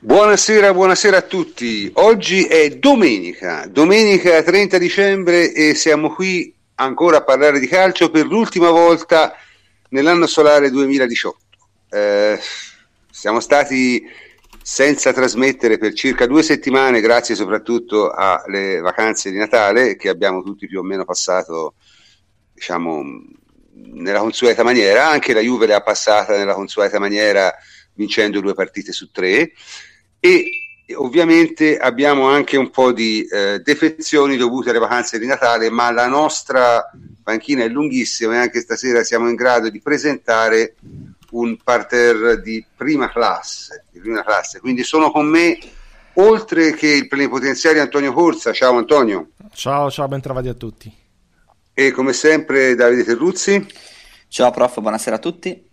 Buonasera, buonasera a tutti. Oggi è domenica, domenica 30 dicembre e siamo qui ancora a parlare di calcio per l'ultima volta nell'anno solare 2018. Eh, siamo stati senza trasmettere per circa due settimane, grazie soprattutto alle vacanze di Natale che abbiamo tutti più o meno passato, diciamo, nella consueta maniera. Anche la Juve le ha passata nella consueta maniera vincendo due partite su tre e ovviamente abbiamo anche un po' di eh, defezioni dovute alle vacanze di Natale, ma la nostra panchina è lunghissima e anche stasera siamo in grado di presentare un parterre di prima classe, di prima classe. Quindi sono con me, oltre che il plenipotenziario Antonio Corsa. Ciao Antonio. Ciao, ciao, ben trovati a tutti. E come sempre Davide Terruzzi. Ciao prof, buonasera a tutti.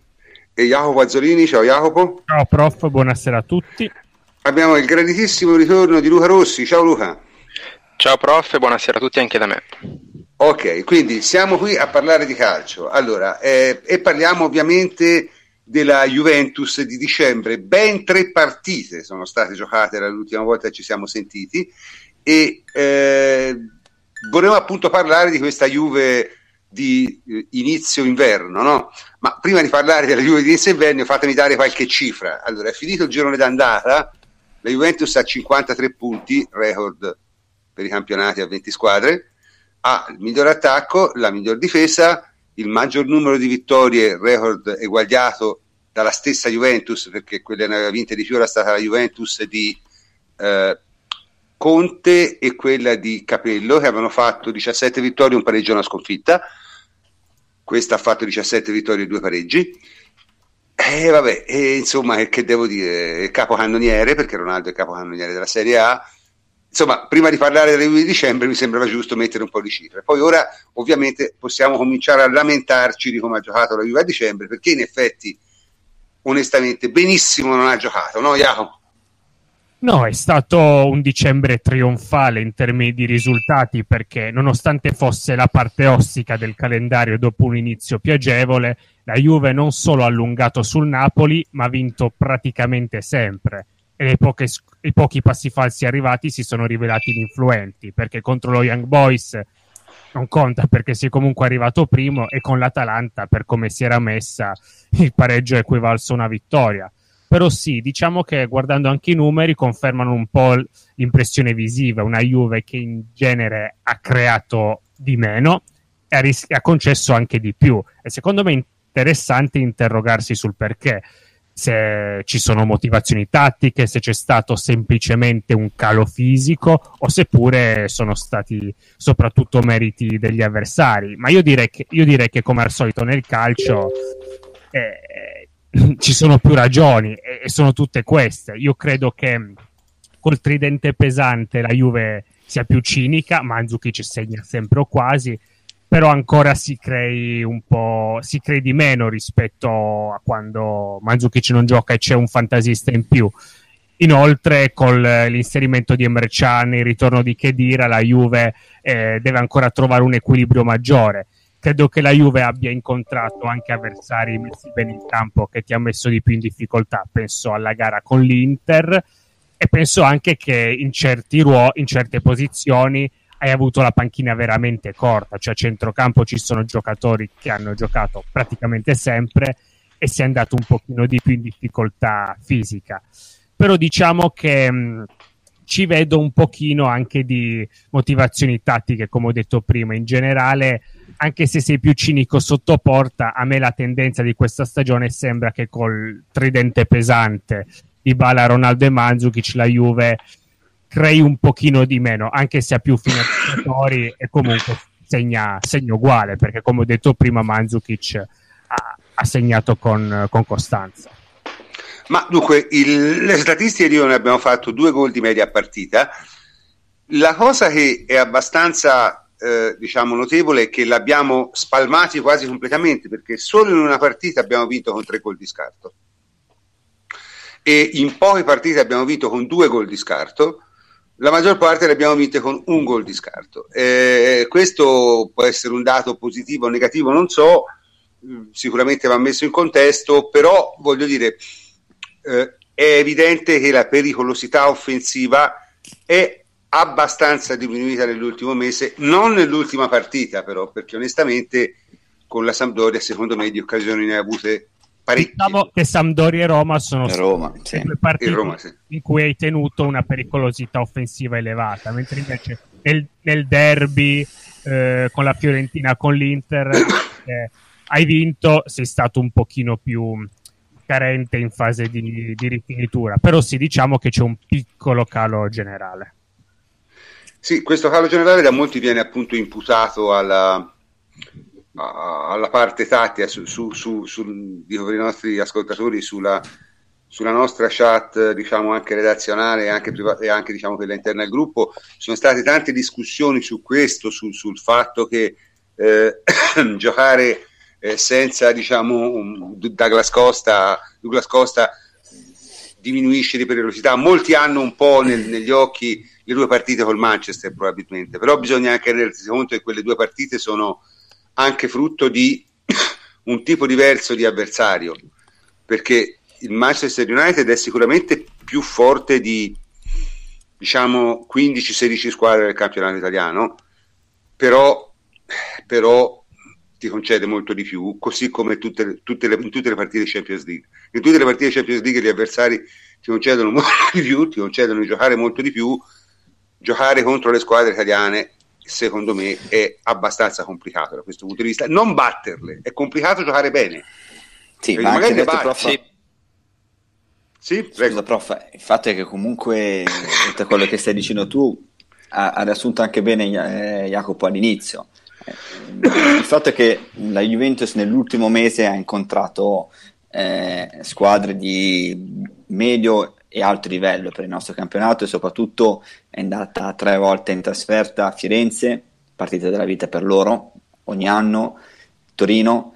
E Jacopo Azzolini. Ciao Jacopo. Ciao prof, buonasera a tutti. Abbiamo il graditissimo ritorno di Luca Rossi. Ciao Luca. Ciao prof, buonasera a tutti anche da me. Ok, quindi siamo qui a parlare di calcio. Allora, eh, e parliamo ovviamente della Juventus di dicembre. Ben tre partite sono state giocate dall'ultima volta che ci siamo sentiti e eh, vorremmo appunto parlare di questa Juve di eh, inizio inverno, no? Ma prima di parlare della Juve di inizio inverno fatemi dare qualche cifra. Allora, è finito il girone d'andata, la Juventus ha 53 punti, record per i campionati a 20 squadre, ha il miglior attacco, la miglior difesa, il maggior numero di vittorie, record eguagliato dalla stessa Juventus, perché quella che ne aveva vinte di più era stata la Juventus di eh, Conte e quella di Capello, che avevano fatto 17 vittorie, un pareggio e una sconfitta. Questa ha fatto 17 vittorie e due pareggi e eh, vabbè, e insomma, che devo dire? Il capocannoniere, perché Ronaldo è il capocannoniere della Serie A. Insomma, prima di parlare delle Juve di dicembre mi sembrava giusto mettere un po' di cifre. Poi ora, ovviamente, possiamo cominciare a lamentarci di come ha giocato la Juve a dicembre, perché in effetti, onestamente, benissimo non ha giocato, no Jacopo? No, è stato un dicembre trionfale in termini di risultati perché nonostante fosse la parte ossica del calendario dopo un inizio piacevole, la Juve non solo ha allungato sul Napoli, ma ha vinto praticamente sempre. E poche, i pochi passi falsi arrivati si sono rivelati ininfluenti, perché contro lo Young Boys non conta perché si è comunque arrivato primo e con l'Atalanta, per come si era messa, il pareggio è equivalso a una vittoria. Però sì, diciamo che guardando anche i numeri confermano un po' l'impressione visiva, una Juve che in genere ha creato di meno e ha, ris- ha concesso anche di più. E secondo me interessante interrogarsi sul perché se ci sono motivazioni tattiche, se c'è stato semplicemente un calo fisico o seppure sono stati soprattutto meriti degli avversari. Ma io direi che, io direi che come al solito nel calcio eh, ci sono più ragioni e, e, sono tutte queste. Io credo che col tridente pesante la Juve sia più cinica, Mandzukic segna sempre o quasi, però ancora si crei un po' si crei meno rispetto a quando Mandzukic non gioca e c'è un fantasista in più. Inoltre con l'inserimento di Emre Can il ritorno di Kedira la Juve eh, deve ancora trovare un equilibrio maggiore. Credo che la Juve abbia incontrato anche avversari messi bene in campo che ti ha messo di più in difficoltà. Penso alla gara con l'Inter e penso anche che in ruoli in certe posizioni hai avuto la panchina veramente corta, cioè a centrocampo ci sono giocatori che hanno giocato praticamente sempre e si è andato un pochino di più in difficoltà fisica. Però diciamo che mh, ci vedo un pochino anche di motivazioni tattiche, come ho detto prima. In generale, anche se sei più cinico sotto porta, a me la tendenza di questa stagione sembra che col tridente pesante di Bala, Ronaldo e Mandzukic la Juve crei un pochino di meno, anche se ha più finanziatori e comunque segna, segna uguale, perché come ho detto prima Mandzukic ha, ha segnato con, con, costanza. Ma dunque, il, le statistiche di noi abbiamo fatto due gol di media partita. La cosa che è abbastanza eh, diciamo notevole è che l'abbiamo spalmati quasi completamente perché solo in una partita abbiamo vinto con tre gol di scarto e in poche partite abbiamo vinto con due gol di scarto la maggior parte le abbiamo vinte con un gol di scarto. Eh, questo può essere un dato positivo o negativo, non so, mm, sicuramente va messo in contesto, però voglio dire, eh, è evidente che la pericolosità offensiva è abbastanza diminuita nell'ultimo mese, non nell'ultima partita però, perché onestamente con la Sampdoria secondo me di occasioni ne ha avute parecchie. Diciamo che Sampdoria e Roma sono Roma, sì. due partite Roma, sì. in cui hai tenuto una pericolosità offensiva elevata, mentre invece nel, nel derby eh, con la Fiorentina, con l'Inter, eh, hai vinto, sei stato un pochino più carente in fase di, di rifinitura, però sì, diciamo che c'è un piccolo calo generale. Sì, questo calo generale da molti viene appunto imputato alla, alla parte tattica, su, su, su, su, per i nostri ascoltatori, sulla, sulla nostra chat, diciamo anche redazionale anche, e anche diciamo, quella interna al gruppo, sono state tante discussioni su questo, sul, sul fatto che eh, giocare eh, senza diciamo un Douglas Costa, Douglas Costa diminuisce di pericolosità. Molti hanno un po' nel, negli occhi le due partite col Manchester probabilmente, però bisogna anche rendersi conto che quelle due partite sono anche frutto di un tipo diverso di avversario, perché il Manchester United è sicuramente più forte di diciamo 15-16 squadre del campionato italiano, però, però ti concede molto di più, così come tutte, tutte le, in tutte le partite Champions League. In tutte le partite Champions League gli avversari ti concedono molto di più, ti concedono di giocare molto di più. Giocare contro le squadre italiane, secondo me, è abbastanza complicato da questo punto di vista. Non batterle, è complicato giocare bene. Sì, Perché ma anche magari le detto, prof, Sì. Sì, prego. Scusa, prof, il fatto è che comunque, a quello che stai dicendo tu, ha, ha riassunto anche bene eh, Jacopo all'inizio. Eh, il fatto è che la Juventus nell'ultimo mese ha incontrato eh, squadre di medio e alto livello per il nostro campionato e soprattutto è andata tre volte in trasferta a Firenze, partita della vita per loro, ogni anno, Torino,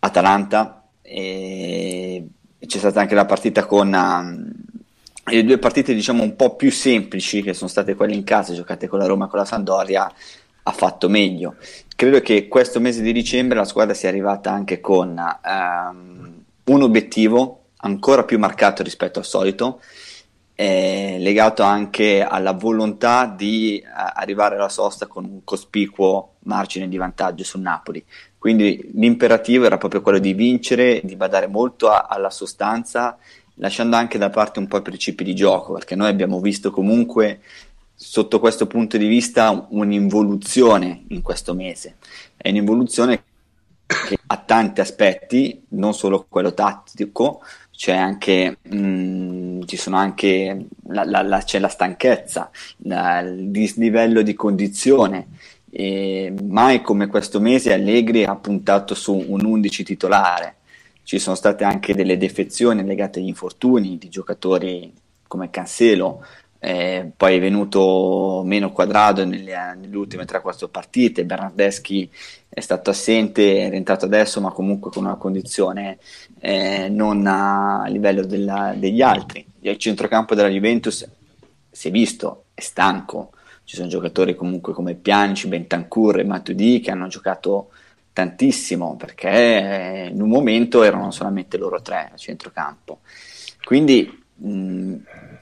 Atalanta e c'è stata anche la partita con um, le due partite diciamo un po' più semplici che sono state quelle in casa giocate con la Roma e con la Sampdoria ha fatto meglio. Credo che questo mese di dicembre la squadra sia arrivata anche con um, un obiettivo ancora più marcato rispetto al solito legato anche alla volontà di eh, arrivare alla sosta con un cospicuo margine di vantaggio sul Napoli quindi l'imperativo era proprio quello di vincere, di badare molto a- alla sostanza, lasciando anche da parte un po' i principi di gioco, perché noi abbiamo visto comunque sotto questo punto di vista un'involuzione in questo mese. È un'involuzione che ha tanti aspetti, non solo quello tattico, c'è anche, mh, ci sono anche la, la, la, c'è la stanchezza, il dislivello di condizione. E mai come questo mese Allegri ha puntato su un 11 titolare. Ci sono state anche delle defezioni legate agli infortuni di giocatori come Cancelo, eh, poi è venuto meno quadrato nelle, nelle ultime 3-4 partite. Bernardeschi è stato assente, è rientrato adesso, ma comunque con una condizione eh, non a livello della- degli altri. Il centrocampo della Juventus si è visto, è stanco. Ci sono giocatori comunque come Pjanic, Bentancur e Matuidi che hanno giocato tantissimo perché eh, in un momento erano solamente loro tre a centrocampo. Quindi, mh,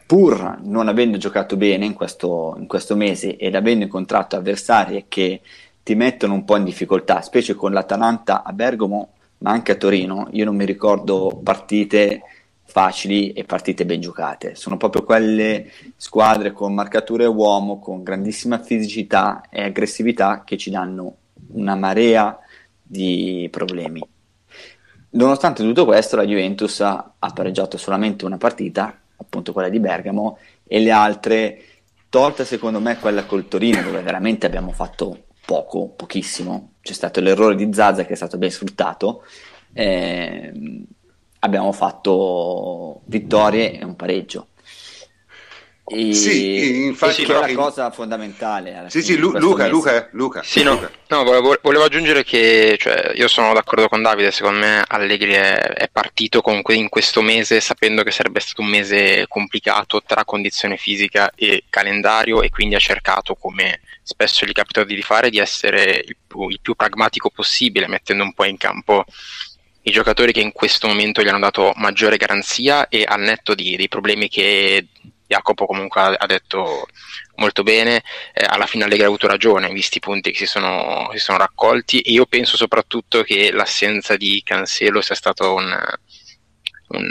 pur non avendo giocato bene in questo, in questo mese ed avendo incontrato avversari che ti mettono un po' in difficoltà, specie con l'Atalanta a Bergamo, ma anche a Torino, io non mi ricordo partite facili e partite ben giocate. Sono proprio quelle squadre con marcature uomo, con grandissima fisicità e aggressività che ci danno una marea di problemi. Nonostante tutto questo, la Juventus ha pareggiato solamente una partita, appunto quella di Bergamo, e le altre, tolta secondo me quella col Torino, dove veramente abbiamo fatto poco, pochissimo. C'è stato l'errore di Zaza che è stato ben sfruttato. ehm, abbiamo fatto vittorie e un pareggio. E Sì, infatti, però- la cosa fondamentale. Sì, sì, Lu- Luca. Luca, Luca. Sì, no, Luca. no, volevo, volevo aggiungere che cioè, io sono d'accordo con Davide, secondo me Allegri è, è partito comunque in questo mese sapendo che sarebbe stato un mese complicato tra condizione fisica e calendario e quindi ha cercato, come spesso gli capita di fare, di essere il più, il più pragmatico possibile, mettendo un po' in campo i giocatori che in questo momento gli hanno dato maggiore garanzia e al netto di, dei problemi che Jacopo comunque ha, ha detto molto bene, eh, alla fine Allegri ha avuto ragione, visti i punti che si sono, si sono, raccolti. E io penso soprattutto che l'assenza di Cancelo sia stata un, un,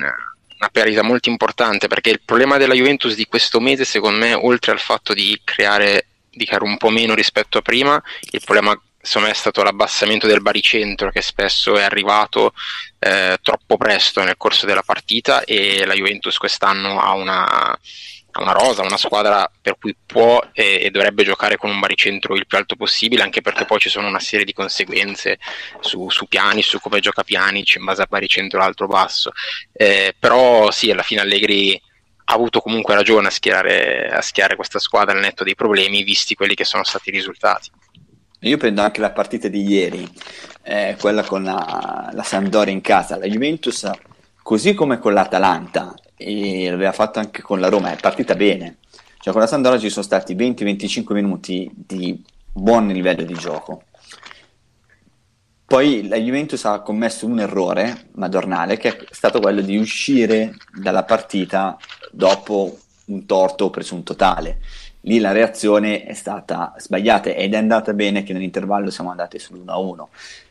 una perdita molto importante perché il problema della Juventus di questo mese secondo me oltre al fatto di creare, di creare un po' meno rispetto a prima, il problema insomma è stato l'abbassamento del baricentro che spesso è arrivato eh, troppo presto nel corso della partita e la Juventus quest'anno ha una, una rosa, una squadra per cui può e, e, dovrebbe giocare con un baricentro il più alto possibile, anche perché poi ci sono una serie di conseguenze su, su piani, su come gioca Pianic in base a baricentro alto-basso. Eh, però sì, alla fine Allegri ha avuto comunque ragione a schierare, a schierare questa squadra al netto dei problemi, visti quelli che sono stati i risultati. Io prendo anche la partita di ieri, eh, quella con la, la Sampdoria in casa. La Juventus, così come con l'Atalanta, e l'aveva fatto anche con la Roma, è partita bene. Cioè con la Sampdoria ci sono stati 20-25 minuti di buon livello di gioco. Poi la Juventus ha commesso un errore madornale che è stato quello di uscire dalla partita dopo un torto presunto tale. Lì la reazione è stata sbagliata ed è andata bene che nell'intervallo siamo andati sull'1-1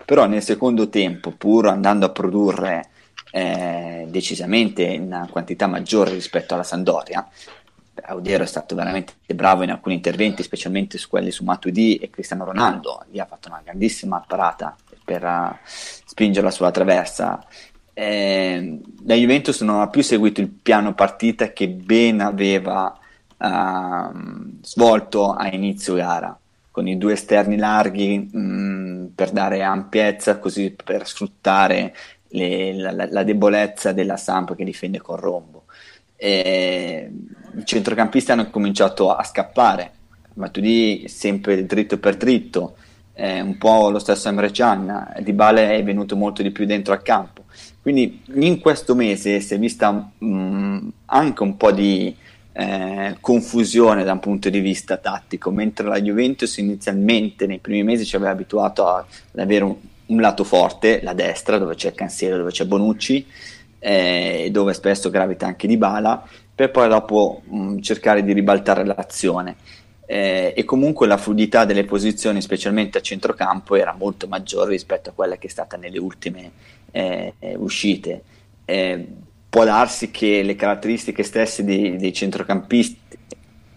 però nel secondo tempo pur andando a produrre eh, decisamente una quantità maggiore rispetto alla Sandoria Audiero è stato veramente bravo in alcuni interventi specialmente su quelli su Matuidi e Cristiano Ronaldo. Lì ha fatto una grandissima parata per uh, spingerla sulla traversa. Eh, la Juventus non ha più seguito il piano partita che ben aveva uh, svolto a inizio gara con i due esterni larghi mh, mm, per dare ampiezza, così per sfruttare le, la, la, debolezza della Samp che difende con rombo. E I centrocampisti hanno cominciato a scappare, ma tu di sempre dritto per dritto, eh, un po' lo stesso Emre Can, Di Bale è venuto molto di più dentro al campo. Quindi in questo mese si è vista mh, mm, anche un po' di eh, confusione da un punto di vista tattico, mentre la Juventus inizialmente nei primi mesi ci aveva abituato ad avere un, un lato forte, la destra, dove c'è Cansiero, dove c'è Bonucci, eh, dove spesso gravita anche Di Bala, per poi dopo mh, mm, cercare di ribaltare l'azione. Eh, e comunque la fluidità delle posizioni, specialmente a centrocampo, era molto maggiore rispetto a quella che è stata nelle ultime eh, uscite. Eh, può darsi che le caratteristiche stesse dei, dei centrocampisti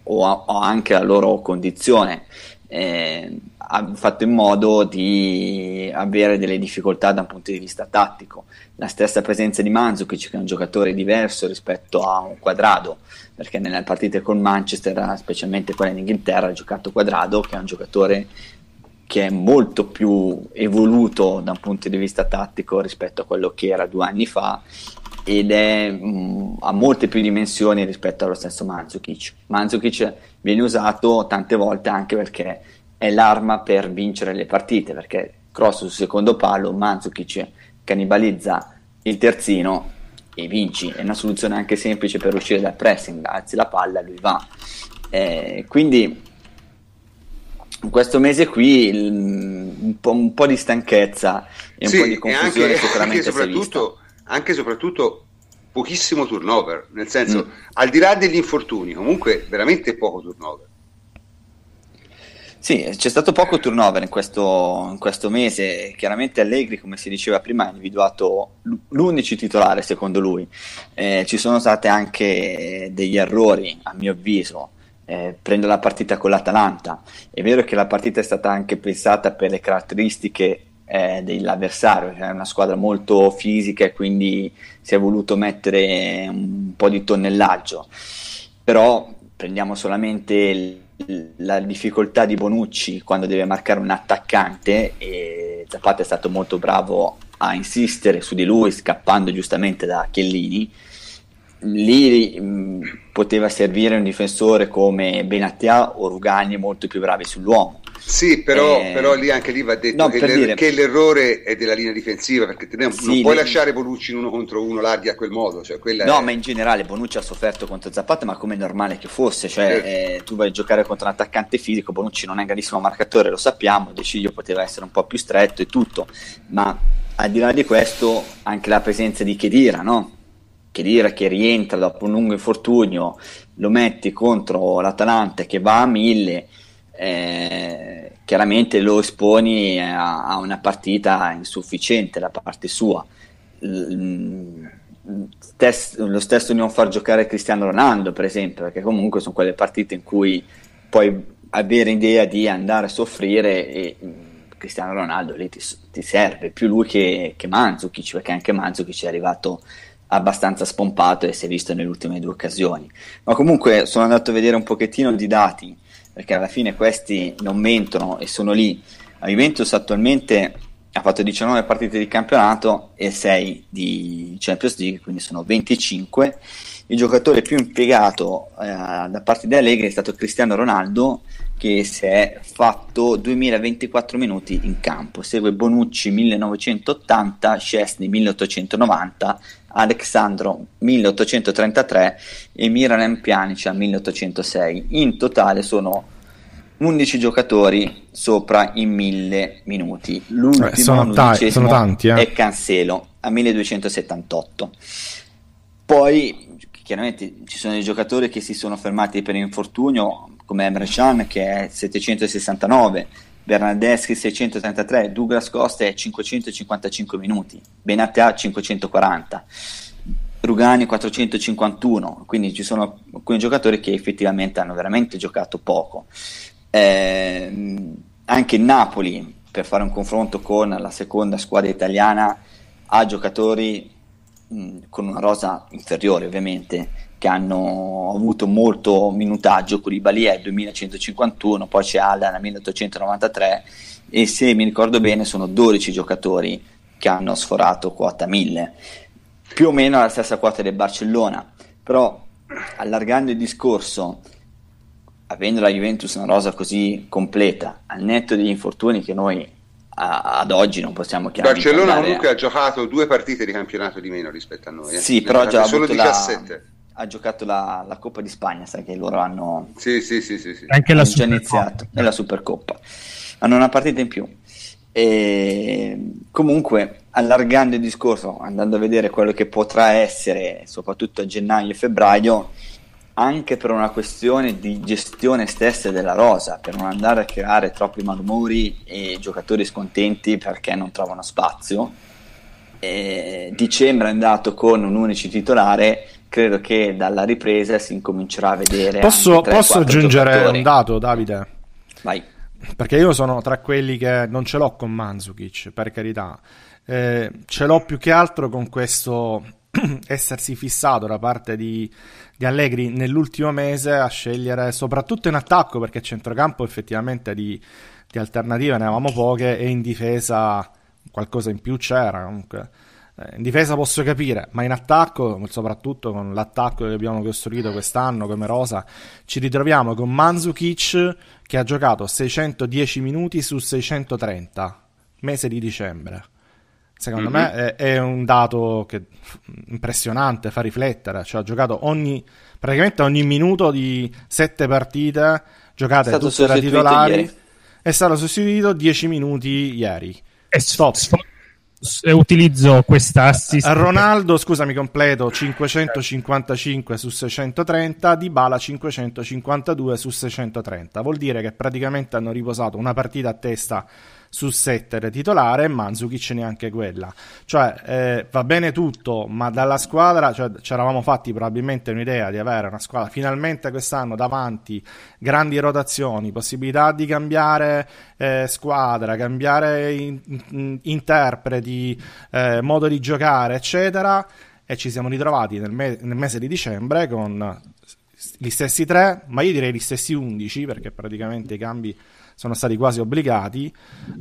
o, o, anche la loro condizione eh, hanno fatto in modo di avere delle difficoltà da un punto di vista tattico. La stessa presenza di Manzukic, che è un giocatore diverso rispetto a un quadrado, perché nelle partite con Manchester, specialmente quella in Inghilterra, ha giocato quadrado, che è un giocatore che è molto più evoluto da un punto di vista tattico rispetto a quello che era due anni fa ed è, mh, mm, ha molte più dimensioni rispetto allo stesso Mandzukic. Mandzukic viene usato tante volte anche perché è l'arma per vincere le partite, perché cross sul secondo palo, Mandzukic cannibalizza il terzino e vinci. È una soluzione anche semplice per uscire dal pressing, alzi la palla lui va. Eh, quindi in questo mese qui il, un, po', un, po', di stanchezza e un sì, po' di confusione anche, sicuramente anche soprattutto anche e soprattutto pochissimo turnover, nel senso, mm. al di là degli infortuni, comunque veramente poco turnover. Sì, c'è stato poco turnover in questo, in questo, mese. Chiaramente Allegri, come si diceva prima, ha individuato l'unico titolare secondo lui. Eh, ci sono stati anche degli errori, a mio avviso. Eh, prendo la partita con l'Atalanta. È vero che la partita è stata anche pensata per le caratteristiche eh, dell'avversario, cioè è una squadra molto fisica e quindi si è voluto mettere un po' di tonnellaggio, però prendiamo solamente la difficoltà di Bonucci quando deve marcare un attaccante e Zapata è stato molto bravo a insistere su di lui scappando giustamente da Chiellini lì mh, poteva servire un difensore come Benatia o Rugani molto più bravi sull'uomo sì, però, eh... però, lì anche lì va detto no, che, l'er- dire... che, l'errore è della linea difensiva, perché non, sì, non puoi lì... lasciare Bonucci in uno contro uno larghi a quel modo. Cioè no, è... ma in generale Bonucci ha sofferto contro Zapata, ma come è normale che fosse, cioè eh. Eh, tu vai a giocare contro un attaccante fisico, Bonucci non è un grandissimo marcatore, lo sappiamo, Deciglio poteva essere un po' più stretto e tutto, ma al di là di questo, anche la presenza di Chedira, no? Chedira che rientra dopo un lungo infortunio, lo metti contro l'Atalanta che va a mille, eh, chiaramente lo esponi a, a, una partita insufficiente da parte sua. L- Stes- lo stesso non far giocare Cristiano Ronaldo, per esempio, perché comunque sono quelle partite in cui puoi avere idea di andare a soffrire e Cristiano Ronaldo lì ti, ti serve più lui che, che Mandzukic, perché anche Mandzukic è arrivato abbastanza spompato e si è visto nelle ultime due occasioni. Ma comunque sono andato a vedere un pochettino di dati, perché alla fine questi non mentono e sono lì. La Juventus attualmente ha fatto 19 partite di campionato e 6 di Champions League, quindi sono 25. Il giocatore più impiegato eh, da parte di Allegri è stato Cristiano Ronaldo, che si è fatto 2024 minuti in campo. Segue Bonucci 1980, Scesni 1890, Alexandro 1833 e Miralem Pjanic 1806. In totale sono 11 giocatori sopra i 1000 minuti. L'ultimo eh, sono, ta- sono tanti, eh. è Cancelo a 1278. Poi chiaramente ci sono dei giocatori che si sono fermati per infortunio, come Emre Can che è 769, Bernardeschi 633, Douglas Costa è 555 minuti, Benatea 540. Rugani 451, quindi ci sono alcuni giocatori che effettivamente hanno veramente giocato poco. Eh, anche il Napoli, per fare un confronto con la seconda squadra italiana, ha giocatori mh, con una rosa inferiore ovviamente, che hanno avuto molto minutaggio, Koulibaly è 2151, poi c'è Allan a 1893 e se mi ricordo bene sono 12 giocatori che hanno sforato quota 1000, più o meno la stessa quota del Barcellona, però allargando il discorso avendo la Juventus una rosa così completa, al netto degli infortuni che noi a, ad oggi non possiamo chiamare. Barcellona comunque ha giocato due partite di campionato di meno rispetto a noi. Eh. Sì, però ha già solo 17. La, ha giocato la, la, Coppa di Spagna, sai che loro hanno sì, sì, sì, sì, sì. anche la già iniziato e la Supercoppa. Hanno una partita in più. E comunque, allargando il discorso, andando a vedere quello che potrà essere, soprattutto a gennaio e febbraio, anche per una questione di gestione stessa della rosa, per non andare a creare troppi malumori e giocatori scontenti perché non trovano spazio. E dicembre è andato con un unico titolare, credo che dalla ripresa si incomincerà a vedere. Posso, 3, posso aggiungere giocatori. un dato, Davide? Vai. Perché io sono tra quelli che non ce l'ho con Manzukic, per carità. Eh, ce l'ho più che altro con questo essersi fissato da parte di, di, Allegri nell'ultimo mese a scegliere soprattutto in attacco perché centrocampo effettivamente di, di alternative ne avevamo poche e in difesa qualcosa in più c'era comunque in difesa posso capire, ma in attacco, soprattutto con l'attacco che abbiamo costruito quest'anno come Rosa, ci ritroviamo con Manzukic che ha giocato 610 minuti su 630, mese di dicembre. Secondo mm-hmm. me è, è, un dato che, impressionante, fa riflettere. Cioè, ha giocato ogni, praticamente ogni minuto di sette partite giocate tutte da titolari. Ieri. È stato sostituito 10 minuti ieri. E stop. Sf- utilizzo questa assist. Ronaldo, scusami, completo 555 su 630, Di Bala 552 su 630. Vuol dire che praticamente hanno riposato una partita a testa su Setter titolare e Manzukic neanche quella. Cioè, eh, va bene tutto, ma dalla squadra, cioè, ci eravamo fatti probabilmente un'idea di avere una squadra finalmente quest'anno davanti, grandi rotazioni, possibilità di cambiare eh, squadra, cambiare in, in, interpreti, eh, modo di giocare, eccetera. E ci siamo ritrovati nel, me- nel mese di dicembre con gli stessi tre, ma io direi gli stessi undici, perché praticamente i cambi sono stati quasi obbligati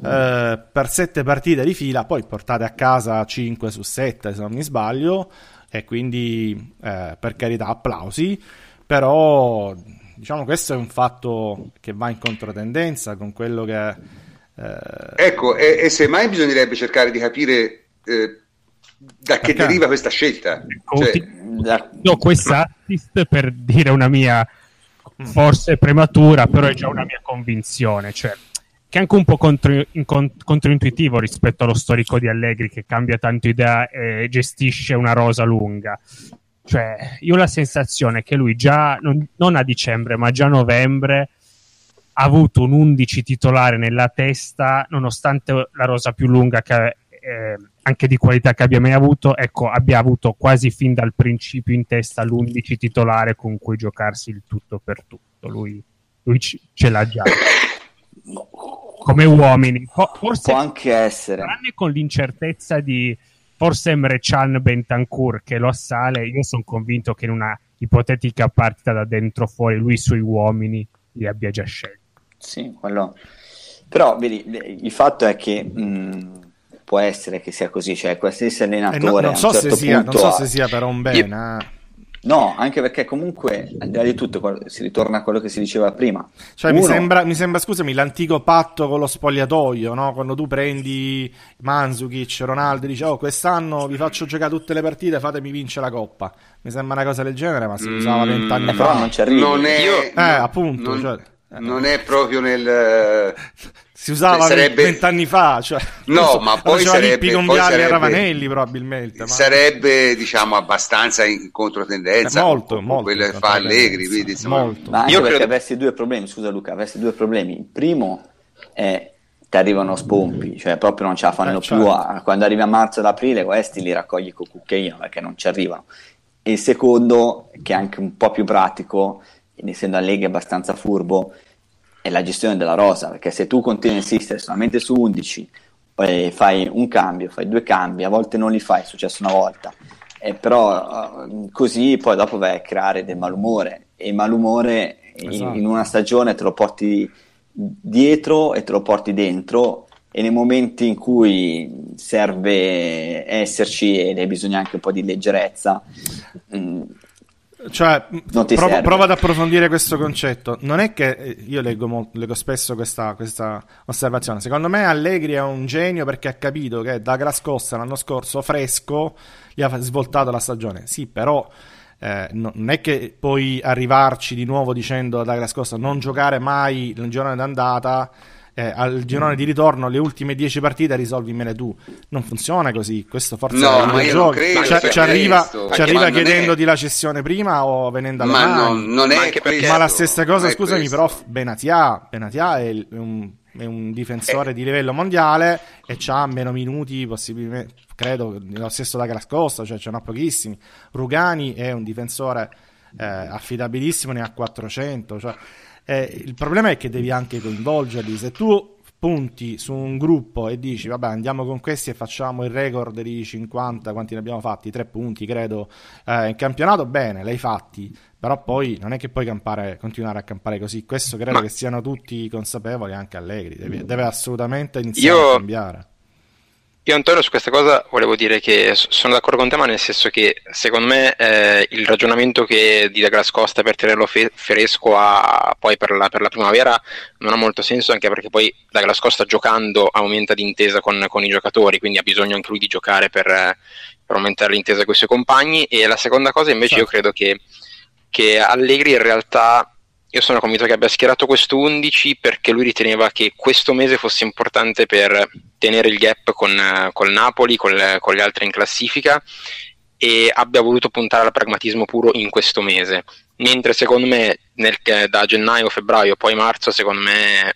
eh, per sette partite di fila, poi portate a casa 5 su 7 se non mi sbaglio, e quindi eh, per carità applausi, però diciamo questo è un fatto che va in controtendenza con quello che... Eh... Ecco, e, e semmai bisognerebbe cercare di capire eh, da che Perché? deriva questa scelta. Cioè... Io questa assist per dire una mia. Forse prematura, però è già una mia convinzione. Cioè, che è anche un po' contro, in, controintuitivo rispetto allo storico di Allegri che cambia tanto idea e gestisce una rosa lunga. Cioè, io ho la sensazione che lui già, non, non a dicembre, ma già a novembre, ha avuto un 11 titolare nella testa, nonostante la rosa più lunga che eh, anche di qualità che abbia mai avuto, ecco, abbia avuto quasi fin dal principio in testa l'11 titolare con cui giocarsi il tutto per tutto. Lui, lui ce l'ha già come uomini. Forse può anche essere. Tranne con l'incertezza di forse Emre Chan Bentancur che lo assale, io sono convinto che in una ipotetica partita da dentro fuori lui i suoi uomini li abbia già scelti. Sì, quello. Però vedi, il fatto è che mh, può essere che sia così, cioè qualsiasi allenatore eh no, non, so certo sia, non, so se sia, per un bene. Io eh. No, anche perché comunque, al di là di tutto, si ritorna a quello che si diceva prima. Cioè, Uno... mi, sembra, mi, sembra, scusami, l'antico patto con lo spogliatoio, no? Quando tu prendi Manzukic, Ronaldo e dici, oh, quest'anno vi faccio giocare tutte le partite, fatemi vincere la Coppa. Mi sembra una cosa del genere, ma si mm, usava vent'anni eh, fa. Però non ci arrivi. Non è... Io... Eh, appunto. Non... Cioè... Non è proprio nel si usava sarebbe... vent'anni fa. Cioè, no, so, ma poi sarebbe, poi sarebbe, Ravanelli probabilmente. Ma... Sarebbe diciamo abbastanza in controtendenza eh, molto, con, molto quello che fa Allegri. Quindi, insomma... molto. Ma io credo... perché avessi due problemi, scusa Luca, avessi due problemi. Il primo è ti arrivano spompi, cioè proprio non ce la fanno eh, più. Certo. A, quando arrivi a marzo ed aprile questi li raccogli con cucchiaino perché non ci arrivano. E il secondo, che è anche un po' più pratico, essendo Allegri abbastanza furbo, è la gestione della rosa, perché se tu continui a insistere solamente su 11, poi fai un cambio, fai due cambi, a volte non li fai, è successo una volta, eh, però uh, così poi dopo vai a creare del malumore e il malumore esatto. in, in, una stagione te lo porti dietro e te lo porti dentro e nei momenti in cui serve esserci ed hai bisogno anche un po' di leggerezza mh, mm, cioè, provo, provo, ad approfondire questo concetto. Non è che eh, io leggo, molto, leggo spesso questa, questa, osservazione. Secondo me Allegri è un genio perché ha capito che da Grascossa l'anno scorso fresco gli ha svoltato la stagione. Sì, però eh, non è che puoi arrivarci di nuovo dicendo da Grascossa non giocare mai il giorno d'andata eh, al girone di ritorno le ultime 10 partite risolvimele tu. Non funziona così. Questo forse no, è il gioco. Credo, cioè, ci, arriva, ci arriva chiedendoti è... la cessione prima o venendo alla ma non, non è ma, ma la stessa cosa, scusami, però Benatia, Benatia è un, è un difensore eh. di livello mondiale e ha meno minuti possibilmente credo lo stesso da Grascosta cioè ce n'ha pochissimi Rugani è un difensore eh, affidabilissimo ne ha 400 cioè eh, il problema è che devi anche coinvolgerli. Se tu punti su un gruppo e dici vabbè andiamo con questi e facciamo il record di 50 quanti ne abbiamo fatti? 3 punti credo eh, in campionato bene l'hai fatti. Però poi non è che puoi campare, continuare a campare così. Questo credo Ma... che siano tutti consapevoli anche allegri. Deve, deve assolutamente iniziare Io... a cambiare io Antonio su questa cosa volevo dire che sono d'accordo con te, ma nel senso che secondo me eh, il ragionamento che di Douglas Costa per tenerlo fe- fresco a, poi per la, per la, primavera non ha molto senso, anche perché poi Douglas Costa giocando aumenta d'intesa con, con i giocatori, quindi ha bisogno anche lui di giocare per, per aumentare l'intesa con i suoi compagni. E la seconda cosa invece certo. io credo che, che Allegri in realtà io sono convinto che abbia schierato questo 11 perché lui riteneva che questo mese fosse importante per tenere il gap con, col Napoli, col, con gli altri in classifica e abbia voluto puntare al pragmatismo puro in questo mese. Mentre secondo me nel, da gennaio, febbraio, poi marzo, secondo me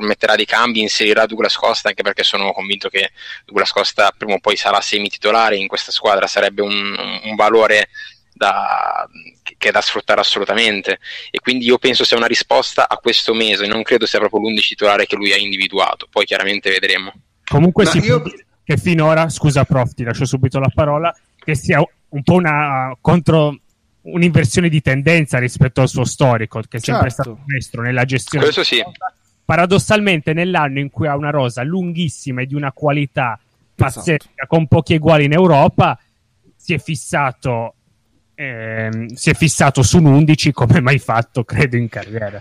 metterà dei cambi, inserirà Douglas Costa anche perché sono convinto che Douglas Costa prima o poi sarà semi titolare in questa squadra, sarebbe un, un valore da, che è da sfruttare assolutamente e quindi io penso sia una risposta a questo mese, non credo sia proprio l'11 titolare che lui ha individuato, poi chiaramente vedremo. Comunque Ma si io... che finora, scusa prof, ti lascio subito la parola, che sia un po' una contro un'inversione di tendenza rispetto al suo storico, che è sempre certo. stato maestro nella gestione. Questo sì. Paradossalmente, nell'anno in cui ha una rosa lunghissima e di una qualità pazzesca, esatto. con pochi uguali in Europa, si è fissato ehm, si è fissato su un 11 come mai fatto, credo, in carriera.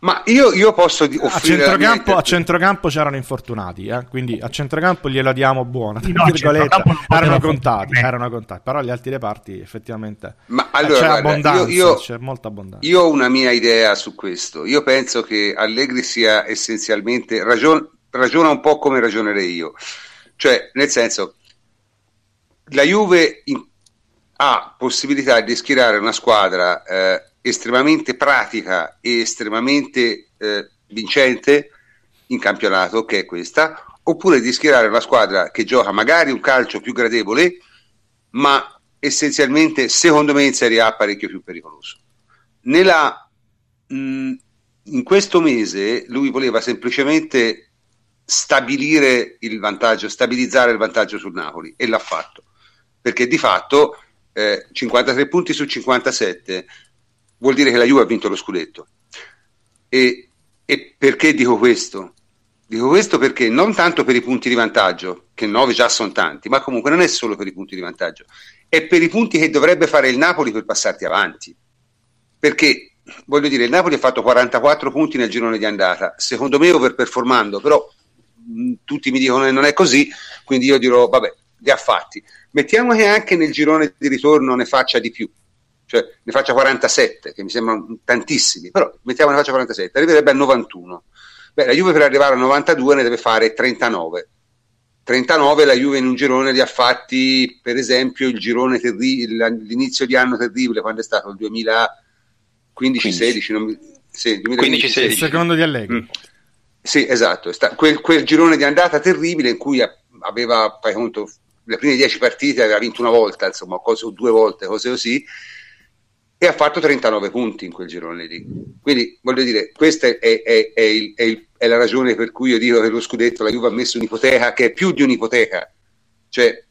Ma io, io posso di- a centrocampo, a centrocampo c'erano infortunati, eh? quindi a centrocampo glielo diamo buona. No, erano contati, erano contati, però gli altri reparti effettivamente Ma allora, c'è guarda, abbondanza, io, io, c'è molta abbondanza. Io ho una mia idea su questo. Io penso che Allegri sia essenzialmente ragion- ragiona un po' come ragionerei io, cioè nel senso la Juve in- ha possibilità di schierare una squadra eh, estremamente pratica e estremamente eh, vincente in campionato, che è questa, oppure di schierare una squadra che gioca magari un calcio più gradevole, ma essenzialmente, secondo me, in Serie A parecchio più pericoloso. Nella, mh, in questo mese lui voleva semplicemente stabilire il vantaggio, stabilizzare il vantaggio sul Napoli e l'ha fatto, perché di fatto eh, 53 punti su 57 vuol dire che la Juve ha vinto lo scudetto. E, e perché dico questo? Dico questo perché non tanto per i punti di vantaggio, che 9 già sono tanti, ma comunque non è solo per i punti di vantaggio, è per i punti che dovrebbe fare il Napoli per passarti avanti. Perché, voglio dire, il Napoli ha fatto 44 punti nel girone di andata, secondo me overperformando, però mh, tutti mi dicono che non è così, quindi io dirò, vabbè, li ha fatti. Mettiamo che anche nel girone di ritorno ne faccia di più, cioè ne faccia 47, che mi sembrano tantissimi, però mettiamo ne faccia 47, arriverebbe a 91. Beh, la Juve per arrivare a 92 ne deve fare 39. 39 la Juve in un girone li ha fatti, per esempio, il girone terribile, l'inizio di anno terribile, quando è stato? Il 2015-16? Sì, 2015 Il secondo di Allegri. Mm. Sì, esatto. Sta, quel, quel, girone di andata terribile in cui aveva, fai conto, le prime 10 partite aveva vinto una volta, insomma, cose, o due volte, cose così, e ha fatto 39 punti in quel girone lì. Quindi voglio dire, questa è, è, è, il, il, è, la ragione per cui io dico che lo scudetto la Juve ha messo un'ipoteca che è più di un'ipoteca. Cioè,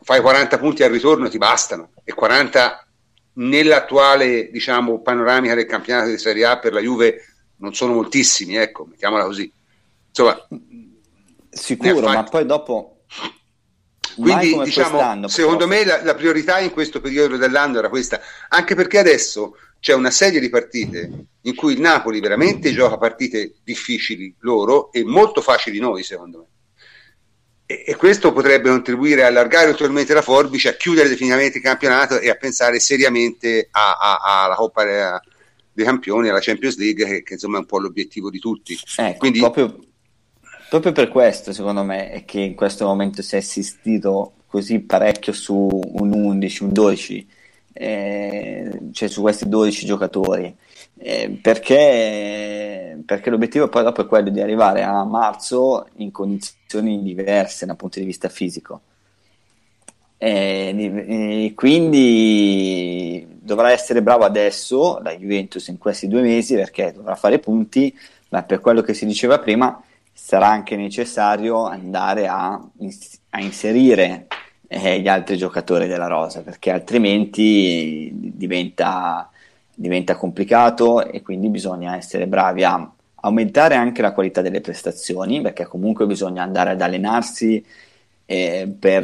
fai 40 punti al ritorno, ti bastano, e 40 nell'attuale diciamo, panoramica del campionato di Serie A per la Juve non sono moltissimi, ecco, mettiamola così. Insomma, sicuro, ma poi dopo quindi, diciamo, secondo me la, la, priorità in questo periodo dell'anno era questa, anche perché adesso c'è una serie di partite in cui il Napoli veramente gioca partite difficili loro e molto facili noi, secondo me. E, e questo potrebbe contribuire a allargare ulteriormente la forbice, a chiudere definitivamente il campionato e a pensare seriamente alla Coppa dei Campioni, alla Champions League, che, che, insomma è un po' l'obiettivo di tutti. Ecco, Quindi, proprio Proprio per questo, secondo me, è che in questo momento si è assistito così parecchio su un 11, un 12, eh, cioè su questi 12 giocatori. Eh, perché, perché l'obiettivo poi dopo è quello di arrivare a marzo in condizioni diverse dal punto di vista fisico. E, quindi dovrà essere bravo adesso la Juventus in questi due mesi perché dovrà fare punti, ma per quello che si diceva prima sarà anche necessario andare a, a inserire eh, gli altri giocatori della rosa perché altrimenti diventa, diventa complicato e quindi bisogna essere bravi a aumentare anche la qualità delle prestazioni perché comunque bisogna andare ad allenarsi eh, per,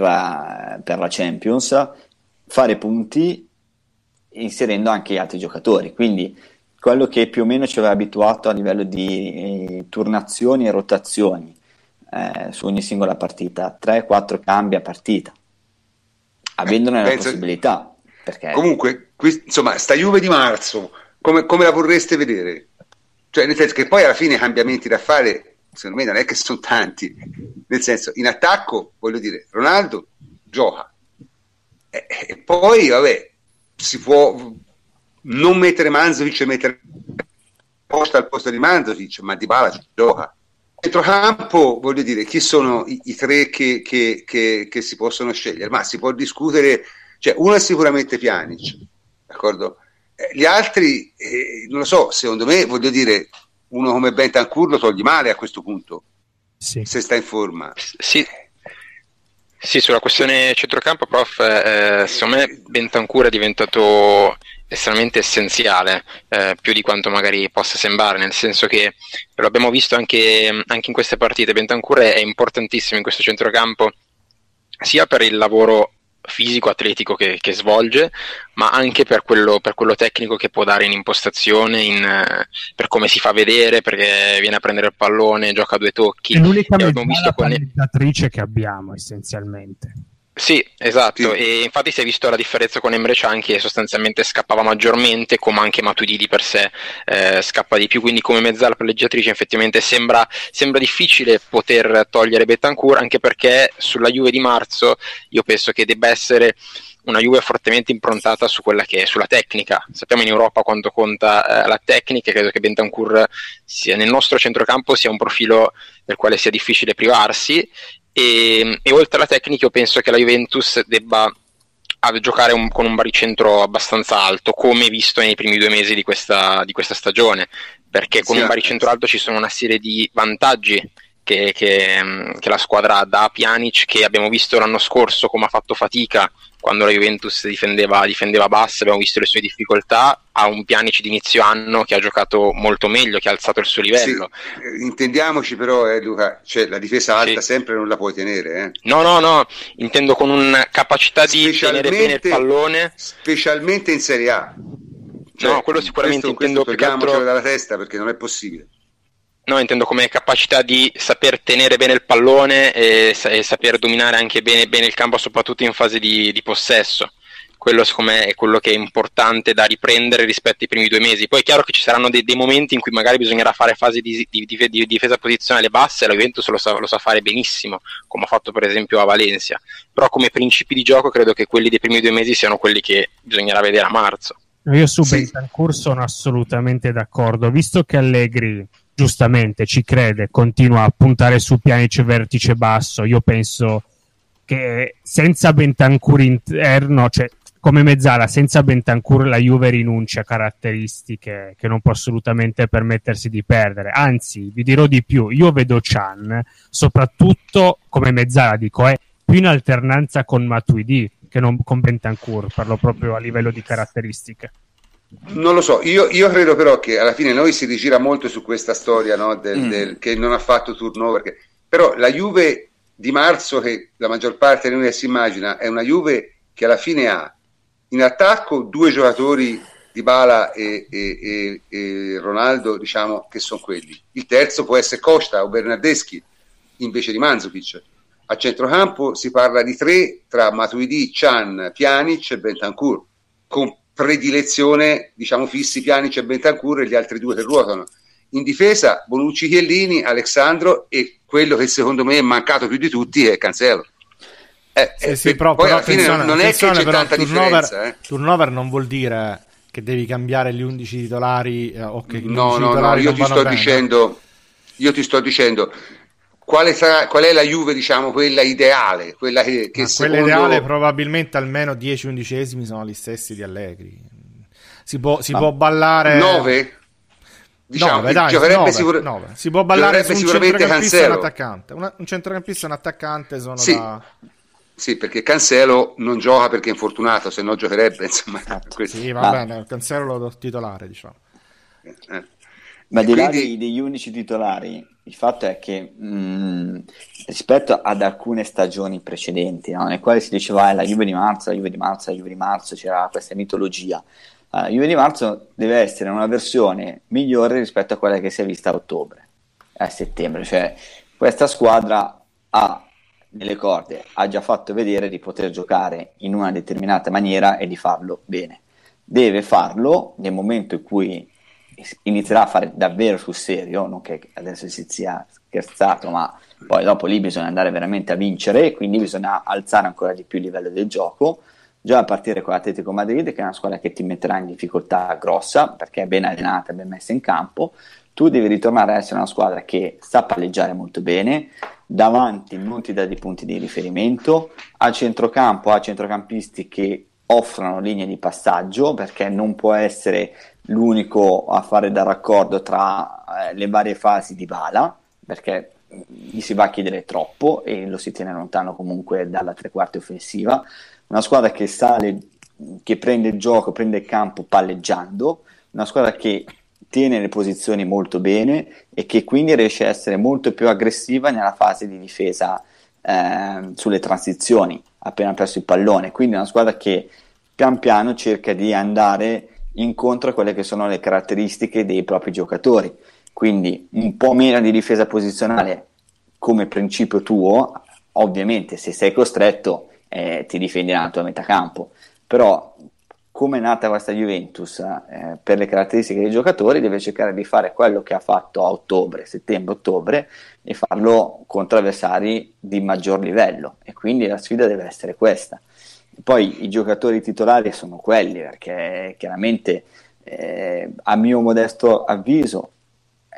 per, la Champions, fare punti inserendo anche gli altri giocatori. Quindi quello che più o meno ci aveva abituato a livello di eh, turnazioni e rotazioni eh, su ogni singola partita, 3-4 cambi a partita, avendone eh, la possibilità. Perché... Comunque, qui, insomma, sta Juve di marzo, come, come, la vorreste vedere? Cioè, nel senso che poi alla fine i cambiamenti da fare, secondo me, non è che sono tanti. Nel senso, in attacco, voglio dire, Ronaldo gioca. E, e poi, vabbè, si può non mettere Manzovic e mettere Costa al posto di Manzovic, ma Di Bala gioca. Centrocampo, voglio dire, chi sono i, i tre che, che, che, che, si possono scegliere? Ma si può discutere, cioè uno è sicuramente Pjanic, d'accordo? Eh, gli altri, eh, non lo so, secondo me, voglio dire, uno come Bentancur lo togli male a questo punto, sì. se sta in forma. Sì. Sì, sulla questione centrocampo, prof, eh, secondo me Bentancur è diventato estremamente essenziale, eh, più di quanto magari possa sembrare, nel senso che lo abbiamo visto anche, anche in queste partite, Bentancur è importantissimo in questo centrocampo, sia per il lavoro fisico, atletico che, che svolge, ma anche per quello, per quello, tecnico che può dare in impostazione, in, per come si fa vedere, perché viene a prendere il pallone, gioca a due tocchi. È l'unica mezzala che abbiamo essenzialmente. Sì, esatto, sì. e infatti si è visto la differenza con Emre Can che sostanzialmente scappava maggiormente, come anche Matuidi di per sé eh, scappa di più, quindi come mezzala palleggiatrice effettivamente sembra, sembra, difficile poter togliere Betancourt, anche perché sulla Juve di marzo io penso che debba essere una Juve fortemente improntata su quella che è sulla tecnica. Sappiamo in Europa quanto conta eh, la tecnica, credo che Bentancur sia nel nostro centrocampo sia un profilo del quale sia difficile privarsi e, e oltre alla tecnica io penso che la Juventus debba giocare un, con un baricentro abbastanza alto, come visto nei primi due mesi di questa, di questa stagione, perché con sì, un baricentro alto ci sono una serie di vantaggi che, che, che, la squadra dà a Pjanic, che abbiamo visto l'anno scorso come ha fatto fatica quando la Juventus difendeva, difendeva bassa, abbiamo visto le sue difficoltà, ha un Pjanic di inizio anno che ha giocato molto meglio, che ha alzato il suo livello. Sì, eh, intendiamoci però, eh, Luca, cioè, la difesa alta sì. sempre non la puoi tenere. Eh. No, no, no, intendo con una capacità di tenere bene il pallone. Specialmente in Serie A. Cioè, no, quello sicuramente questo, intendo questo più altro... dalla testa perché non è possibile. No, intendo come capacità di saper tenere bene il pallone e, e saper dominare anche bene, bene, il campo, soprattutto in fase di, di possesso. Quello secondo me è quello che è importante da riprendere rispetto ai primi due mesi. Poi è chiaro che ci saranno dei, dei momenti in cui magari bisognerà fare fasi di, di, di difesa posizionale basse e la Juventus lo sa, lo sa, fare benissimo, come ha fatto per esempio a Valencia. Però come principi di gioco credo che quelli dei primi due mesi siano quelli che bisognerà vedere a marzo. Io su sì. Bentancur sono assolutamente d'accordo, visto che Allegri giustamente ci crede, continua a puntare su pianice vertice basso. Io penso che senza Bentancur interno, cioè come mezzala, senza Bentancur la Juve rinuncia a caratteristiche che non può assolutamente permettersi di perdere. Anzi, vi dirò di più, io vedo Chan, soprattutto come mezzala, dico, è più in alternanza con Matuidi che non con Bentancur, parlo proprio a livello di caratteristiche. Non lo so, io, io, credo però che alla fine noi si rigira molto su questa storia no, del, mm. del, che non ha fatto turnover, che, però la Juve di marzo che la maggior parte di noi si immagina è una Juve che alla fine ha in attacco due giocatori di Bala e, e, e, e, Ronaldo, diciamo che sono quelli. Il terzo può essere Costa o Bernardeschi invece di Manzukic. A centrocampo si parla di tre tra Matuidi, Chan, Pjanic e Bentancur, con predilezione, diciamo, fissi Piani c'è Bentancur e gli altri due che ruotano. In difesa Bonucci Chiellini, Alessandro e quello che secondo me è mancato più di tutti è Cancelo. Eh, sì, eh, sì, però, poi però alla fine non è che c'è tanta turnover, differenza. Eh. Turnover non vuol dire che devi cambiare gli 11 titolari eh, o che no, no, no, io ti sto bene. dicendo io ti sto dicendo quale sarà, qual è la Juve, diciamo, quella ideale? Quella, che, che secondo... quella ideale probabilmente almeno 10 undicesimi sono gli stessi di Allegri. Si può, si può ballare... 9? Diciamo, 9, dai, giocherebbe 9, sicur... 9. Si può ballare su un centrocampista e un attaccante. Una, un centrocampista e un attaccante sono sì. da... Sì, perché Cancelo non gioca perché è infortunato, se no giocherebbe. Insomma, esatto. sì, va bene, Cancelo lo do titolare, diciamo. Eh. Ma di là dei, degli unici titolari, il fatto è che mh, mm, rispetto ad alcune stagioni precedenti, no, nelle quali si diceva eh, la Juve di marzo, la Juve di marzo, la Juve di marzo, c'era questa mitologia. La Juve di marzo deve essere una versione migliore rispetto a quella che si è vista a ottobre, a settembre. Cioè, questa squadra ha nelle corde, ha già fatto vedere di poter giocare in una determinata maniera e di farlo bene. Deve farlo nel momento in cui inizierà a fare davvero sul serio, non che adesso si sia scherzato, ma poi dopo lì bisogna andare veramente a vincere, quindi bisogna alzare ancora di più il livello del gioco, già a partire con l'Atletico Madrid, che è una squadra che ti metterà in difficoltà grossa, perché è ben allenata, ben messa in campo, tu devi ritornare a essere una squadra che sa palleggiare molto bene, davanti non ti dà dei punti di riferimento, a centrocampo ha centrocampisti che offrono linee di passaggio perché non può essere l'unico a fare da raccordo tra eh, le varie fasi di bala perché gli si va a chiedere troppo e lo si tiene lontano comunque dalla tre quarti offensiva. Una squadra che sale che prende il gioco, prende il campo palleggiando. Una squadra che tiene le posizioni molto bene e che quindi riesce a essere molto più aggressiva nella fase di difesa eh, sulle transizioni appena perso il pallone, quindi una squadra che pian piano cerca di andare incontro a quelle che sono le caratteristiche dei propri giocatori, quindi un po' meno di difesa posizionale come principio tuo, ovviamente se sei costretto eh, ti difendi nella tua metà campo, però come è nata questa Juventus eh, per le caratteristiche dei giocatori deve cercare di fare quello che ha fatto a ottobre, settembre-ottobre e farlo contro avversari di maggior livello. E quindi la sfida deve essere questa. Poi i giocatori titolari sono quelli perché chiaramente eh, a mio modesto avviso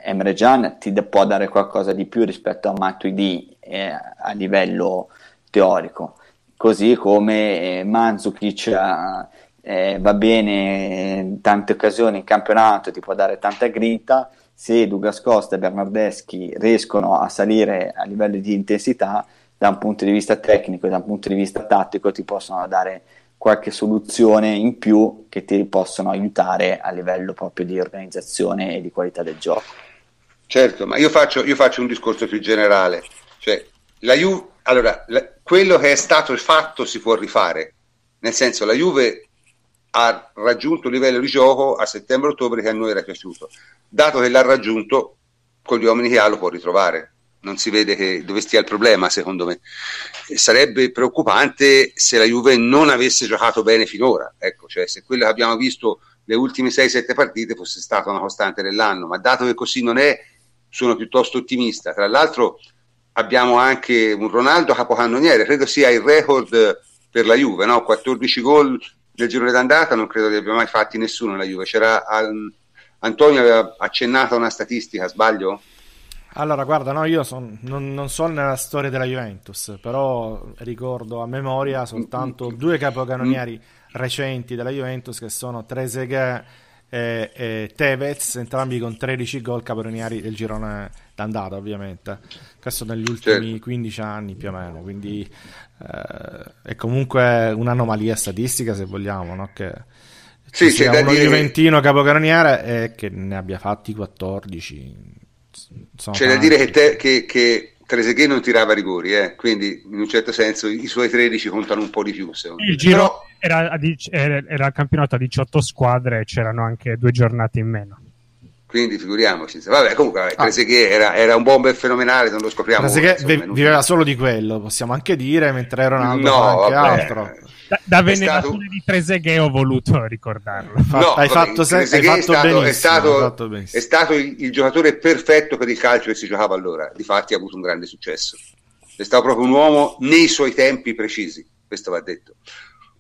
Emre Can ti può dare qualcosa di più rispetto a Matuidi eh, a livello teorico. Così come eh, Mandzukic eh, eh, va bene in tante occasioni in campionato, ti può dare tanta grinta, se Douglas Costa e Bernardeschi riescono a salire a livello di intensità, da un punto di vista tecnico e da un punto di vista tattico ti possono dare qualche soluzione in più che ti possono aiutare a livello proprio di organizzazione e di qualità del gioco. Certo, ma io faccio, io faccio un discorso più generale, cioè la Juve, allora, la, quello che è stato fatto si può rifare, nel senso la Juve ha raggiunto un livello di gioco a settembre-ottobre che a noi era piaciuto. Dato che l'ha raggiunto, con gli uomini che ha lo può ritrovare. Non si vede che, dove stia il problema, secondo me. Sarebbe preoccupante se la Juve non avesse giocato bene finora. Ecco, cioè se quello che abbiamo visto le ultime 6-7 partite fosse stata una costante dell'anno, ma dato che così non è, sono piuttosto ottimista. Tra l'altro abbiamo anche un Ronaldo capocannoniere, credo sia il record per la Juve, no? 14 gol nel girone d'andata non credo che abbia mai fatti nessuno nella Juve. C'era Antonio aveva accennato a una statistica, sbaglio? Allora, guarda, no, io son, non, non sono nella storia della Juventus, però ricordo a memoria soltanto mm-hmm. due capocannonieri mm. recenti della Juventus che sono Trezeguet e, e Tevez, entrambi con 13 gol capocannonieri del girone d'andata, ovviamente. Questo negli ultimi certo. 15 anni più o meno, quindi eh, è comunque un'anomalia statistica se vogliamo, no? che sì, sia uno Juventino che... capocannoniere e che ne abbia fatti 14. C'è da dire che, te, che, che Trezeguet non tirava rigori, eh? quindi in un certo senso i suoi 13 contano un po' di più. Il giro Però... era, era, era il campionato a 18 squadre e c'erano anche due giornate in meno quindi figuriamoci. Vabbè, comunque, vabbè, ah. era, era, un bomber fenomenale, non lo scopriamo. Trezeguet vi, viveva solo di quello, possiamo anche dire, mentre Ronaldo no, anche vabbè. altro. Da, da venerazione stato... di Trezeguet ho voluto ricordarlo. No, hai, fatto se... hai, fatto è stato, è stato, fatto è stato il, il, giocatore perfetto per il calcio che si giocava allora. Difatti ha avuto un grande successo. È stato proprio un uomo nei suoi tempi precisi, questo va detto.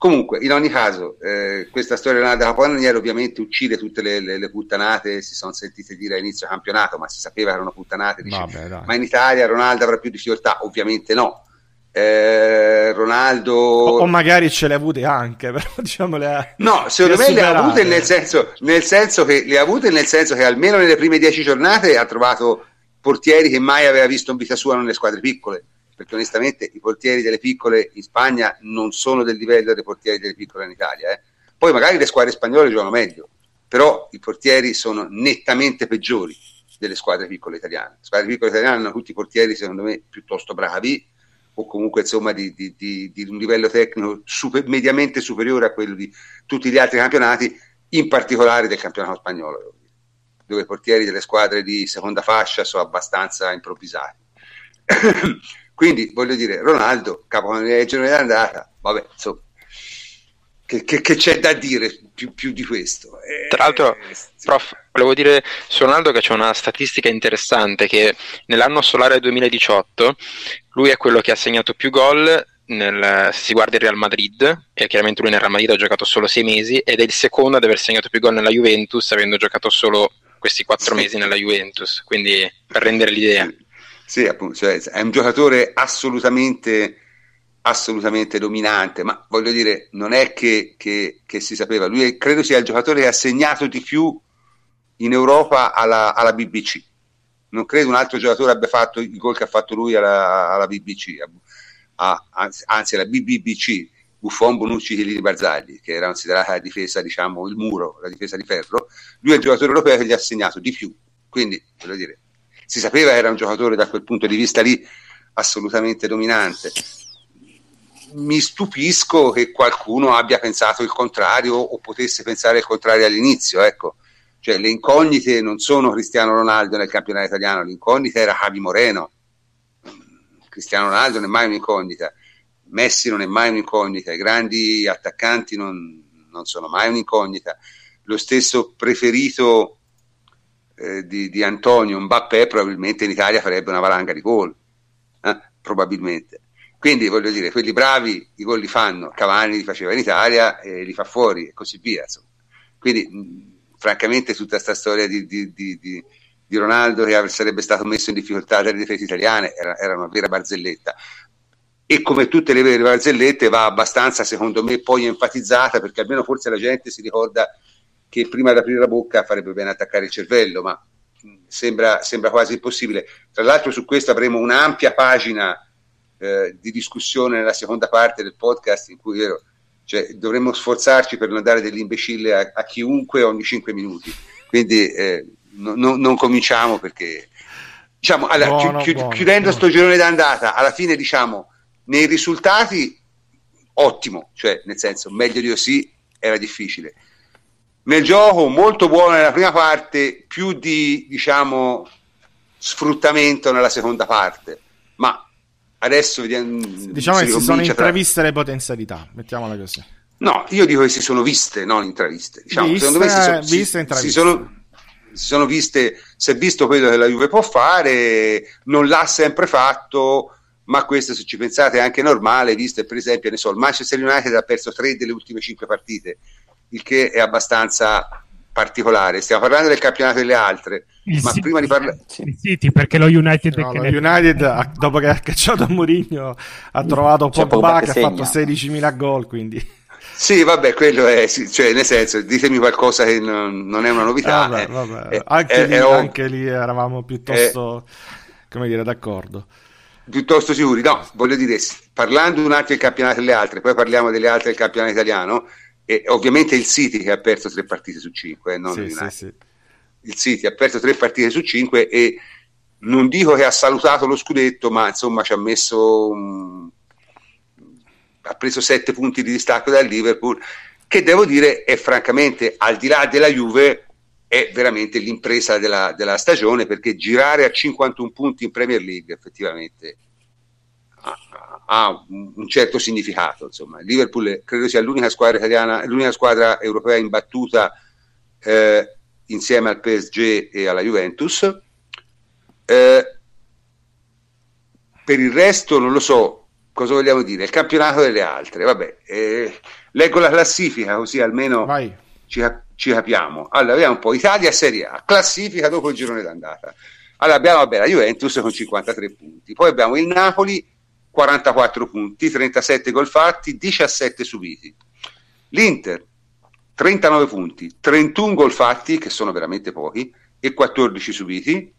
Comunque, in ogni caso, eh, questa storia della capocannoniere ovviamente uccide tutte le, le, le, puttanate, si sono sentite dire a inizio campionato, ma si sapeva che erano puttanate. Dice, Vabbè, ma in Italia Ronaldo avrà più difficoltà? Ovviamente no. Eh, Ronaldo o, o, magari ce le ha avute anche però diciamo le ha, no secondo me le ha avute nel senso, nel senso che le ha avute nel senso che almeno nelle prime dieci giornate ha trovato portieri che mai aveva visto in vita sua nelle squadre piccole perché onestamente i portieri delle piccole in Spagna non sono del livello dei portieri delle piccole in Italia. Eh. Poi magari le squadre spagnole giocano meglio, però i portieri sono nettamente peggiori delle squadre piccole italiane. Le squadre piccole italiane hanno tutti i portieri, secondo me, piuttosto bravi o comunque insomma di, di, di, di un livello tecnico super, mediamente superiore a quello di tutti gli altri campionati, in particolare del campionato spagnolo, dove i portieri delle squadre di seconda fascia sono abbastanza improvvisati. Quindi voglio dire, Ronaldo, capocannoniere d'andata, vabbè, insomma, che, che, che, c'è da dire più, più di questo? Eh, Tra l'altro, eh, prof, volevo dire su Ronaldo che c'è una statistica interessante che nell'anno solare 2018 lui è quello che ha segnato più gol nel, se si guarda il Real Madrid, e chiaramente lui nel Real Madrid ha giocato solo sei mesi, ed è il secondo ad aver segnato più gol nella Juventus, avendo giocato solo questi quattro sì. mesi nella Juventus, quindi per rendere l'idea. Sì. Sì, appunto, cioè, è un giocatore assolutamente, assolutamente dominante, ma voglio dire, non è che, che, che, si sapeva. Lui è, credo sia il giocatore che ha segnato di più in Europa alla, alla, BBC. Non credo un altro giocatore abbia fatto il gol che ha fatto lui alla, alla BBC, a, anzi, anzi alla BBBC, Buffon, Bonucci, Chilini, Barzagli, che era considerata la difesa, diciamo, il muro, la difesa di ferro. Lui è il giocatore europeo che gli ha segnato di più. Quindi, voglio dire, si sapeva che era un giocatore da quel punto di vista lì assolutamente dominante. mi stupisco che qualcuno abbia pensato il contrario o potesse pensare il contrario all'inizio, ecco. Cioè, le incognite non sono Cristiano Ronaldo nel campionato italiano, l'incognita era Javi Moreno. Cristiano Ronaldo non è mai un'incognita, Messi non è mai un'incognita, i grandi attaccanti non, non sono mai un'incognita. Lo stesso preferito eh, di, di, Antonio Mbappé probabilmente in Italia farebbe una valanga di gol, eh? probabilmente. Quindi voglio dire, quelli bravi i gol li fanno, Cavani li faceva in Italia e li fa fuori e così via. Insomma. Quindi, mh, francamente, tutta questa storia di, di, di, di, Ronaldo che sarebbe stato messo in difficoltà dalle difese italiane era, era una vera barzelletta. E come tutte le vere barzellette va abbastanza, secondo me, poi enfatizzata perché almeno forse la gente si ricorda che prima di aprire la bocca farebbe bene attaccare il cervello, ma sembra, sembra quasi impossibile. Tra l'altro su questo avremo un'ampia pagina eh, di discussione nella seconda parte del podcast in cui vero, cioè, dovremmo sforzarci per non dare dell'imbecille a, a chiunque ogni cinque minuti. Quindi eh, no, no, non cominciamo perché diciamo, allora, buono, chi, buono, chiudendo buono. sto girone d'andata, alla fine diciamo nei risultati ottimo, cioè nel senso meglio di così era difficile. Nel gioco molto buono nella prima parte, più di diciamo sfruttamento nella seconda parte, ma adesso vediamo, diciamo si che si sono intraviste tra... le potenzialità, mettiamola così. No, io dico che si sono viste, non intraviste. Diciamo, viste, secondo me si, sono, viste si, si, sono, si sono viste, si è visto quello che la Juve può fare, non l'ha sempre fatto, ma questo se ci pensate è anche normale, visto per esempio, ne so, il Manchester United ha perso tre delle ultime cinque partite, il che è abbastanza particolare. Stiamo parlando del campionato delle altre, il ma City, prima di parlare... Il City, perché lo United... No, lo United, dopo che ha cacciato Mourinho, ha trovato Pogba che, che ha fatto 16.000 gol, quindi... Sì, vabbè, quello è, cioè, nel senso, ditemi qualcosa che non, non è una novità. Vabbè, vabbè. Eh, anche, eh, lì, eh, anche, lì, eravamo piuttosto, come dire, d'accordo. Piuttosto sicuri, no, voglio dire, parlando un attimo del campionato delle altre, poi parliamo delle altre del campionato italiano, e ovviamente il City che ha perso tre partite su cinque, eh, non sì, sì, sì. il City ha perso tre partite su cinque e non dico che ha salutato lo scudetto, ma insomma ci ha messo um, ha preso sette punti di distacco dal Liverpool, che devo dire è francamente al di là della Juve è veramente l'impresa della, della stagione perché girare a 51 punti in Premier League effettivamente ha un certo significato. Insomma. Il Liverpool credo sia l'unica squadra italiana, l'unica squadra europea imbattuta eh, insieme al PSG e alla Juventus. Eh, per il resto non lo so cosa vogliamo dire. Il campionato delle altre, vabbè, eh, leggo la classifica così almeno ci, ci, capiamo. Allora, vediamo un po'. Italia Serie A, classifica dopo il girone d'andata. Allora abbiamo vabbè, la Juventus con 53 punti, poi abbiamo il Napoli 44 punti, 37 gol fatti, 17 subiti. L'Inter 39 punti, 31 gol fatti, che sono veramente pochi, e 14 subiti,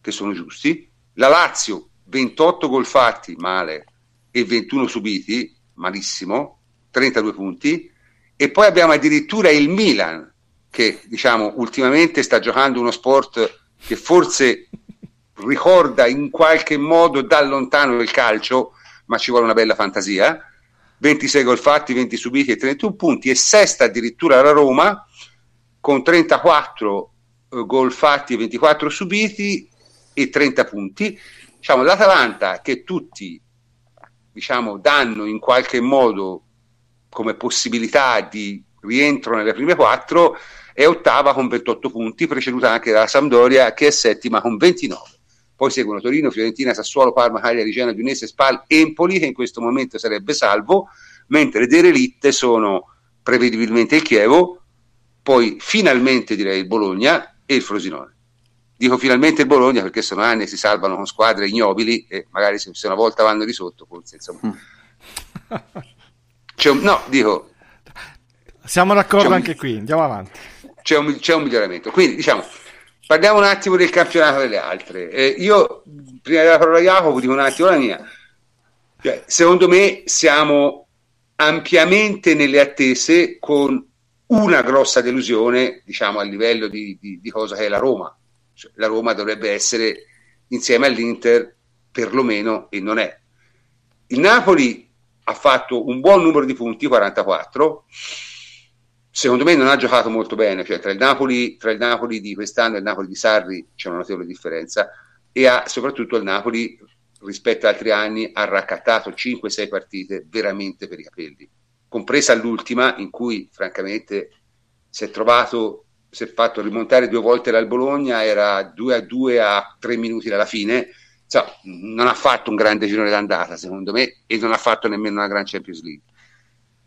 che sono giusti. La Lazio 28 gol fatti, male, e 21 subiti, malissimo, 32 punti. E poi abbiamo addirittura il Milan, che diciamo ultimamente sta giocando uno sport che forse ricorda in qualche modo da lontano il calcio, ma ci vuole una bella fantasia. 26 gol fatti, 20 subiti e 31 punti, e sesta addirittura la Roma con 34 eh, gol fatti e 24 subiti e 30 punti. Diciamo, L'Atalanta che tutti diciamo, danno in qualche modo come possibilità di rientro nelle prime quattro è ottava con 28 punti, preceduta anche dalla Sampdoria che è settima con 29 poi seguono Torino, Fiorentina, Sassuolo, Parma, Cagliari, Genoa, Udinese, Spal, Empoli che in questo momento sarebbe salvo, mentre derelitte sono prevedibilmente il Chievo, poi finalmente direi il Bologna e il Frosinone. Dico finalmente il Bologna perché sono anni che si salvano con squadre ignobili e magari se una volta vanno di sotto, forse insomma. Mm. Un, no, dico. Siamo d'accordo anche qui, andiamo avanti. C'è un, c'è un miglioramento. Quindi diciamo, Parliamo un attimo del campionato delle altre. Eh, io, prima della parola Jacopo, dico un attimo la mia. Cioè, secondo me siamo ampiamente nelle attese con una grossa delusione, diciamo, a livello di, di, di cosa che è la Roma. Cioè, la Roma dovrebbe essere insieme all'Inter perlomeno e non è. Il Napoli ha fatto un buon numero di punti, 44. Secondo me non ha giocato molto bene, cioè tra il Napoli, tra il Napoli di quest'anno e il Napoli di Sarri c'è una notevole differenza e ha soprattutto il Napoli rispetto ad altri anni ha raccattato 5-6 partite veramente per i capelli, compresa l'ultima in cui francamente si è trovato, si è fatto rimontare due volte dal Bologna, era 2 a 2 a 3 minuti dalla fine, insomma, non ha fatto un grande girone d'andata secondo me e non ha fatto nemmeno una gran Champions League.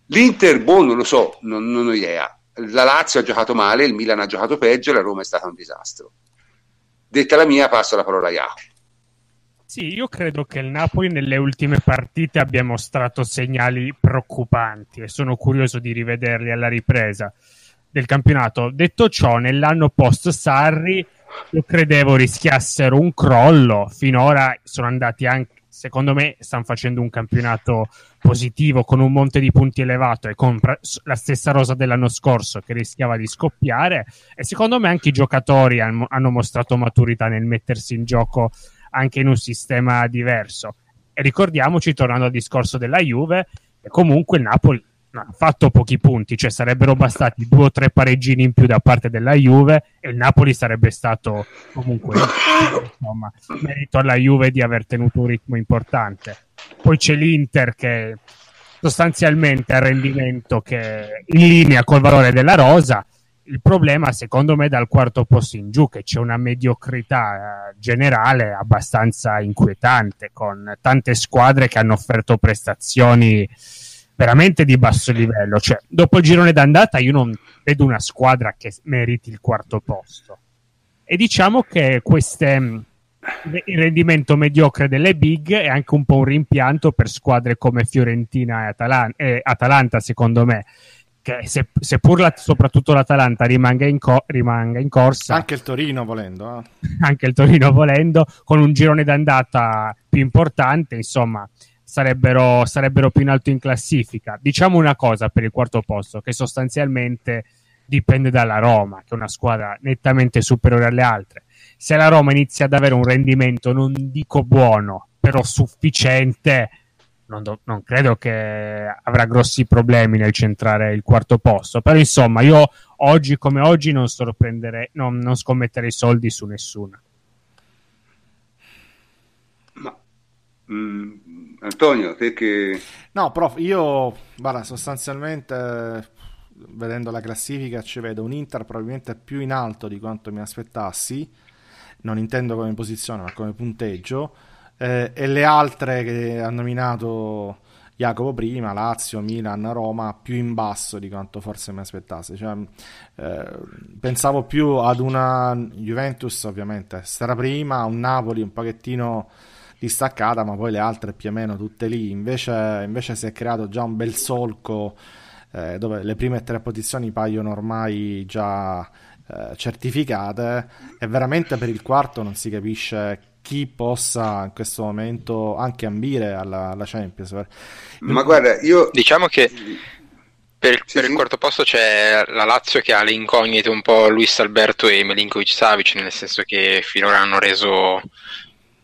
L'Inter, boh, non lo so, non, non ho idea. La Lazio ha giocato male, il Milan ha giocato peggio, la Roma è stata un disastro. Detta la mia, passo la parola a Jacopo. Sì, io credo che il Napoli nelle ultime partite abbia mostrato segnali preoccupanti e sono curioso di rivederli alla ripresa del campionato. Detto ciò, nell'anno post Sarri io credevo rischiassero un crollo, finora sono andati anche secondo me stanno facendo un campionato positivo con un monte di punti elevato e con la stessa rosa dell'anno scorso che rischiava di scoppiare e secondo me anche i giocatori hanno, mostrato maturità nel mettersi in gioco anche in un sistema diverso. E ricordiamoci, tornando al discorso della Juve, comunque il Napoli ha fatto pochi punti, cioè sarebbero bastati due o tre pareggini in più da parte della Juve e il Napoli sarebbe stato comunque insomma, merito alla Juve di aver tenuto un ritmo importante. Poi c'è l'Inter che sostanzialmente ha rendimento che è in linea col valore della rosa il problema secondo me dal quarto posto in giù che c'è una mediocrità eh, generale abbastanza inquietante con tante squadre che hanno offerto prestazioni veramente di basso livello. Cioè dopo il girone d'andata io non vedo una squadra che meriti il quarto posto. E diciamo che queste, mm, il rendimento mediocre delle big è anche un po' un rimpianto per squadre come Fiorentina e, Atalan- e Atalanta secondo me che se, seppur la, soprattutto l'Atalanta rimanga in, co- rimanga in, corsa. Anche il Torino volendo eh. anche il Torino volendo con un girone d'andata più importante insomma sarebbero, sarebbero più in alto in classifica diciamo una cosa per il quarto posto che sostanzialmente dipende dalla Roma che è una squadra nettamente superiore alle altre se la Roma inizia ad avere un rendimento non dico buono però sufficiente non, do- non, credo che avrà grossi problemi nel centrare il quarto posto. Però insomma, io oggi come oggi non non, non scommetterei soldi su nessuno. Ma mm, Antonio, te che. No, prof, io guarda, sostanzialmente vedendo la classifica ci vedo un Inter probabilmente più in alto di quanto mi aspettassi. Non intendo come posizione, ma come punteggio eh, e le altre che ha nominato Jacopo prima, Lazio, Milan, Roma, più in basso di quanto forse mi aspettassi. Cioè, eh, pensavo più ad una Juventus, ovviamente, stara prima, un Napoli un pochettino distaccata, ma poi le altre più o meno tutte lì. Invece, invece si è creato già un bel solco eh, dove le prime tre posizioni paiono ormai già eh, certificate e veramente per il quarto non si capisce chi possa in questo momento anche ambire alla, alla Champions. Ma guarda, io diciamo che per, sì, per sì. il quarto posto c'è la Lazio che ha le incognite un po' Luis Alberto e Melinkovic Savic, nel senso che finora hanno reso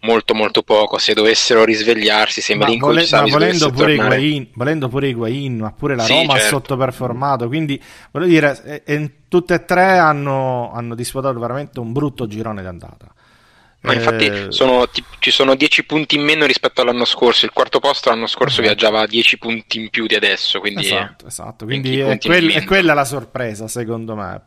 molto molto poco se dovessero risvegliarsi se Melinkovic Savic volendo pure. Higuain, volendo pure Higuain ma pure la sì, Roma certo. ha sottoperformato quindi voglio dire e, e, tutte e tre hanno, hanno disputato veramente un brutto girone d'andata ma infatti eh... sono, ci sono 10 punti in meno rispetto all'anno scorso. Il quarto posto l'anno scorso esatto. viaggiava a 10 punti in più di adesso. Quindi esatto, esatto. Quindi è, quel, è, quella la sorpresa, secondo me.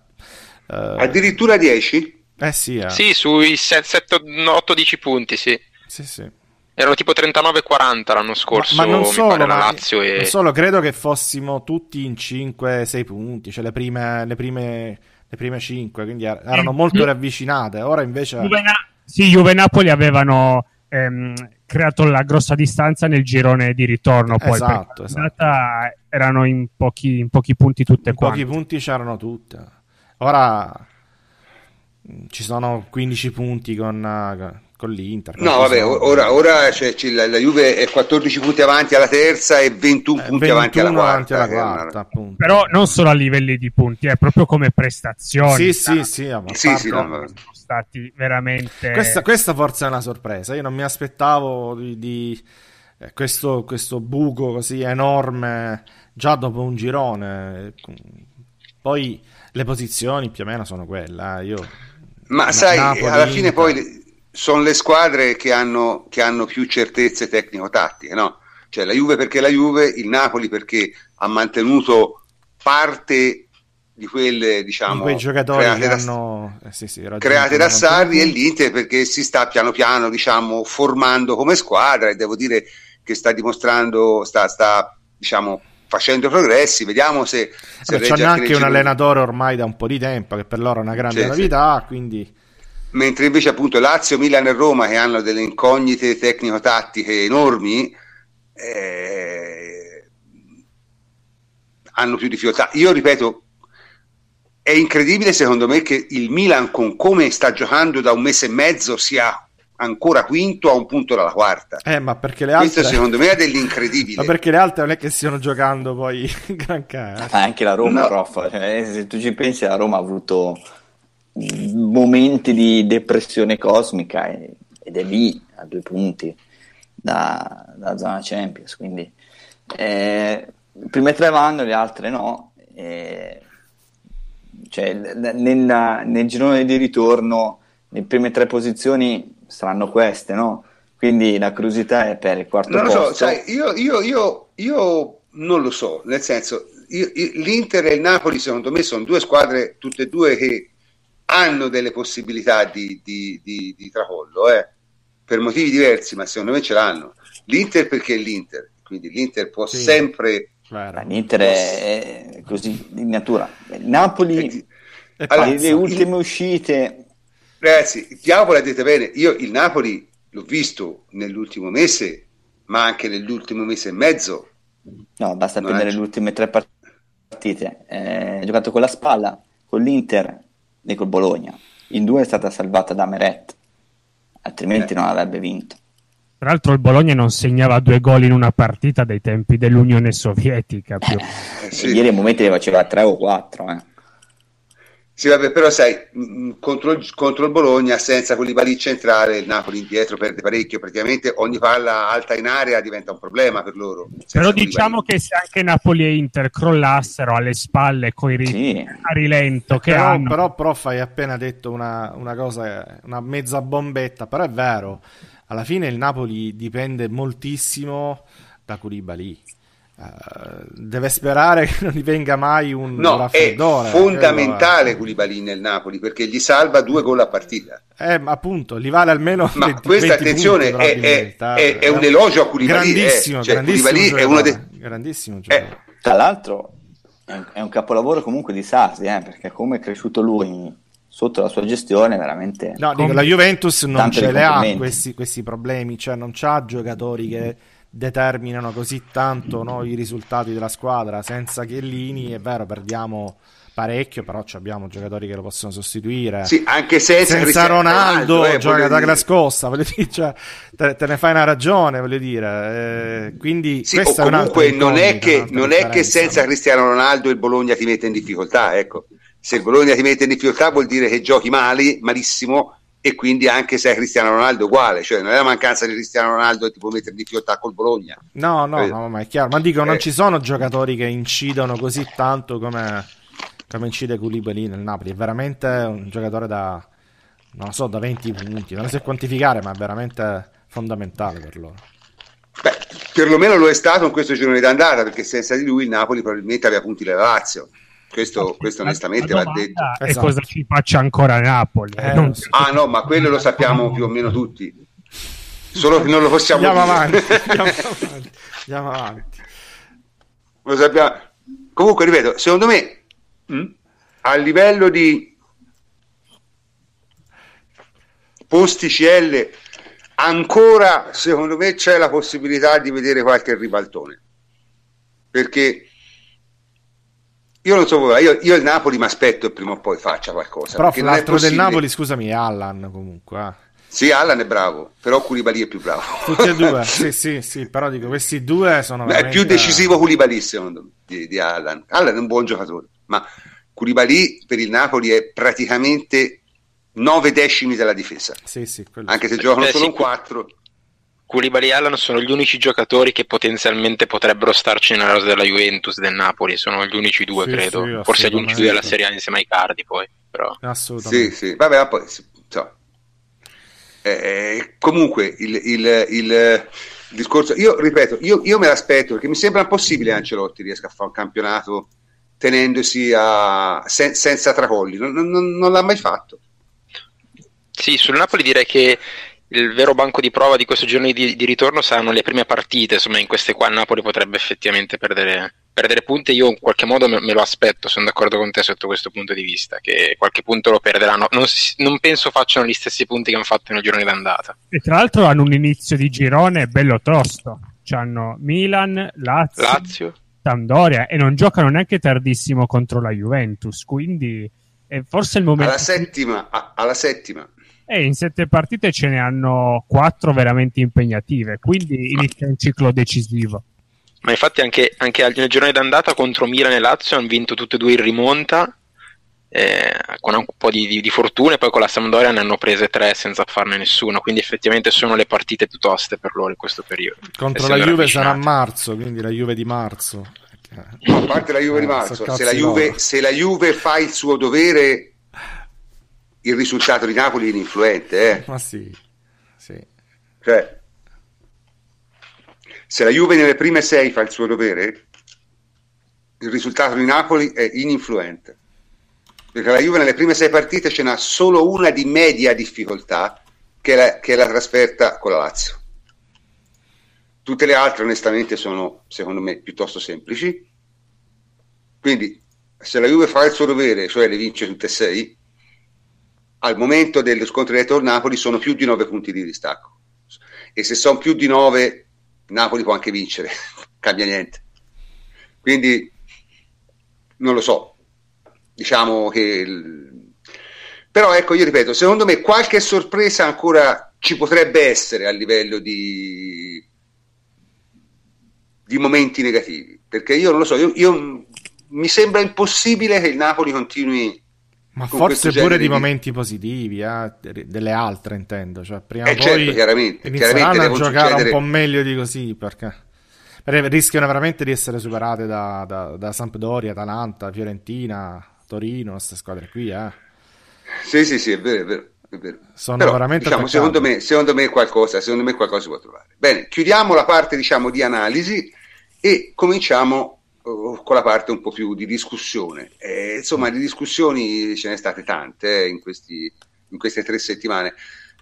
Uh... Addirittura 10? Eh sì, eh. sì sui 8-10 punti, sì. Sì, sì. Erano tipo 39-40 l'anno scorso. Ma, ma non solo, la Lazio e... non solo, credo che fossimo tutti in 5-6 punti, cioè le prime, le prime, le prime 5, quindi er-, erano molto ravvicinate. Ora invece. Juvena- sì, Juve e Napoli avevano ehm, creato la grossa distanza nel girone di ritorno. Poi esatto, esatto. erano in pochi, in pochi, punti tutte in quante. pochi punti c'erano tutte. Ora mm, ci sono 15 punti con, uh, con l'Inter. No, vabbè, sono... ora, ora c'è, c'è la, la, Juve è 14 punti avanti alla terza e 21 eh, punti avanti alla quarta. Avanti alla quarta una... Però non solo a livelli di punti, è proprio come prestazioni. Sì, sì, sì. sì, sì no, stati veramente. Questa, questa, forse è una sorpresa. Io non mi aspettavo di, di, eh, questo, questo buco così enorme già dopo un girone. Poi le posizioni più o meno sono quelle. Eh. Io, Ma sai, Napoli, alla fine Inter... poi sono le squadre che hanno, che hanno più certezze tecnico-tattiche, no? Cioè la Juve perché la Juve, il Napoli perché ha mantenuto parte di quelle diciamo di quei giocatori create da, hanno, eh, sì, sì, create da Sarri e l'Inter perché si sta piano piano diciamo formando come squadra e devo dire che sta dimostrando sta, sta diciamo facendo progressi vediamo se, se Vabbè, c'è anche un allenatore ormai da un po' di tempo che per loro è una grande sì, novità quindi mentre invece appunto Lazio, Milan e Roma che hanno delle incognite tecnico-tattiche enormi eh, hanno più difficoltà. Io ripeto è incredibile secondo me che il Milan con come sta giocando da un mese e mezzo sia ancora quinto a un punto dalla quarta. Eh, ma perché le altre... Questo secondo me è dell'incredibile. ma perché le altre non è che stiano giocando poi granché. Eh. Anche la Roma, no. Prof, cioè, se tu ci pensi, la Roma ha avuto momenti di depressione cosmica ed è lì a due punti da, da zona Champions. Quindi eh, le prime tre vanno, le altre no. Eh, cioè, nel, nel girone di ritorno, le prime tre posizioni saranno queste, no? Quindi la curiosità è per il quarto non posto. Non lo so, sai, io, io, io, io, non lo so, nel senso, l'Inter e il Napoli secondo me sono due squadre, tutte e due che hanno delle possibilità di, di, di, di tracollo, eh? per motivi diversi, ma secondo me ce l'hanno. L'Inter perché è l'Inter, quindi l'Inter può sì. sempre L'Inter è così di natura. Napoli, allora, le, le ultime uscite. Ragazzi, il ha detto bene, io il Napoli l'ho visto nell'ultimo mese, ma anche nell'ultimo mese e mezzo. No, basta prendere ha... le ultime tre partite. Eh, ha giocato con la spalla, con l'Inter e col Bologna. In due è stata salvata da Meret, altrimenti eh. non avrebbe vinto. Tra l'altro il Bologna non segnava due gol in una partita dai tempi dell'Unione Sovietica. Più. Eh, sì. Ieri a momenti ne faceva tre o quattro. Eh. Sì, vabbè, però sai, mh, contro, il, contro il Bologna, senza Koulibaly centrale, il Napoli indietro perde parecchio, praticamente ogni palla alta in area diventa un problema per loro. Però diciamo che se anche Napoli e Inter crollassero alle spalle coi ritmi sì. a rilento che però, hanno... Però, prof, hai appena detto una, una cosa, una mezza bombetta, però è vero alla fine il Napoli dipende moltissimo da Koulibaly. Uh, deve sperare che non gli venga mai un no, raffreddore. È fondamentale Koulibaly nel Napoli perché gli salva due gol a partita. Eh, ma appunto, gli vale almeno ma 20, questa 20 attenzione punti, è, è, è, è, un elogio a Koulibaly. Grandissimo, eh. cioè, grandissimo, Koulibaly è uno dei... grandissimo eh. Tra l'altro è un, capolavoro comunque di Sarri, eh, perché come è cresciuto lui sotto la sua gestione veramente... No, dico, la Juventus non ce le ha questi, questi, problemi, cioè non ha giocatori che determinano così tanto no, i risultati della squadra, senza Chiellini, è vero, perdiamo parecchio, però abbiamo giocatori che lo possono sostituire. Sì, anche senza, senza Ronaldo, eh, gioca da Grascossa, voglio dire, cioè, te, te, ne fai una ragione, voglio dire. Eh, quindi sì, questa comunque non è che, non è che senza Cristiano Ronaldo il Bologna ti mette in difficoltà, ecco se il Bologna ti mette in difficoltà vuol dire che giochi male, malissimo e quindi anche se è Cristiano Ronaldo uguale, cioè non è la mancanza di Cristiano Ronaldo che ti può mettere in difficoltà col Bologna. No, no, no, ma è chiaro, ma dico, non eh. ci sono giocatori che incidono così tanto come, come incide Koulibaly nel Napoli, è veramente un giocatore da, non so, da 20 punti, non so quantificare, ma è veramente fondamentale per loro. Beh, perlomeno lo è stato in questo girone d'andata, perché senza di lui il Napoli probabilmente aveva punti la Lazio questo, questo onestamente va detto. E esatto. cosa ci faccia ancora Napoli? Eh, non... Ah no, ma quello lo sappiamo più o meno tutti. Solo che non lo possiamo andiamo dire. Avanti, andiamo avanti, andiamo avanti. Lo sappiamo. Comunque, ripeto, secondo me mh, mm, a livello di posti CL ancora secondo me c'è la possibilità di vedere qualche ribaltone perché io non so voi, io, io il Napoli mi aspetto che prima o poi faccia qualcosa. Però l'altro del Napoli, scusami, è Allan comunque. Eh. Sì, Allan è bravo, però Koulibaly è più bravo. Tutti e due, sì, sì, sì, però dico, questi due sono veramente... È più decisivo Koulibaly, secondo me, di, di Allan. Allan è un buon giocatore, ma Koulibaly per il Napoli è praticamente nove decimi della difesa. Sì, sì, Anche se giocano Beh, solo un 4. Koulibaly e Allan sono gli unici giocatori che potenzialmente potrebbero starci nella rosa della Juventus del Napoli, sono gli unici due, Sì, credo. sì, Forse gli unici due della. Serie A insieme ai Cardi, poi. Però. Assolutamente. Sì, sì, vabbè, ma poi, insomma. Eh, comunque il, il- il discorso, io ripeto, io, io me l'aspetto perché mi sembra impossibile Ancelotti riesca a fare un campionato tenendosi a, sen- senza tracolli, non, non- non l'ha mai fatto. Sì, sul Napoli direi che il vero banco di prova di questi giorni di, di ritorno saranno le prime partite, insomma in queste qua Napoli potrebbe effettivamente perdere, perdere punti, io in qualche modo me, me lo aspetto, sono d'accordo con te sotto questo punto di vista, che qualche punto lo perderanno, non, non penso facciano gli stessi punti che hanno fatto nei giorni d'andata. E tra l'altro hanno un inizio di girone bello tosto. C'hanno Milan, Lazio, Lazio? Sampdoria e non giocano neanche tardissimo contro la Juventus. Quindi è forse il momento. Alla settima, a- alla settima. E in sette partite ce ne hanno quattro veramente impegnative. Quindi inizia un ciclo decisivo. Ma infatti anche, anche al- nel giorno d'andata contro Milan e Lazio hanno vinto tutte e due in rimonta, eh, con un po' di, di, di fortuna, e poi con la Sampdoria ne hanno prese tre senza farne nessuno, quindi effettivamente sono le partite più toste per loro in questo periodo. Contro Essendo la Juve sarà a marzo, quindi la Juve di marzo. A parte la Juve di Eh, marzo, se la Juve, se la Juve fa il suo dovere, il risultato di Napoli è ininfluente. Eh? Ma sì, sì. Cioè, se la Juve nelle prime sei fa il suo dovere, il risultato di Napoli è ininfluente. Perché la Juve nelle prime sei partite ce n'ha solo una di media difficoltà, che è la, che è la trasferta con la Lazio. Tutte le altre, onestamente, sono secondo me piuttosto semplici. Quindi, se la Juve fa il suo dovere, cioè le vince tutte e sei, al momento dello scontro diretto con Napoli sono più di 9 punti di distacco. E se sono più di 9, Napoli può anche vincere, cambia niente. Quindi non lo so. Diciamo che il- però ecco, io ripeto, secondo me qualche sorpresa ancora ci potrebbe essere a livello di di momenti negativi, perché io non lo so, io, io- mi sembra impossibile che il Napoli continui Ma con forse pure di momenti positivi, eh, de- delle altre intendo. Cioè, prima Eh, poi certo, chiaramente, chiaramente a giocare succedere- un po' meglio di così perché, perché rischiano veramente di essere superate da, da, da Sampdoria, Atalanta, Fiorentina, Torino, queste squadre qui. Eh. Sì, sì, sì, è vero, è vero. È vero. Sono Però, veramente diciamo, secondo me, secondo me qualcosa, secondo me qualcosa si può trovare. Bene, chiudiamo la parte diciamo di analisi e cominciamo con la parte un po' più di discussione. Eh, insomma, di discussioni ce ne state tante eh, in, questi, in queste tre settimane.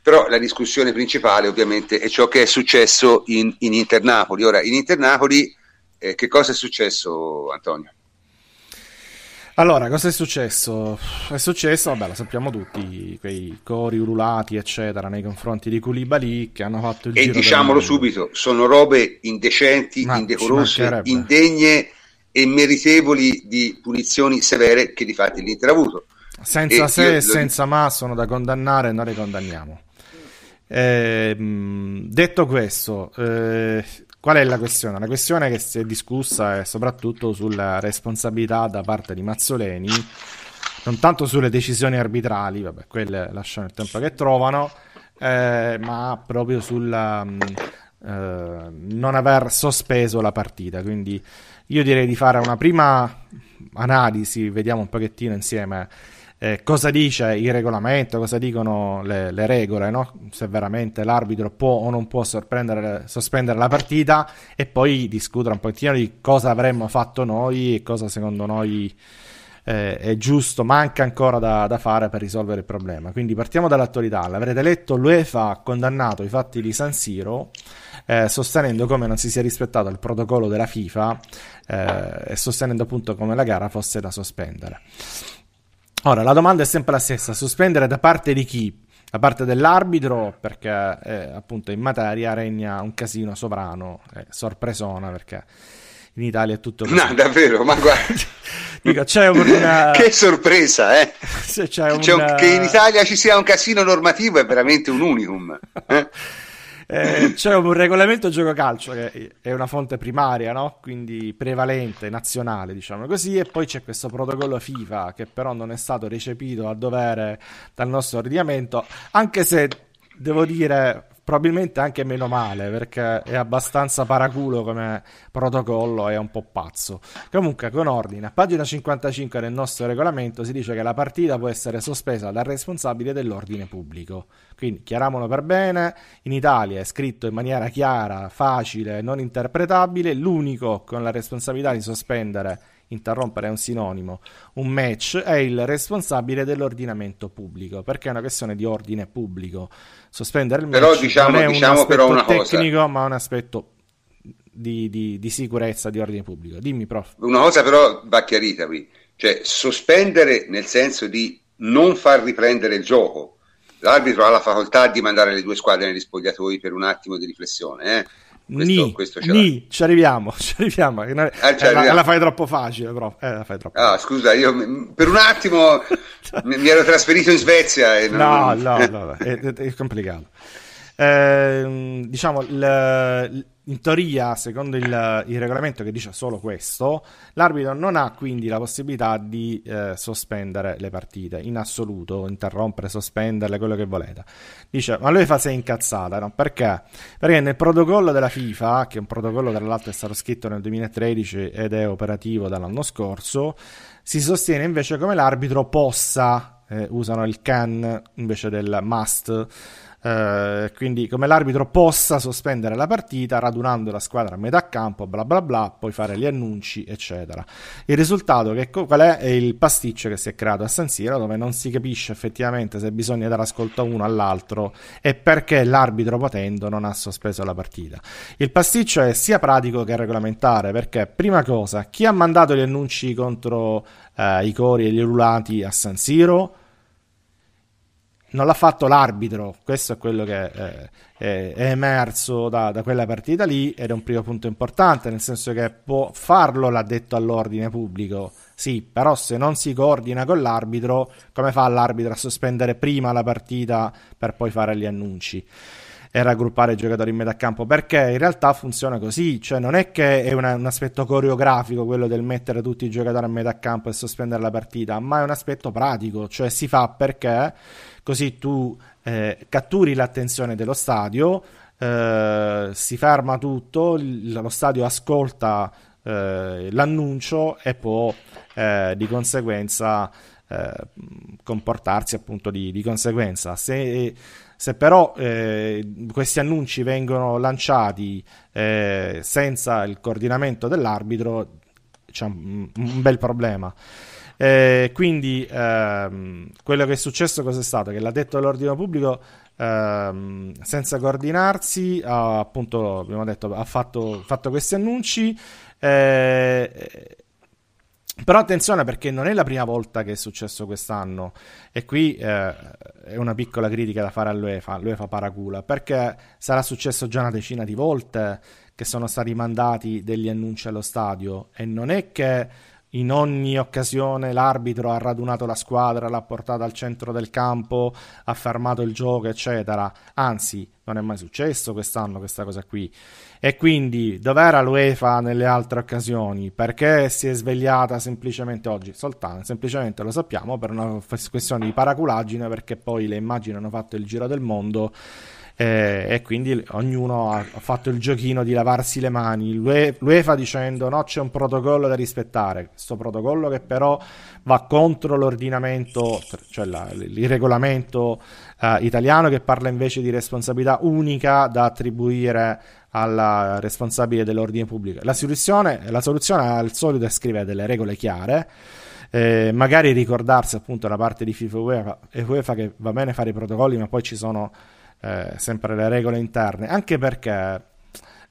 Però la discussione principale ovviamente è ciò che è successo in, in Inter Napoli. Ora, in Inter Napoli, eh, che cosa è successo, Antonio? Allora, cosa è successo? È successo, vabbè, lo sappiamo tutti, quei cori ululati, eccetera, nei confronti di Koulibaly che hanno fatto il E giro del diciamolo subito, sono robe indecenti, Ma indecorose, indegne e meritevoli di punizioni severe che di fatti l'Inter ha avuto. Senza E se e lo senza ma sono da condannare e noi le condanniamo. Ehm, detto questo, eh, qual è la questione? La questione che si è discussa è soprattutto sulla responsabilità da parte di Mazzoleni, non tanto sulle decisioni arbitrali, vabbè, quelle lasciano il tempo che trovano, eh, ma proprio sul non aver sospeso la partita. Quindi io direi di fare una prima analisi, vediamo un pochettino insieme eh, cosa dice il regolamento, cosa dicono le, le regole, no? se veramente l'arbitro può o non può sospendere la partita e poi discutere un pochettino di cosa avremmo fatto noi e cosa secondo noi eh, è giusto, manca ancora da, da fare per risolvere il problema. Quindi partiamo dall'attualità. L'avrete letto, l'UEFA ha condannato i fatti di San Siro eh, sostenendo come non si sia rispettato il protocollo della FIFA eh, e sostenendo appunto come la gara fosse da sospendere. Ora, la domanda è sempre la stessa, sospendere da parte di chi? Da parte dell'arbitro, perché eh, appunto in materia regna un casino sovrano, eh, sorpresona, perché in Italia è tutto così. No, davvero, ma guarda, Dico, c'è una... che sorpresa, eh? c'è C'è un- un- che in Italia ci sia un casino normativo è veramente un unicum. eh? Eh, c'è un regolamento gioco calcio che è una fonte primaria, no? quindi prevalente, nazionale, diciamo così, e poi c'è questo protocollo FIFA che però non è stato recepito a dovere dal nostro ordinamento, anche se devo dire probabilmente anche meno male perché è abbastanza paraculo come protocollo è un po' pazzo. Comunque con ordine, a pagina 55 del nostro regolamento si dice che la partita può essere sospesa dal responsabile dell'ordine pubblico. Quindi chiariamolo per bene, in Italia è scritto in maniera chiara, facile, non interpretabile, l'unico con la responsabilità di sospendere interrompere è un sinonimo, un match è il responsabile dell'ordinamento pubblico, perché è una questione di ordine pubblico. Sospendere il match però, diciamo, non è diciamo un però aspetto una tecnico, cosa. ma un aspetto di, di, di, sicurezza, di ordine pubblico. Dimmi, prof. Una cosa però va chiarita qui, cioè sospendere nel senso di non far riprendere il gioco. L'arbitro ha la facoltà di mandare le due squadre negli spogliatoi per un attimo di riflessione, eh? Questo, ni, questo ni, ci arriviamo, ci arriviamo. Eh, ah, eh, la, la, fai troppo facile, però. Eh, fai troppo ah, scusa, io per un attimo mi ero trasferito in Svezia. E non... No, no, no, è, è complicato. Eh, diciamo, il, in teoria, secondo il, il, regolamento che dice solo questo, l'arbitro non ha quindi la possibilità di eh, sospendere le partite in assoluto, interrompere, sospenderle, quello che volete. Dice, ma lui fa sei incazzata, no? Perché? Perché nel protocollo della FIFA, che è un protocollo tra l'altro è stato scritto nel 2013 ed è operativo dall'anno scorso, si sostiene invece come l'arbitro possa, eh, usano il can invece del must, Uh, quindi come l'arbitro possa sospendere la partita radunando la squadra a metà campo, bla bla bla, poi fare gli annunci, eccetera. Il risultato che qual è? È il pasticcio che si è creato a San Siro, dove non si capisce effettivamente se bisogna dare ascolto a uno all'altro e perché l'arbitro potendo non ha sospeso la partita. Il pasticcio è sia pratico che regolamentare, perché prima cosa, chi ha mandato gli annunci contro uh, i cori e gli ululati a San Siro? Non l'ha fatto l'arbitro, questo è quello che è, è, è emerso da, da, quella partita lì ed è un primo punto importante, nel senso che può farlo l'ha detto all'ordine pubblico, sì, però se non si coordina con l'arbitro, come fa l'arbitro a sospendere prima la partita per poi fare gli annunci? e raggruppare i giocatori in metà campo perché in realtà funziona così cioè non è che è una, un aspetto coreografico quello del mettere tutti i giocatori a metà campo e sospendere la partita ma è un aspetto pratico cioè si fa perché così tu eh, catturi l'attenzione dello stadio, eh, si ferma tutto, lo stadio ascolta eh, l'annuncio e può eh, di conseguenza eh, comportarsi appunto di, di conseguenza. Se, se però eh, questi annunci vengono lanciati senza il coordinamento dell'arbitro, c'è un, un bel problema. Eh, quindi ehm, quello che è successo cos'è stato? Che l'ha detto l'ordine pubblico ehm, senza coordinarsi ha appunto, abbiamo detto, ha fatto, fatto questi annunci. Eh, però attenzione perché non è la prima volta che è successo quest'anno e qui eh, è una piccola critica da fare all'UEFA, l'UEFA paracula, perché sarà successo già una decina di volte che sono stati mandati degli annunci allo stadio e non è che in ogni occasione l'arbitro ha radunato la squadra, l'ha portata al centro del campo, ha fermato il gioco, eccetera. Anzi, non è mai successo quest'anno questa cosa qui. E quindi dov'era l'UEFA nelle altre occasioni? Perché si è svegliata semplicemente oggi? Soltanto, semplicemente lo sappiamo per una questione di paraculaggine, perché poi le immagini hanno fatto il giro del mondo eh, e quindi ognuno ha, fatto il giochino di lavarsi le mani. L'UEFA dicendo no, c'è un protocollo da rispettare, questo protocollo che però va contro l'ordinamento, cioè la, il regolamento eh, italiano che parla invece di responsabilità unica da attribuire al responsabile dell'ordine pubblico. La soluzione, la soluzione al solito è scrivere delle regole chiare. Eh, magari ricordarsi appunto da parte di FIFA e UEFA, UEFA che va bene fare i protocolli, ma poi ci sono eh, sempre le regole interne, anche perché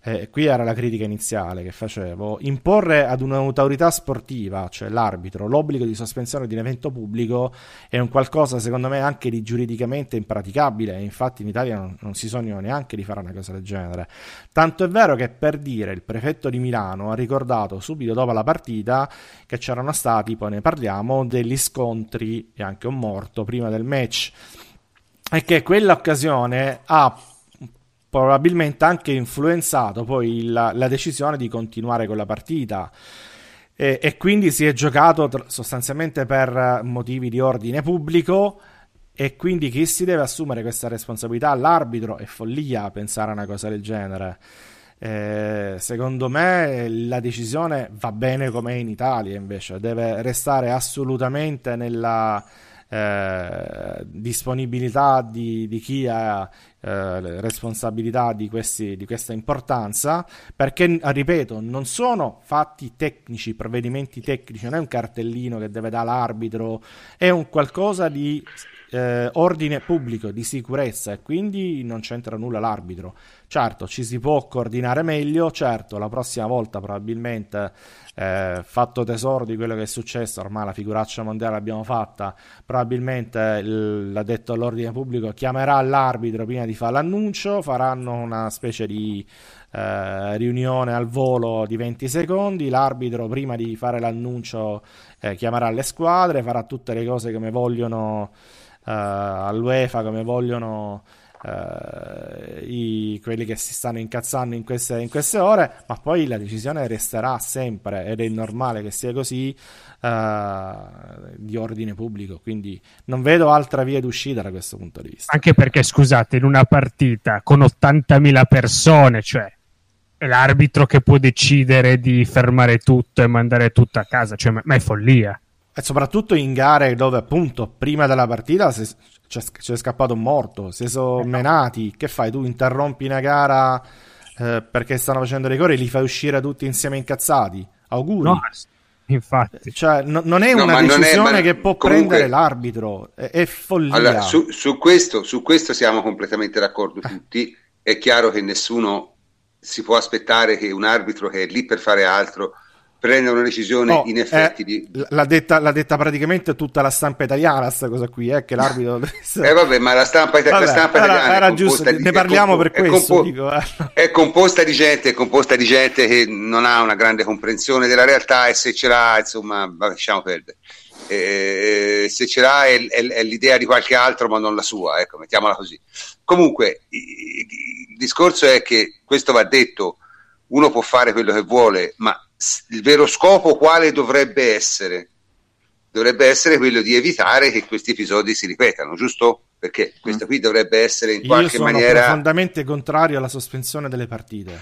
eh, qui era la critica iniziale che facevo, imporre ad un'autorità sportiva, cioè l'arbitro, l'obbligo di sospensione di un evento pubblico è un qualcosa secondo me anche di giuridicamente impraticabile. Infatti in Italia non, non si sognano neanche di fare una cosa del genere. Tanto è vero che per dire il prefetto di Milano ha ricordato subito dopo la partita che c'erano stati, poi ne parliamo, degli scontri e anche un morto prima del match è che quell'occasione ha probabilmente anche influenzato poi la, la decisione di continuare con la partita. E, e, quindi si è giocato sostanzialmente per motivi di ordine pubblico E quindi chi si deve assumere questa responsabilità? L'arbitro è follia pensare a una cosa del genere. Eh, secondo me la decisione va bene come è in Italia invece, deve restare assolutamente nella eh, disponibilità di, di, chi ha eh, responsabilità di, questi, di questa importanza, perché, ripeto, non sono fatti tecnici, provvedimenti tecnici, non è un cartellino che deve dare l'arbitro, è un qualcosa di eh, ordine pubblico, di sicurezza e quindi non c'entra nulla l'arbitro. Certo, ci si può coordinare meglio, certo, la prossima volta probabilmente eh, fatto tesoro di quello che è successo, ormai la figuraccia mondiale l'abbiamo fatta, probabilmente l'addetto all'ordine pubblico chiamerà l'arbitro prima di fare l'annuncio, faranno una specie di eh, riunione al volo di 20 secondi, l'arbitro prima di fare l'annuncio eh, chiamerà le squadre, farà tutte le cose come vogliono eh, all'UEFA, come vogliono Uh, i, quelli che si stanno incazzando in queste, in queste, ore, ma poi la decisione resterà sempre, ed è normale che sia così, uh, di ordine pubblico. Quindi non vedo altra via d'uscita da questo punto di vista. Anche perché, scusate, in una partita con 80.000 persone, cioè è l'arbitro che può decidere di fermare tutto e mandare tutto a casa, cioè, ma, ma è follia. E soprattutto in gare dove appunto prima della partita c'è, c'è scappato un morto, si sono menati, che fai? Tu interrompi una gara eh, perché stanno facendo i rigori e li fai uscire tutti insieme incazzati? Auguri. No, infatti. Cioè, no, non è no, una decisione è, che può comunque, prendere l'arbitro, è, è follia. Allora, su, su, questo, su questo siamo completamente d'accordo tutti. È chiaro che nessuno si può aspettare che un arbitro che è lì per fare altro prendere una decisione no, in effetti eh, di... l'ha, detta, l'ha, detta, praticamente tutta la stampa italiana questa cosa qui eh, che l'arbitro eh vabbè ma la stampa, vabbè, la stampa italiana era giusto di, ne parliamo compo- per questo compo- dico, eh. è, composta di gente è composta di gente che non ha una grande comprensione della realtà e se ce l'ha insomma lasciamo perdere eh, se ce l'ha è, è, è, l'idea di qualche altro ma non la sua ecco mettiamola così comunque il discorso è che questo va detto uno può fare quello che vuole ma il vero scopo quale dovrebbe essere? Dovrebbe essere quello di evitare che questi episodi si ripetano, giusto? Perché questo qui dovrebbe essere in Io qualche sono maniera... profondamente contrario alla sospensione delle partite,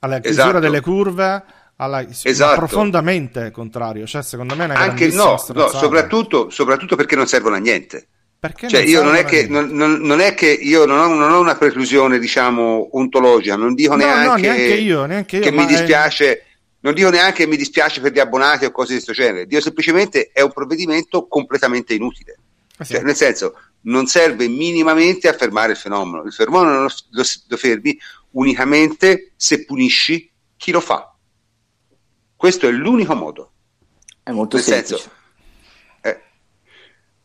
alla chiusura esatto. delle curve, alla... esatto. profondamente contrario. Cioè, secondo me è una Anche no, no soprattutto, soprattutto perché non servono a niente. Perché cioè, io non è, che, non, non, non è, che, io non ho, non ho, una preclusione, diciamo, ontologica, non dico no, neanche, no, neanche, io, neanche io, che mi dispiace, è non dico neanche che mi dispiace per gli abbonati o cose di questo genere, dico semplicemente è un provvedimento completamente inutile. Ah, sì. Cioè, nel senso, non serve minimamente a fermare il fenomeno. Il fenomeno lo, lo, lo fermi unicamente se punisci chi lo fa. Questo è l'unico modo. È molto nel semplice. Senso, eh,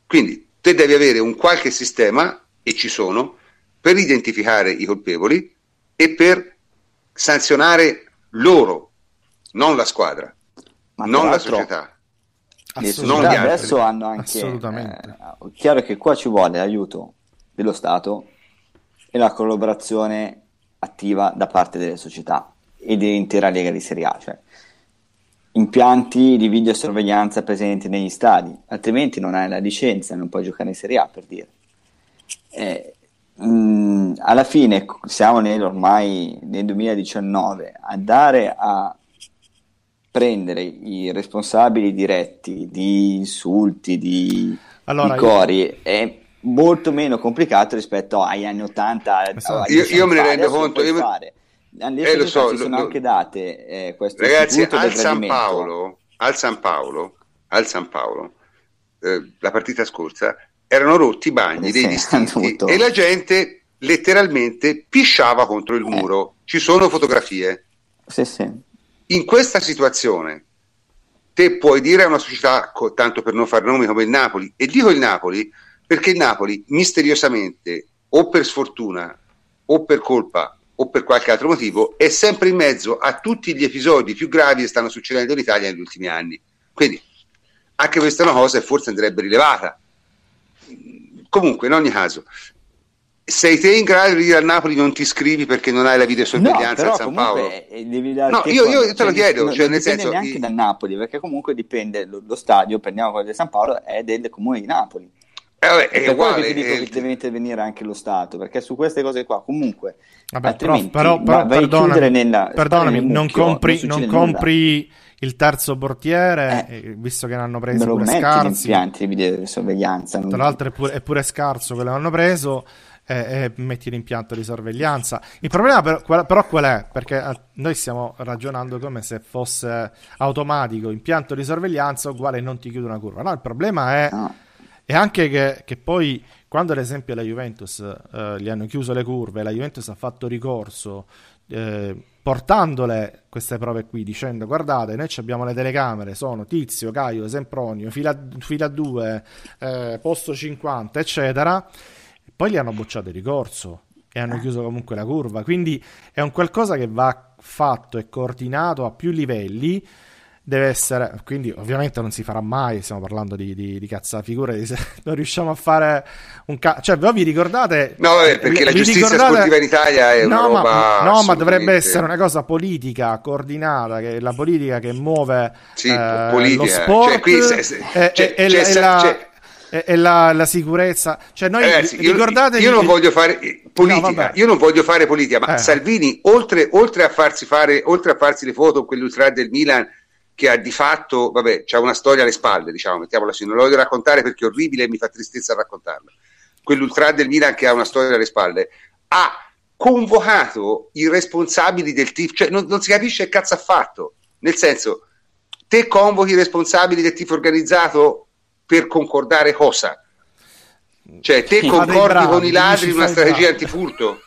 quindi te devi avere un qualche sistema, e ci sono, per identificare i colpevoli e per sanzionare loro non la squadra, Ma non la società. Società adesso hanno anche... Assolutamente. Eh, chiaro che qua ci vuole l'aiuto dello Stato e la collaborazione attiva da parte delle società e dell'intera Lega di Serie A, cioè impianti di videosorveglianza presenti negli stadi, altrimenti non hai la licenza, non puoi giocare in Serie A per dire. Eh, mh, mm, alla fine siamo nel, ormai nel 2019, andare a prendere i responsabili diretti di insulti, di, allora, di cori, io... è molto meno complicato rispetto agli anni 80. Esatto. Io, io me ne rendo conto. Io. Eh, lo so, si sono lo, anche date eh, questo ragazzi al San, Paolo, al San Paolo, al San Paolo eh, la partita scorsa erano rotti i bagni dei distinti e la gente letteralmente pisciava contro il muro. Ci sono fotografie. Sì, sì in questa situazione te puoi dire a una società, tanto per non fare nomi come il Napoli, e dico il Napoli perché il Napoli misteriosamente o per sfortuna o per colpa o per qualche altro motivo è sempre in mezzo a tutti gli episodi più gravi che stanno succedendo in Italia negli ultimi anni. Quindi anche questa è una cosa che forse andrebbe rilevata. Comunque, in ogni caso, sei te in grado di dire al Napoli non ti iscrivi perché non hai la videosorveglianza no, a San Paolo? no, io, io, te lo chiedo. Non, cioè, non nel dipende senso, neanche i... dal Napoli, perché comunque dipende lo, lo, stadio, prendiamo quello di San Paolo, è del comune di Napoli. Eh, vabbè, è, uguale, che ti dico è... che deve intervenire anche lo Stato, perché su queste cose qua comunque vabbè, però, però, però perdonami, nella, perdonami non mucchio, compri, non, non compri il terzo portiere, eh, eh visto che ne hanno preso pure scarsi. impianti di sorveglianza. Tra l'altro è pure, è pure scarso quello che hanno preso. E, metti l'impianto di sorveglianza. Il problema però, però qual è? Perché eh, noi stiamo ragionando come se fosse automatico, impianto di sorveglianza uguale non ti chiude una curva. No, il problema è, no. è anche che, che, poi quando ad esempio la Juventus eh, gli hanno chiuso le curve, la Juventus ha fatto ricorso eh, portandole queste prove qui, dicendo guardate, noi abbiamo le telecamere, sono Tizio, Caio, Sempronio, fila, fila 2, eh, posto 50, eccetera, poi gli hanno bocciato il ricorso e hanno chiuso comunque la curva, quindi è un qualcosa che va fatto e coordinato a più livelli deve essere, quindi ovviamente non si farà mai, stiamo parlando di, di, di cazzafigure, se non riusciamo a fare un cazzo, cioè voi vi ricordate... No, vabbè, perché la giustizia ricordate... sportiva in Italia è no, una ma, No, ma dovrebbe essere una cosa politica, coordinata, che è la politica che muove sì, eh, politica. lo cioè, sport cioè, qui se, se, e, cioè, e, cioè, e, la, cioè, e, la, la, sicurezza. Cioè, noi Ragazzi, ricordate io, io non voglio fare politica, no, io non voglio fare politica, ma eh. Salvini, oltre, oltre, a farsi fare, oltre a farsi le foto con quell'ultra del Milan che ha di fatto, vabbè, c'ha una storia alle spalle, diciamo, mettiamola così, non lo voglio raccontare perché è orribile e mi fa tristezza raccontarlo. Quell'ultra del Milan che ha una storia alle spalle ha convocato i responsabili del tifo, cioè non, non si capisce che cazzo ha fatto, nel senso, te convochi i responsabili del tifo organizzato per concordare cosa? Cioè, te concordi con i ladri in una strategia antifurto?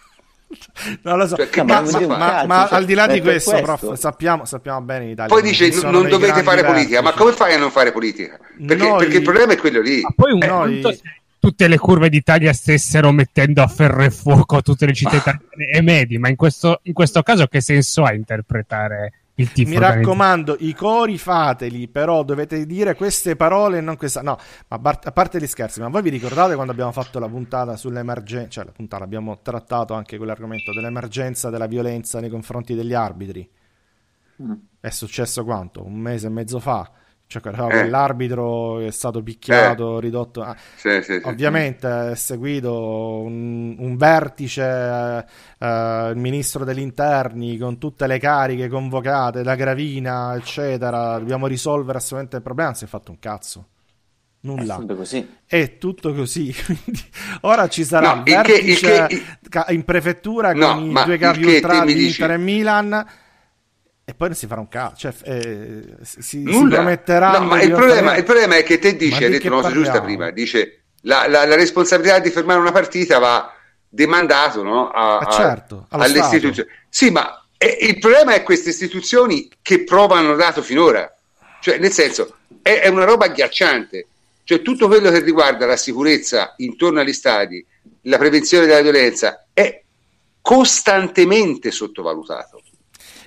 non lo so, cioè, ma, ma, ma, ma cioè, al di là di questo, questo. Prof, sappiamo, sappiamo, bene in Italia. Poi dice: non dovete fare politica, ma come fai a non fare politica? Perché, noi... perché il problema è quello lì. Ma poi un eh, noi... tutte le curve d'Italia stessero mettendo a ferro e fuoco tutte le città italiane e medi, ma in questo, in questo caso che senso ha interpretare? Il tifo mi raccomando, i cori fateli, però dovete dire queste parole e non questa. No, ma a parte gli scherzi, ma voi vi ricordate quando abbiamo fatto la puntata sull'emergenza? Cioè, la puntata abbiamo trattato anche quell'argomento dell'emergenza della violenza nei confronti degli arbitri. Mm. È successo quanto? Un mese e mezzo fa cioè, eh. l'arbitro è stato picchiato, eh. ridotto. Ah, sì, sì, sì, ovviamente è seguito un, un vertice, eh, eh, il ministro degli interni con tutte le cariche convocate da Gravina, eccetera. Dobbiamo risolvere assolutamente il problema. Non si è fatto un cazzo. Nulla. È tutto così. È tutto così. ora ci sarà no, il vertice che, che, in prefettura no, con i due capi ultra di Inter e Milan e poi non si farà un cazzo, cioè, eh, si, si prometterà. No, ma il problema, il problema, è che te dici, hai detto una cosa giusta prima, dice la, la, la, responsabilità di fermare una partita va demandato no, a, eh certo, alle istituzioni. Sì, ma eh, il problema è queste istituzioni che prova hanno dato finora. Cioè, nel senso, è, è una roba agghiacciante. Cioè, tutto quello che riguarda la sicurezza intorno agli stadi, la prevenzione della violenza, è costantemente sottovalutato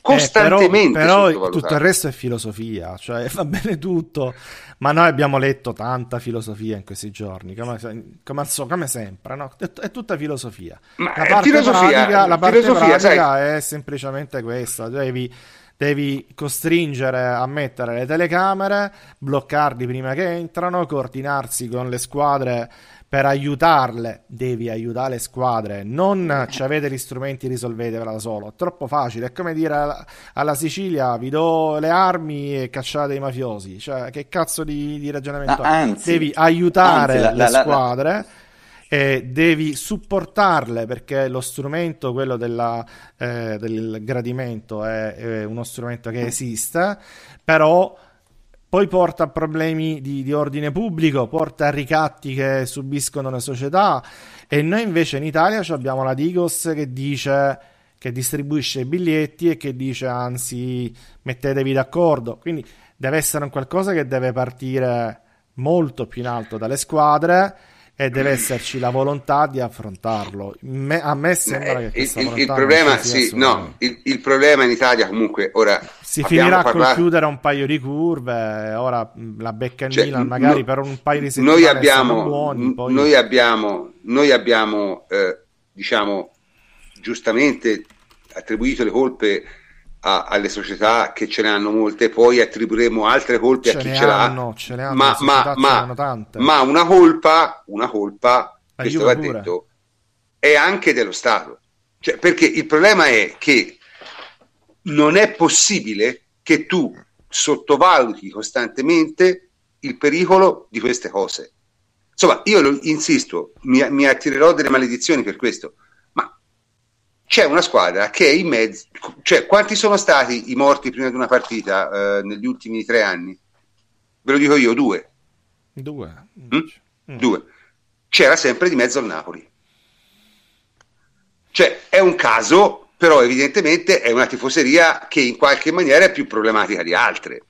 costantemente eh, però, però tutto il resto è filosofia, cioè va bene tutto, ma noi abbiamo letto tanta filosofia in questi giorni, come, come, come sempre, no? è, è, tutta filosofia. Ma la parte filosofia, pratica, la parte filosofia, pratica è semplicemente questa, devi devi costringere a mettere le telecamere, bloccarli prima che entrano, coordinarsi con le squadre per aiutarle, devi aiutare le squadre, non ci avete gli strumenti, risolvetevela da solo. È troppo facile, è come dire alla, Sicilia vi do le armi e cacciate i mafiosi, cioè che cazzo di, di ragionamento ah, anzi, devi aiutare anzi, la, le la, squadre. La, e devi supportarle perché lo strumento, quello della, eh, del gradimento, è, è, uno strumento che esiste, però poi porta a problemi di, di, ordine pubblico, porta a ricatti che subiscono le società. E noi invece in Italia abbiamo la Digos che dice che distribuisce i biglietti e che dice anzi mettetevi d'accordo, quindi deve essere un qualcosa che deve partire molto più in alto dalle squadre e deve esserci la volontà di affrontarlo. Me, a me sembra eh, che il, il, il problema, sì, no, il, il, problema in Italia comunque ora si finirà parlato... col chiudere un paio di curve, ora la becca in cioè, Milan magari no, per un paio di settimane noi abbiamo, buoni, poi... noi abbiamo, noi abbiamo eh, diciamo giustamente attribuito le colpe a, alle società che ce ne hanno molte, poi attribuiremo altre colpe ce a chi ne ce l'ha. Ce ne hanno, ma, ma, ma, ma, una colpa, una colpa, questo va pure. detto, è anche dello Stato. Cioè, perché il problema è che non è possibile che tu sottovaluti costantemente il pericolo di queste cose. Insomma, io lo, insisto, mi, mi attirerò delle maledizioni per questo, c'è una squadra che è in mezzo, cioè quanti sono stati i morti prima di una partita eh, negli ultimi tre anni? Ve lo dico io, due. Due. Mm? Mm. Due. C'era sempre di mezzo il Napoli. Cioè, è un caso, però evidentemente è una tifoseria che in qualche maniera è più problematica di altre.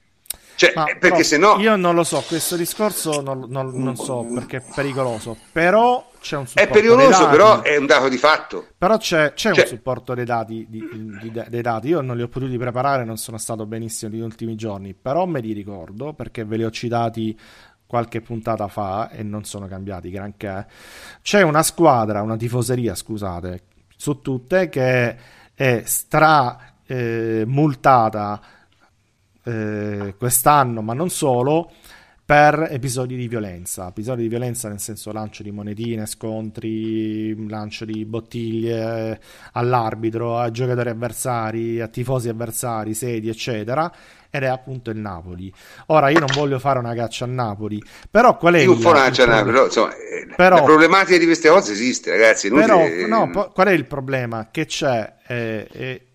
Cioè, Ma, perché se no... Io non lo so, questo discorso non, non, non, so perché è pericoloso, però c'è un supporto È pericoloso, però è un dato di fatto. Però c'è, c'è cioè... un supporto dei dati, di, di, dei dati, io non li ho potuti preparare, non sono stato benissimo negli ultimi giorni, però me li ricordo perché ve li ho citati qualche puntata fa e non sono cambiati granché. C'è una squadra, una tifoseria, scusate, su tutte che è stra eh, multata eh, quest'anno, ma non solo, per episodi di violenza. Episodi di violenza nel senso lancio di monetine, scontri, lancio di bottiglie all'arbitro, a giocatori avversari, a tifosi avversari, sedi, eccetera. Ed è appunto il Napoli. Ora io non voglio fare una caccia a Napoli, però qual è il, problema? Però, insomma, però, la problematica di queste cose esiste, ragazzi. Però, no, po- qual è il problema? Che c'è eh, eh,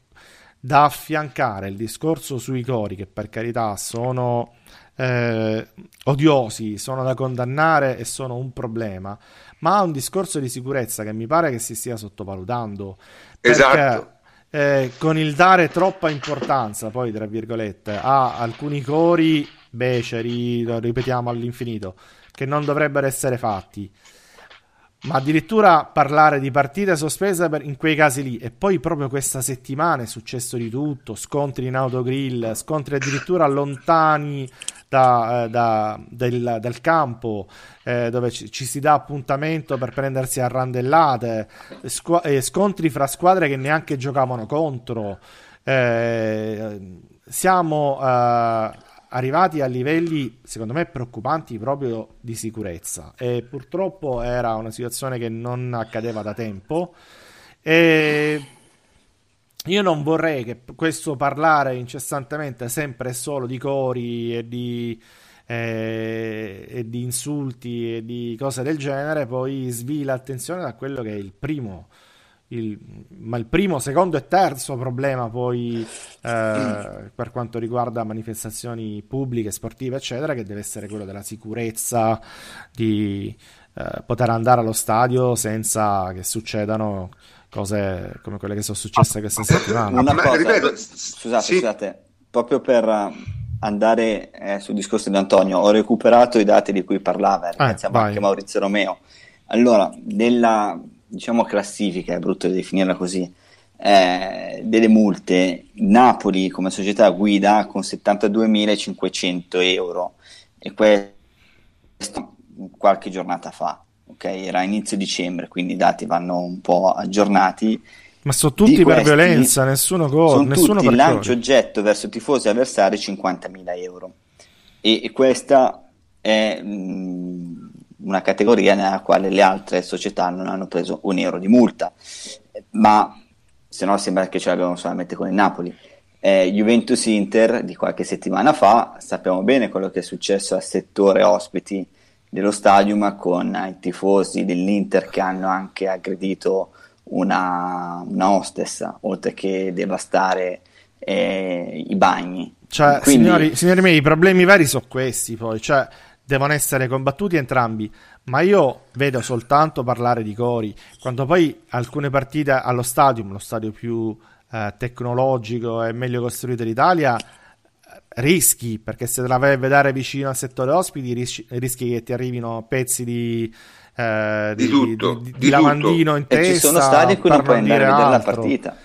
da affiancare il discorso sui cori, che per carità sono eh, odiosi, sono da condannare e sono un problema, ma un discorso di sicurezza che mi pare che si stia sottovalutando. Esatto. Eh, con il dare troppa importanza, poi tra virgolette, a alcuni cori beceri, lo ripetiamo all'infinito, che non dovrebbero essere fatti ma addirittura parlare di partite sospese per, in quei casi lì e poi proprio questa settimana è successo di tutto, scontri in autogrill, scontri addirittura lontani da, eh, da, del, del, campo eh, dove ci, ci, si dà appuntamento per prendersi a randellate, squ- eh, scontri fra squadre che neanche giocavano contro. Eh, siamo eh, arrivati a livelli secondo me preoccupanti proprio di sicurezza. E purtroppo era una situazione che non accadeva da tempo. E io non vorrei che questo parlare incessantemente sempre e solo di cori e di, eh, e di insulti e di cose del genere poi svila l'attenzione da quello che è il primo il, ma il primo, secondo e terzo problema poi eh, per quanto riguarda manifestazioni pubbliche, sportive, eccetera, che deve essere quello della sicurezza, di eh, poter andare allo stadio senza che succedano cose come quelle che sono successe questa settimana. Una cosa, ripeto, scusate, sì. scusate, proprio per andare eh, sul discorso di Antonio, ho recuperato i dati di cui parlava, ringraziamo eh, anche Maurizio Romeo. Allora, nella diciamo classifica, è brutto definirla così, eh, delle multe, Napoli come società guida con 72.500 euro e questo qualche giornata fa, ok? Era inizio dicembre, quindi i dati vanno un po' aggiornati. Ma sono tutti Di per questi, violenza, nessuno gol, nessuno tutti lancio oggetto verso tifosi avversari 50.000 euro. E, e questa è mh, mm, una categoria nella quale le altre società non hanno preso un euro di multa, ma se no sembra che ce l'abbiamo solamente con il Napoli. Eh, Juventus Inter di qualche settimana fa, sappiamo bene quello che è successo al settore ospiti dello stadium con i tifosi dell'Inter che hanno anche aggredito una, una hostess, oltre che devastare eh, i bagni. Cioè, Quindi... signori, signori miei, i problemi veri sono questi poi, cioè devono essere combattuti entrambi, ma io vedo soltanto parlare di cori, quando poi alcune partite allo stadium, lo stadio più eh, tecnologico e meglio costruito d'Italia, rischi, perché se te la vai a vedere vicino al settore ospiti rischi, rischi che ti arrivino pezzi di... Eh, di, di, tutto, di, di, di lavandino in testa. E ci sono stadi in cui non puoi andare a vedere la partita.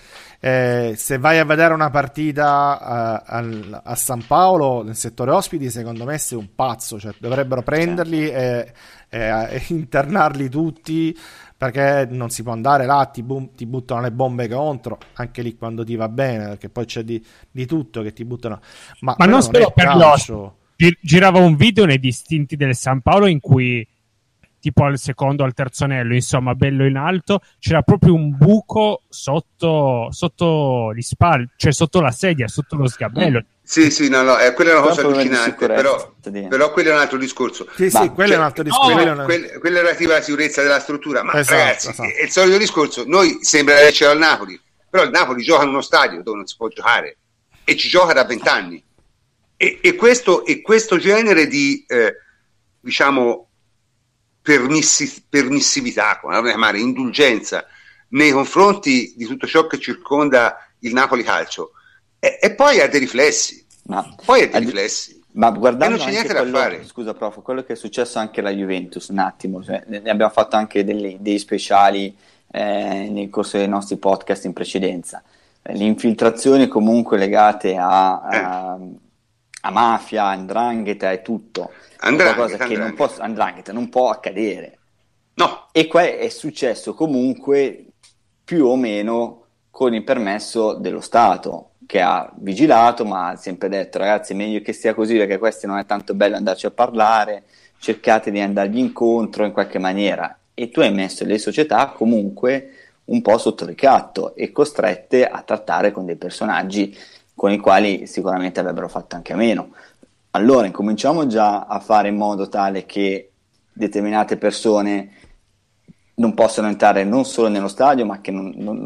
Eh, se vai a vedere una partita uh, al, a San Paolo nel settore ospiti, secondo me sei un pazzo. Cioè, dovrebbero prenderli e, e, e, internarli tutti perché non si può andare là, ti, bu- ti, buttano le bombe contro, anche lì quando ti va bene, perché poi c'è di, di tutto che ti buttano. Ma, Ma non solo per calcio. girava un video nei distinti del San Paolo in cui tipo al secondo al terzo anello, insomma, bello in alto, c'era proprio un buco sotto, sotto gli spalti, cioè sotto la sedia, sotto lo sgabello. Sì, sì, no, no, eh, quella è una cosa allucinante, però, però, quello è un altro discorso. Sì, sì, quello cioè, è un altro discorso. No, quello, quello, quello è relativo alla sicurezza della struttura, ma esatto, ragazzi, esatto. è il solito discorso. Noi sembra esserci al Napoli, però il Napoli gioca in uno stadio dove non si può giocare e ci gioca da vent'anni. E, e, questo, e questo genere di, eh, diciamo, permissi, permissività, come la chiamare, indulgenza nei confronti di tutto ciò che circonda il Napoli calcio e, e poi ha dei riflessi. Ma, poi ha dei riflessi. Ma guardando non c'è niente quello, da fare. Scusa, prof, quello che è successo anche alla Juventus, un attimo, cioè, ne abbiamo fatto anche dei, dei speciali eh, nel corso dei nostri podcast in precedenza. Le infiltrazioni comunque legate a, a, eh. A mafia, andrangheta e tutto. Andrangheta, cosa che non può, andrangheta non può accadere. No. E qua è successo comunque più o meno con il permesso dello Stato che ha vigilato, ma ha sempre detto ragazzi meglio che sia così perché questo non è tanto bello andarci a parlare, cercate di andargli incontro in qualche maniera e tu hai messo le società comunque un po' sotto ricatto e costrette a trattare con dei personaggi con i quali sicuramente avrebbero fatto anche a meno. Allora incominciamo già a fare in modo tale che determinate persone non possono entrare non solo nello stadio, ma che non, non,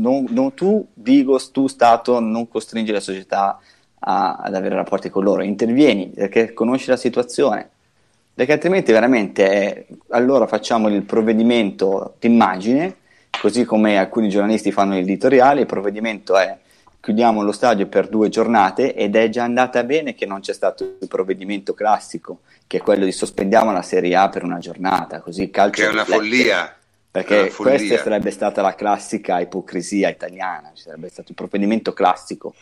non, non tu, Vigo, tu Stato, non costringi la società a, ad avere rapporti con loro. Intervieni perché conosci la situazione, perché altrimenti veramente è, allora facciamo il provvedimento d'immagine, così come alcuni giornalisti fanno l'editoriale, il provvedimento è chiudiamo lo stadio per due giornate ed è già andata bene che non c'è stato il provvedimento classico, che è quello di sospendiamo la Serie A per una giornata, così calcio... Che è una follia. Perché una follia. questa sarebbe stata la classica ipocrisia italiana, ci sarebbe stato il provvedimento classico.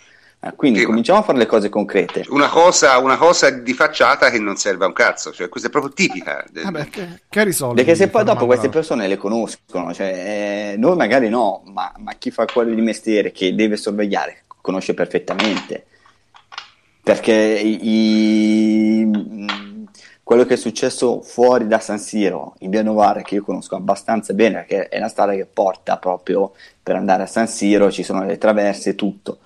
Eh, quindi che, cominciamo a fare le cose concrete. Una cosa, una cosa, di facciata che non serve a un cazzo, cioè questa è proprio tipica. Del... Vabbè, che, che risolve? Perché se poi dopo queste persone le conoscono, cioè, eh, noi magari no, ma, ma, chi fa quello di mestiere che deve sorvegliare conosce perfettamente. Perché i, quello che è successo fuori da San Siro, in Via Novara, che io conosco abbastanza bene, perché è una strada che porta proprio per andare a San Siro, ci sono le traverse e tutto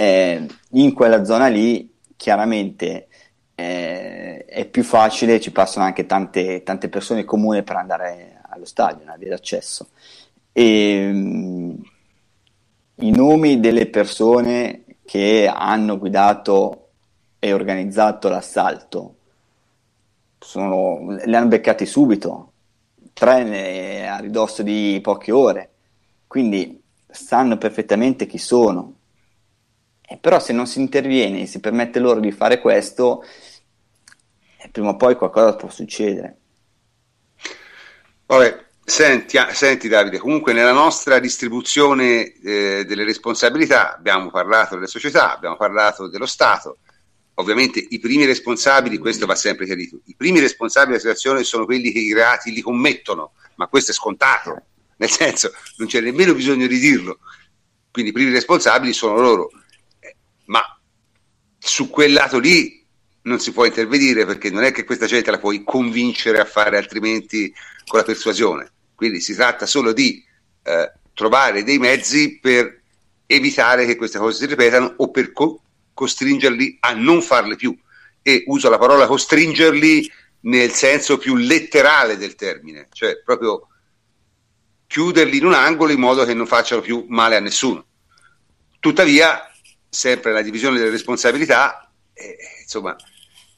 eh, in quella zona lì chiaramente eh, è più facile, ci passano anche tante, tante persone comuni per andare allo stadio, una via d'accesso. E, um, I nomi delle persone che hanno guidato e organizzato l'assalto sono, li hanno beccati subito, tre a ridosso di poche ore, quindi sanno perfettamente chi sono, eh, però se non si interviene e si permette loro di fare questo, eh, prima o poi qualcosa può succedere. Vabbè, senti, ah, senti Davide, comunque nella nostra distribuzione eh, delle responsabilità abbiamo parlato delle società, abbiamo parlato dello Stato, ovviamente i primi responsabili, questo va sempre chiarito, i primi responsabili della situazione sono quelli che i reati li commettono, ma questo è scontato, nel senso non c'è nemmeno bisogno di dirlo, quindi i primi responsabili sono loro su quel lato lì non si può intervenire perché non è che questa gente la puoi convincere a fare altrimenti con la persuasione. Quindi si tratta solo di eh, trovare dei mezzi per evitare che queste cose si ripetano o per co- costringerli a non farle più. E uso la parola costringerli nel senso più letterale del termine, cioè proprio chiuderli in un angolo in modo che non facciano più male a nessuno. Tuttavia, sempre la divisione delle responsabilità, eh, insomma,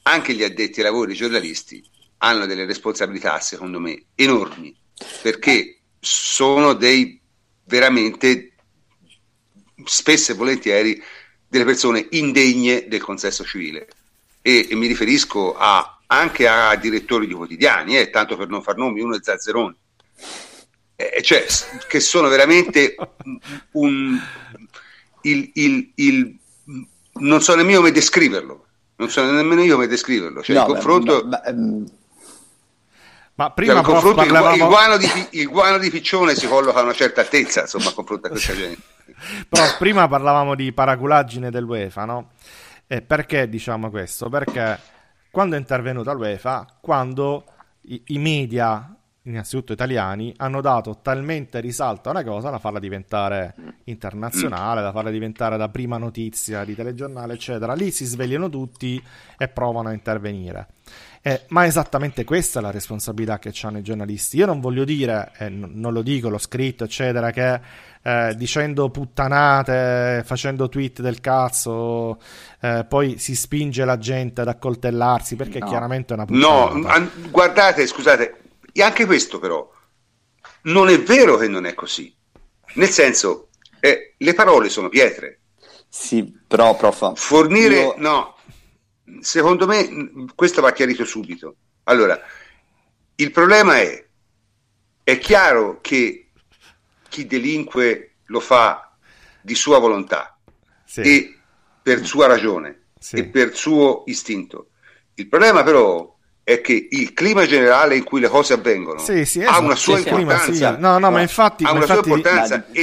anche gli addetti ai lavori, i giornalisti, hanno delle responsabilità, secondo me, enormi, perché sono dei veramente, spesso e volentieri, delle persone indegne del consesso civile. E, e mi riferisco a, anche a direttori di quotidiani, eh, tanto per non far nomi, uno è Zazzeroni, eh, cioè, che sono veramente un, un il, il, il, non so nemmeno come descriverlo, non so nemmeno io come descriverlo. Cioè, no, il confronto. Ma, ma, Ma prima cioè, prof, parlavamo... il, guano di, il, guano di, piccione si colloca a una certa altezza, insomma, a confronto a questa gente. Però prima parlavamo di paraculaggine dell'UEFA, no? E perché diciamo questo? Perché quando è intervenuta l'UEFA, quando i, i media innanzitutto italiani, hanno dato talmente risalto a una cosa da farla diventare internazionale, da farla diventare la prima notizia di telegiornale, eccetera. Lì si svegliano tutti e provano a intervenire. Eh, ma esattamente questa è la responsabilità che hanno i giornalisti. Io non voglio dire, eh, n- non lo dico, l'ho scritto, eccetera, che eh, dicendo puttanate, facendo tweet del cazzo, eh, poi si spinge la gente ad accoltellarsi perché no. chiaramente è una puttanata. No, an- guardate, scusate, e anche questo però non è vero che non è così. Nel senso, eh, le parole sono pietre. Sì, però, prof. Fornire, io... no, secondo me questo va chiarito subito. Allora, il problema è, è chiaro che chi delinque lo fa di sua volontà sì. e per sua ragione sì. e per suo istinto. Il problema però è che il clima generale in cui le cose avvengono sì, sì, esatto. ha una sua sì, importanza. No, no, ma infatti, ma infatti,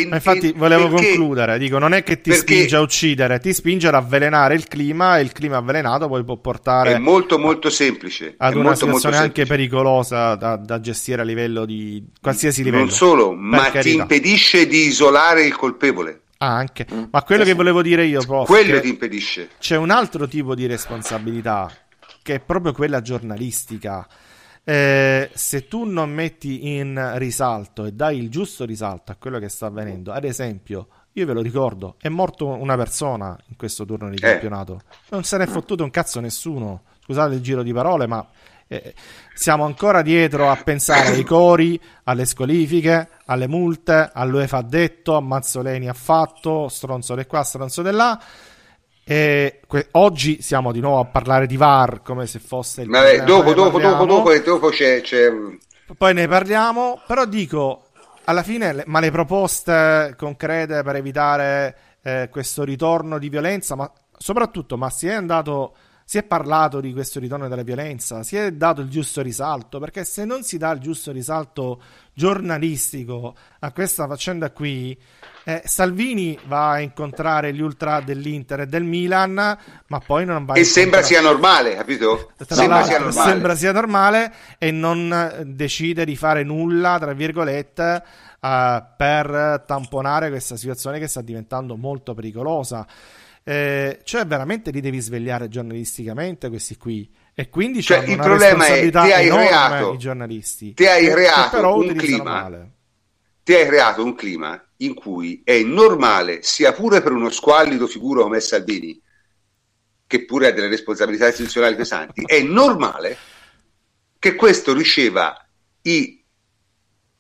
ma infatti volevo perché, concludere. Dico, non è che ti perché, spinge a uccidere, ti spinge ad avvelenare il clima e il clima avvelenato poi può portare. È molto, molto semplice. Ad è una molto, situazione molto anche pericolosa da, da, gestire a livello di qualsiasi livello. Non solo, ma carità. ti impedisce di isolare il colpevole. Ah, anche. Mm. Ma quello che volevo dire io, prof, quello ti impedisce. C'è un altro tipo di responsabilità che è proprio quella giornalistica. Eh, se tu non metti in risalto e dai il giusto risalto a quello che sta avvenendo, ad esempio, io ve lo ricordo, è morto una persona in questo turno di eh. campionato, non se ne è fottuto un cazzo nessuno, scusate il giro di parole, ma eh, siamo ancora dietro a pensare ai cori, alle squalifiche, alle multe, all'UEFA ha detto, a Mazzoleni ha fatto, stronzo di qua, stronzo di là e que- oggi siamo di nuovo a parlare di VAR come se fosse il Vabbè, dopo, dopo, dopo, dopo, dopo c'è, c'è, Poi ne parliamo, però dico alla fine, ma le proposte concrete per evitare eh, questo ritorno di violenza, ma soprattutto, ma si è andato. Si è parlato di questo ritorno della violenza, si è dato il giusto risalto, perché se non si dà il giusto risalto giornalistico a questa faccenda qui, eh, Salvini va a incontrare gli ultra dell'Inter e del Milan, ma poi non va a E sembra sia normale, capito? Sembra sia normale. sembra sia normale. e non decide di fare nulla, tra virgolette, uh, per tamponare questa situazione che sta diventando molto pericolosa. Eh, cioè, veramente li devi svegliare giornalisticamente questi qui. E quindi cioè, il problema è che hai creato, i giornalisti. Ti hai creato un clima. Ti hai creato un clima in cui è normale, sia pure per uno squallido figuro come Salvini, che pure ha delle responsabilità istituzionali pesanti, è normale che questo riceva i,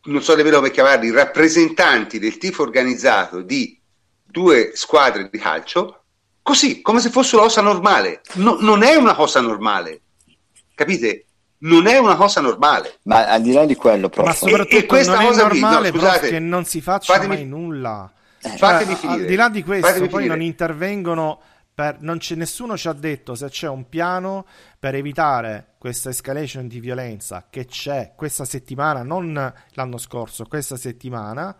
non so nemmeno come chiamarli, rappresentanti del tifo organizzato di due squadre di calcio, così, come se fosse una cosa normale. No, non è una cosa normale, capite? Non è una cosa normale. Ma al di là di quello, prof. Ma soprattutto e, e questa non cosa è normale qui, no, scusate, che non si faccia fatemi, mai nulla. Eh, cioè, al di là di questo, poi finire. non intervengono. Per, non nessuno ci ha detto se c'è un piano per evitare questa escalation di violenza che c'è questa settimana, non l'anno scorso, questa settimana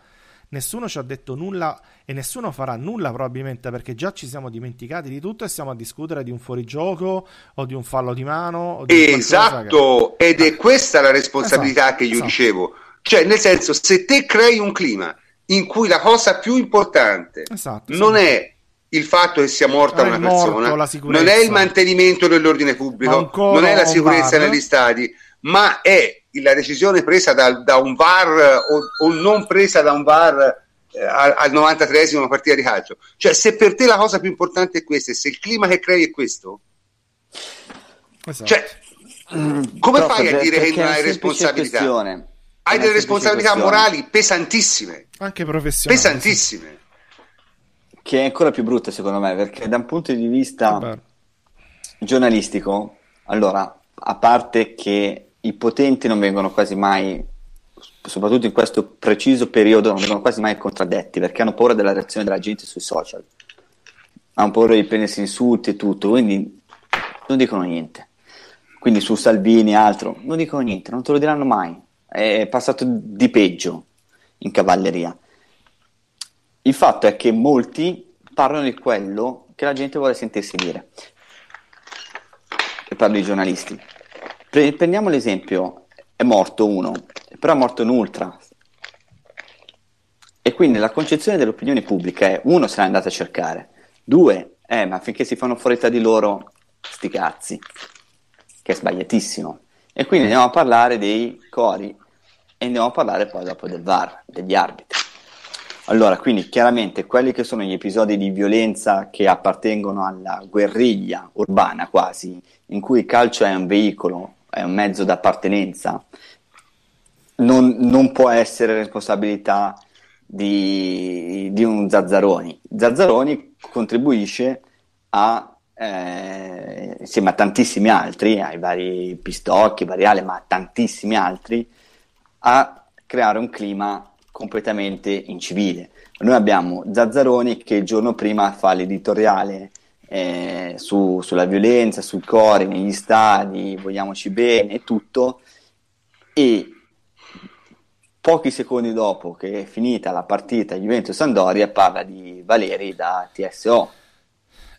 nessuno ci ha detto nulla e nessuno farà nulla probabilmente perché già ci siamo dimenticati di tutto e stiamo a discutere di un fuorigioco o di un fallo di mano. Di esatto, che... ed è questa la responsabilità esatto, che io esatto. dicevo. Cioè, nel senso, se te crei un clima in cui la cosa più importante esatto, non è il fatto che sia morta non una persona, non è il mantenimento dell'ordine pubblico, non è la sicurezza negli stadi, ma è la decisione presa da, da un VAR o, o, non presa da un VAR eh, al, al 93esimo partita di calcio. Cioè, se per te la cosa più importante è questa e se il clima che crei è questo, esatto. cioè, mm, come Però fai a dire che non hai responsabilità? Questione. Hai delle responsabilità questione. morali pesantissime, anche professionali, pesantissime. Che è ancora più brutta secondo me, perché da un punto di vista giornalistico, allora, a parte che i potenti non vengono quasi mai, soprattutto in questo preciso periodo, non vengono quasi mai contraddetti perché hanno paura della reazione della gente sui social, hanno paura di prendersi insulti e tutto, quindi non dicono niente. quindi su Salvini e altro, non dicono niente, non te lo diranno mai. È passato di peggio in cavalleria. Il fatto è che molti parlano di quello che la gente vuole sentirsi dire. E parlo di giornalisti. Pre- prendiamo l'esempio, è morto uno, però è morto un ultra. E quindi la concezione dell'opinione pubblica è, uno, se l'è andato a cercare, due, eh, ma finché si fanno fuori tra di loro, sti cazzi, che è sbagliatissimo. E quindi andiamo a parlare dei cori e andiamo a parlare poi dopo del VAR, degli arbitri. Allora, quindi chiaramente quelli che sono gli episodi di violenza che appartengono alla guerriglia urbana quasi, in cui il calcio è un veicolo, è un mezzo d'appartenenza, non, non può essere responsabilità di, di, un Zazzaroni. Zazzaroni contribuisce a, eh, insieme a tantissimi altri, ai vari Pistocchi, Variale, ma a tantissimi altri, a creare un clima completamente incivile. Noi abbiamo Zazzaroni che il giorno prima fa l'editoriale eh, su, sulla violenza, sui cori, negli stadi, vogliamoci bene e tutto, e pochi secondi dopo che è finita la partita Juventus-Sandoria parla di Valeri da TSO.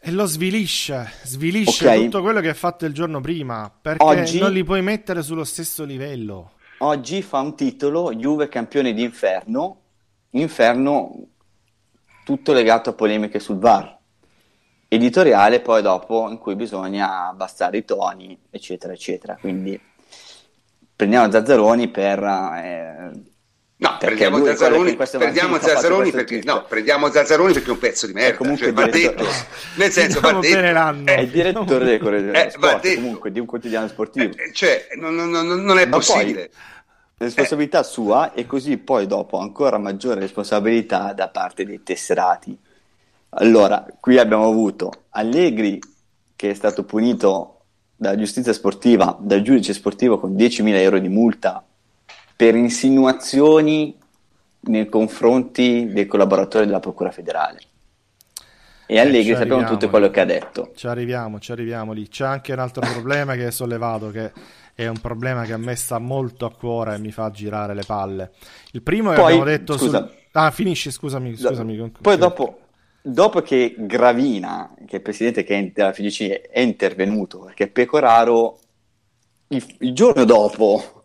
E lo svilisce, svilisce okay. tutto quello che ha fatto il giorno prima, perché Oggi... non li puoi mettere sullo stesso livello oggi fa un titolo Juve campione d'inferno, inferno tutto legato a polemiche sul VAR. Editoriale poi dopo in cui bisogna abbassare i toni, eccetera, eccetera. Quindi prendiamo Zazzaroni per... Eh, No, prendiamo Zazzaroni, prendiamo Zazzaroni perché, no, prendiamo Zazzaroni perché è un pezzo di merda. Comunque cioè, va detto, nel senso, va detto. È il direttore del Corriere eh, Sport, comunque, di un quotidiano sportivo. Eh, cioè, non, non, non è Ma possibile. Poi, responsabilità eh. sua e così poi dopo ancora maggiore responsabilità da parte dei tesserati. Allora, qui abbiamo avuto Allegri che è stato punito dalla giustizia sportiva, dal giudice sportivo con 10.000 euro di multa per insinuazioni nei confronti dei collaboratori della Procura federale. E Allegri eh, sappiamo tutto quello che ha detto. Ci arriviamo, ci arriviamo lì. C'è anche un altro problema che è sollevato che è un problema che a me sta molto a cuore e mi fa girare le palle. Il primo è che abbiamo detto scusa, sul... Ah, finisci, scusami, scusami. Poi dopo, dopo, che Gravina, che è il presidente della FGC, è intervenuto, perché Pecoraro il, il giorno dopo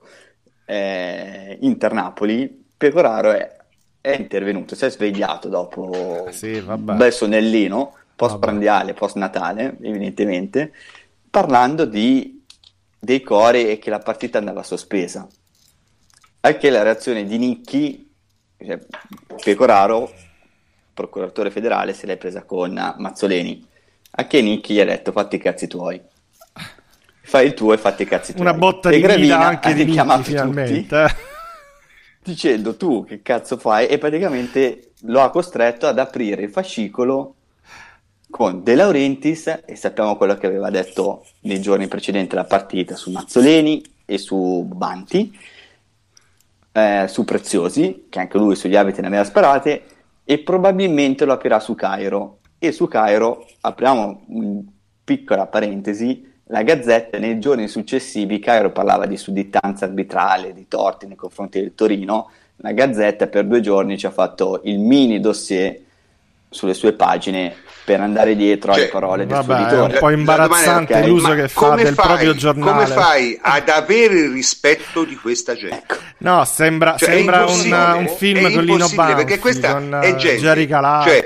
eh, Inter Napoli, Pecoraro è, è, intervenuto, si è svegliato dopo ah, sì, un bel sonnellino, post prandiale, post Natale, evidentemente, parlando di dei cori e che la partita andava sospesa. Anche la reazione di Nicchi, cioè, Pecoraro, procuratore federale, se l'è presa con Mazzoleni. A che Nicchi gli ha detto fatti i cazzi tuoi. Fai il tuo e fatti i cazzi tuoi. Una botta e di Gravina anche di Nicchi finalmente. Tutti, dicendo tu che cazzo fai e praticamente lo ha costretto ad aprire il fascicolo con De Laurentiis e sappiamo quello che aveva detto nei giorni precedenti alla partita su Mazzoleni e su Banti, eh, su Preziosi, che anche lui sugli abiti ne aveva sparate, e probabilmente lo aprirà su Cairo. E su Cairo, apriamo una piccola parentesi, la Gazzetta nei giorni successivi, Cairo parlava di sudditanza arbitrale, di torti nei confronti del Torino, la Gazzetta per due giorni ci ha fatto il mini dossier sulle sue pagine per andare dietro cioè, alle parole del vabbè, suo editore. È un po' imbarazzante okay. l'uso che fa del fai, proprio giornale. Come fai ad avere il rispetto di questa gente? Ecco. No, sembra, cioè, sembra un, un, film con Lino Banfi, perché questa con è gente, Jerry cioè,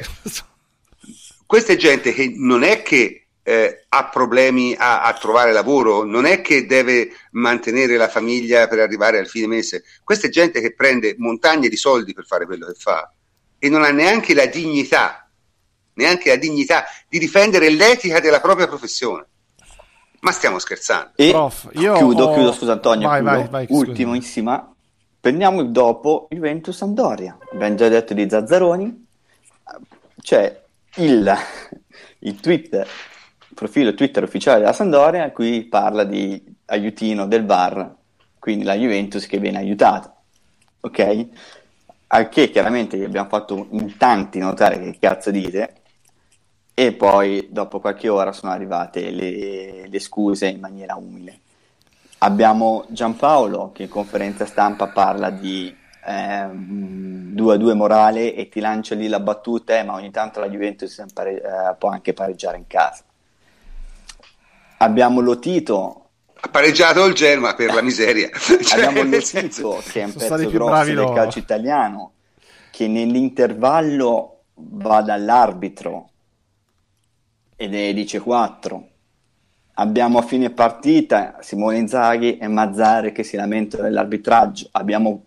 questa è gente che non è che eh, ha problemi a, a, trovare lavoro, non è che deve mantenere la famiglia per arrivare al fine mese, questa è gente che prende montagne di soldi per fare quello che fa e non ha neanche la dignità neanche la dignità di difendere l'etica della propria professione. Ma stiamo scherzando. E Prof, io chiudo, ho... chiudo, scusa Antonio, vai, chiudo. Vai, vai, ultimissima. Prendiamo dopo Juventus Sampdoria. Abbiamo già detto di Zazzaroni. C'è il, il Twitter, profilo Twitter ufficiale della Sampdoria, a cui parla di aiutino del VAR, quindi la Juventus che viene aiutata. Ok? Al che chiaramente gli abbiamo fatto in tanti notare che cazzo dite, e poi dopo qualche ora sono arrivate le, le scuse in maniera umile. Abbiamo Giampaolo che in conferenza stampa parla di eh, 2 a 2 morale e ti lancia lì la battuta, eh, ma ogni tanto la Juventus pare- eh, può anche pareggiare in casa. Abbiamo Lotito. Ha pareggiato il Genoa per la miseria. Abbiamo cioè, Lotito che è un pezzo grosso del loro. calcio italiano che nell'intervallo va dall'arbitro e ne dice 4 abbiamo a fine partita Simone Inzaghi e Mazzare che si lamentano dell'arbitraggio abbiamo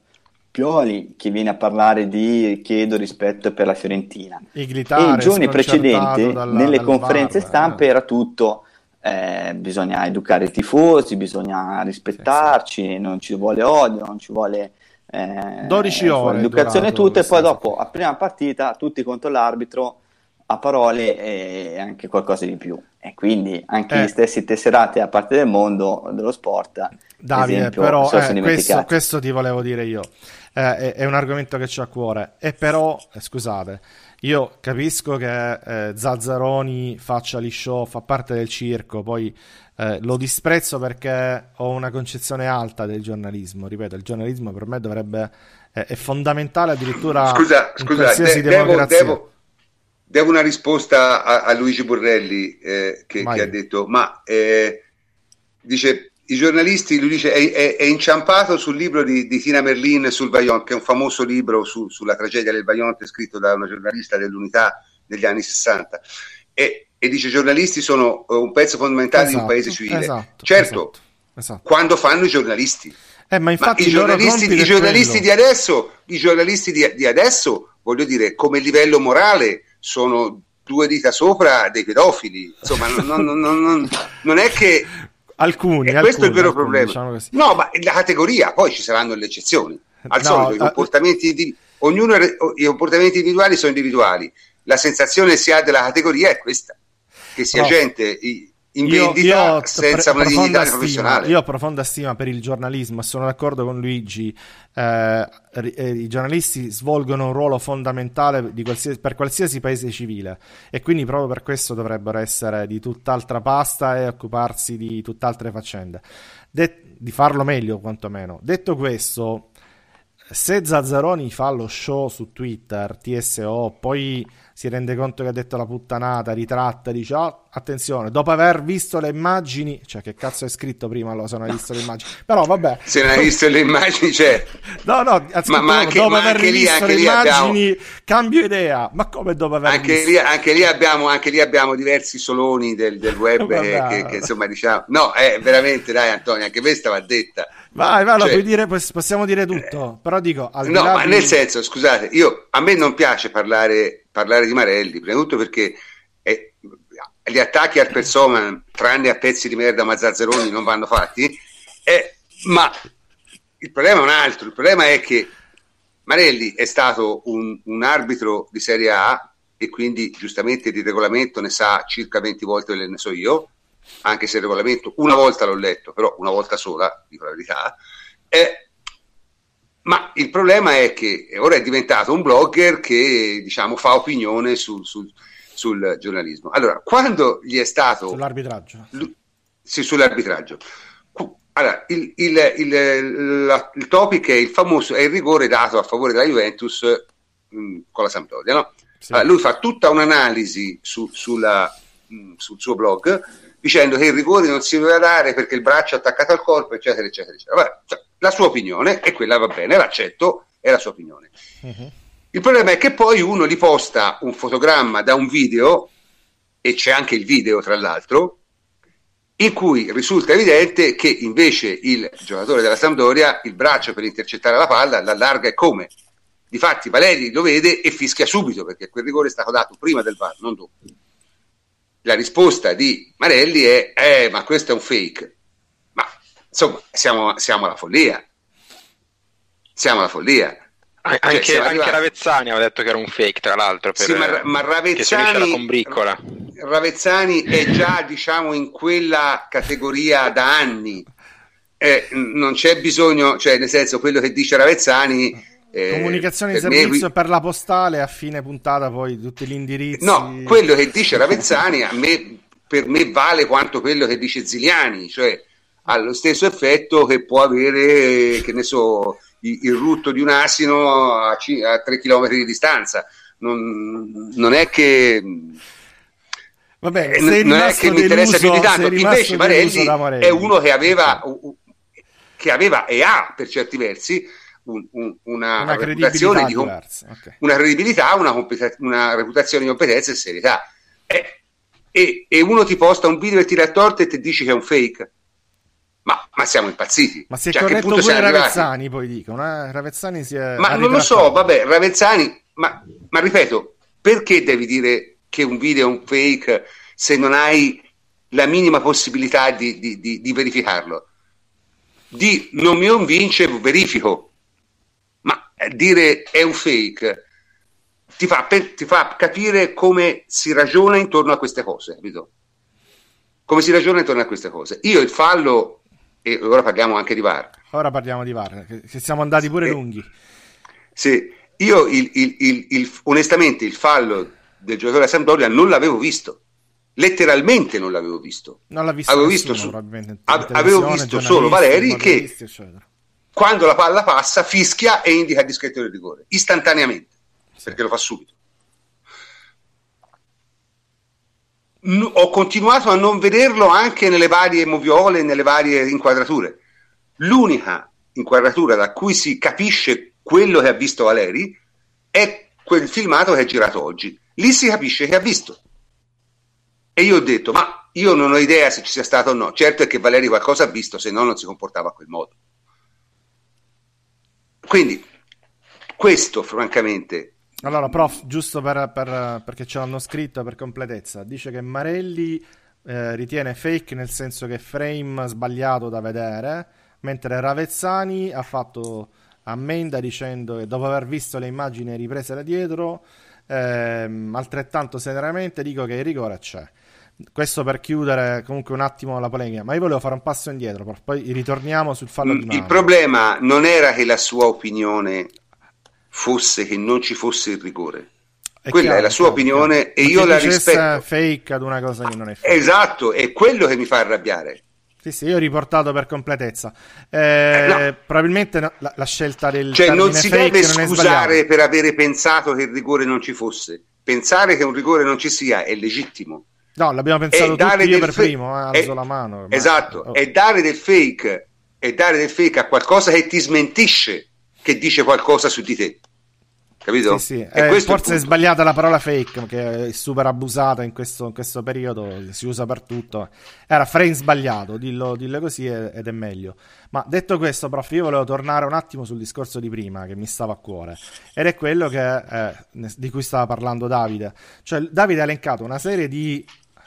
Pioli che viene a parlare di chiedo rispetto per la Fiorentina Iglitare, e i giorni precedenti dalla, nelle conferenze bar, stampe eh. era tutto eh, bisogna educare i tifosi bisogna rispettarci sì, sì. non ci vuole odio non ci vuole eh, 12 ore educazione tutto e poi dopo a prima partita tutti contro l'arbitro a parole e anche qualcosa di più. E quindi anche eh. gli stessi tesserati a parte del mondo dello sport Davide esempio, però eh, questo, questo, ti volevo dire io. Eh, è, è, un argomento che c'è a cuore. E però eh, scusate io capisco che eh, Zazzaroni faccia gli show fa parte del circo poi eh, lo disprezzo perché ho una concezione alta del giornalismo. Ripeto il giornalismo per me dovrebbe è fondamentale addirittura scusa, scusa de- devo, devo devo una risposta a, a Luigi Borrelli eh, che, che, ha detto, ma eh, dice i giornalisti, lui dice, è, è, è, inciampato sul libro di, di Tina Merlin sul Vaillant, che è un famoso libro su, sulla tragedia del Vaillant scritto da una giornalista dell'Unità degli anni 60. E, e dice i giornalisti sono eh, un pezzo fondamentale esatto, di un paese esatto, civile. Esatto, certo, esatto, esatto, quando fanno i giornalisti. Eh, ma, ma i giornalisti, i giornalisti di adesso, i giornalisti di adesso, voglio dire, come livello morale, sono due dita sopra dei pedofili. Insomma, non, non, non, non è che alcuni, e alcuni, questo è il vero alcuni, problema. Diciamo no, ma la categoria, poi ci saranno le eccezioni. Al no, solito, i comportamenti di, ognuno, i comportamenti individuali sono individuali. La sensazione si ha della categoria è questa, che sia no. gente in vendita io, io senza pre- una dignità stima, professionale. Io ho profonda stima per il giornalismo, sono d'accordo con Luigi. Eh, eh, I giornalisti svolgono un ruolo fondamentale qualsiasi, per qualsiasi paese civile e quindi proprio per questo dovrebbero essere di tutt'altra pasta e occuparsi di tutt'altre faccende. De- di farlo meglio, quantomeno. Detto questo, se Zazzaroni fa lo show su Twitter, TSO, poi si rende conto che ha detto la puttanata, ritratta, dice oh, attenzione, dopo aver visto le immagini, cioè che cazzo è scritto prima lo se non hai visto le immagini, però vabbè. Se non hai visto le immagini c'è. No, no, ma, ma anche, dopo ma aver anche visto lì, le immagini abbiamo... cambio idea, ma come dopo aver anche visto? Lì, anche, lì abbiamo, anche lì abbiamo diversi soloni del, del web che, che, che, insomma diciamo, no, è veramente dai Antonio, anche questa va detta. Vai, vai, cioè, dire, possiamo dire tutto, eh, però dico... no, ma di... nel senso, scusate, io, a me non piace parlare parlare di Marelli, prima di tutto perché è, gli attacchi al persona, tranne a pezzi di merda ma Zazzeroni, non vanno fatti, è, ma il problema è un altro, il problema è che Marelli è stato un, un arbitro di Serie A e quindi giustamente di regolamento ne sa circa 20 volte ne so io, anche se il regolamento una volta l'ho letto, però una volta sola, dico la verità, è, ma il problema è che ora è diventato un blogger che diciamo, fa opinione sul, sul, sul giornalismo. Allora, quando gli è stato... Sull'arbitraggio. L- sì, sull'arbitraggio. Allora, il, il, il, la, il, topic è il famoso è il rigore dato a favore della Juventus mh, mm, con la Sampdoria. No? Sì. Allora, lui fa tutta un'analisi su, sulla, mh, mm, sul suo blog dicendo che il rigore non si doveva dare perché il braccio è attaccato al corpo, eccetera, eccetera, eccetera. Vabbè, cioè, la sua opinione e quella va bene, l'accetto, è la sua opinione. Uh-huh. Il problema è che poi uno gli posta un fotogramma da un video, e c'è anche il video tra l'altro, in cui risulta evidente che invece il giocatore della Sampdoria il braccio per intercettare la palla l'allarga e come. Difatti Valeri lo vede e fischia subito perché quel rigore è stato dato prima del VAR, non dopo la risposta di Marelli è eh, ma questo è un fake. Ma insomma, siamo, siamo alla follia. Siamo alla follia. Cioè, anche, anche Ravezzani aveva detto che era un fake, tra l'altro. Per, sì, ma, ma Ravezzani, Ravezzani è già diciamo in quella categoria da anni. Eh, non c'è bisogno, cioè nel senso quello che dice Ravezzani eh, Comunicazione di servizio me... per la postale a fine puntata, poi tutti gli indirizzi. No, quello che dice Ravezzani a me, per me vale quanto quello che dice Ziliani, cioè ha lo stesso effetto che può avere, che ne so, il, il rutto di un asino a, a 3 km di distanza. Non, non è che Vabbè, eh, non è che mi interessa più di tanto. Invece Marelli, Marelli, è uno che aveva, che aveva e ha per certi versi un, un, una, una, reputazione di okay. una credibilità, una, una, reputazione di competenza e serietà. E, e, e, uno ti posta un video e ti torto e ti dici che è un fake. Ma, ma siamo impazziti. Ma si è cioè, corretto pure Ravezzani, poi dicono. Eh? Ravezzani si è ma non lo so, vabbè, Ravezzani, ma, ma ripeto, perché devi dire che un video è un fake se non hai la minima possibilità di, di, di, di verificarlo? Di non mi convince, verifico. Ma dire è un fake ti fa, ti fa capire come si ragiona intorno a queste cose, capito? Come si ragiona intorno a queste cose. Io il fallo, e ora parliamo anche di VAR. Ora parliamo di VAR, che siamo andati pure eh, lunghi. Sì, io il, il, il, onestamente il fallo del giocatore a Sampdoria non l'avevo visto. Letteralmente non l'avevo visto. Non l'ha visto avevo nessuno, visto, su, avevo visto solo Valeri che eccetera. quando la palla passa fischia e indica il dischetto del rigore istantaneamente sì. perché lo fa subito. Ho continuato a non vederlo anche nelle varie moviole, nelle varie inquadrature. L'unica inquadratura da cui si capisce quello che ha visto Valeri è quel filmato che è girato oggi. Lì si capisce che ha visto. E io ho detto, ma io non ho idea se ci sia stato o no. Certo è che Valeri qualcosa ha visto, se no non si comportava a quel modo. Quindi, questo francamente... Allora, prof, giusto per, per, perché ce l'hanno scritto per completezza, dice che Marelli eh, ritiene fake nel senso che frame sbagliato da vedere, mentre Ravezzani ha fatto ammenda dicendo che dopo aver visto le immagini riprese da dietro, ehm, altrettanto serenamente dico che il rigore c'è. Questo per chiudere comunque un attimo la polemica, ma io volevo fare un passo indietro, poi ritorniamo sul fallo di mano. Il problema non era che la sua opinione fosse che non ci fosse il rigore. È Quella chiaro, è la sua chiaro, opinione chiaro. e io la rispetto. fake ad una cosa che non è fake. Esatto, è quello che mi fa arrabbiare. Sì, sì, io ho riportato per completezza. Eh, eh, no. Probabilmente no, la, la, scelta del cioè non si deve scusare per avere pensato che il rigore non ci fosse. Pensare che un rigore non ci sia è legittimo. No, l'abbiamo pensato tutti, io per fe- primo, eh, alzo è, la mano. Esatto, oh. e dare del fake e dare del fake a qualcosa che ti smentisce che dice qualcosa su di te. Capito? Sì, sì. Eh, forse è sbagliata la parola fake, che è super abusata in questo, in questo, periodo, si usa per tutto. Era frame sbagliato, dillo, dillo così ed è meglio. Ma detto questo, prof, io volevo tornare un attimo sul discorso di prima che mi stava a cuore. Ed è quello che, eh, di cui stava parlando Davide. Cioè, Davide ha elencato una serie di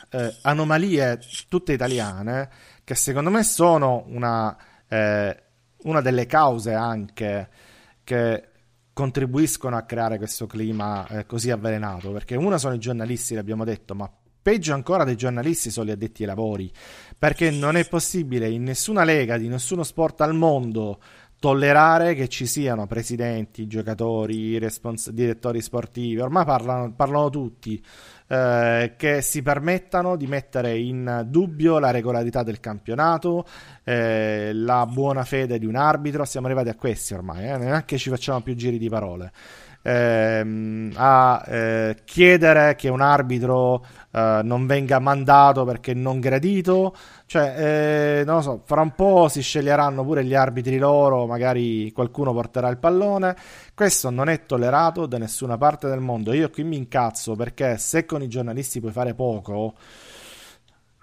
eh, anomalie tutte italiane che secondo me sono una, eh, una delle cause anche che contribuiscono a creare questo clima eh, così avvelenato perché una sono i giornalisti l'abbiamo detto ma peggio ancora dei giornalisti sono gli addetti ai lavori perché non è possibile in nessuna lega di nessuno sport al mondo tollerare che ci siano presidenti, giocatori, respons- direttori sportivi, ormai parlano, parlano tutti, eh, che si permettano di mettere in dubbio la regolarità del campionato, eh, la buona fede di un arbitro, siamo arrivati a questi ormai, eh? neanche ci facciamo più giri di parole. Ehm, a eh, chiedere che un arbitro eh, non venga mandato perché non gradito, cioè, eh, non lo so, fra un po' si sceglieranno pure gli arbitri loro, magari qualcuno porterà il pallone. Questo non è tollerato da nessuna parte del mondo. Io qui mi incazzo perché se con i giornalisti puoi fare poco,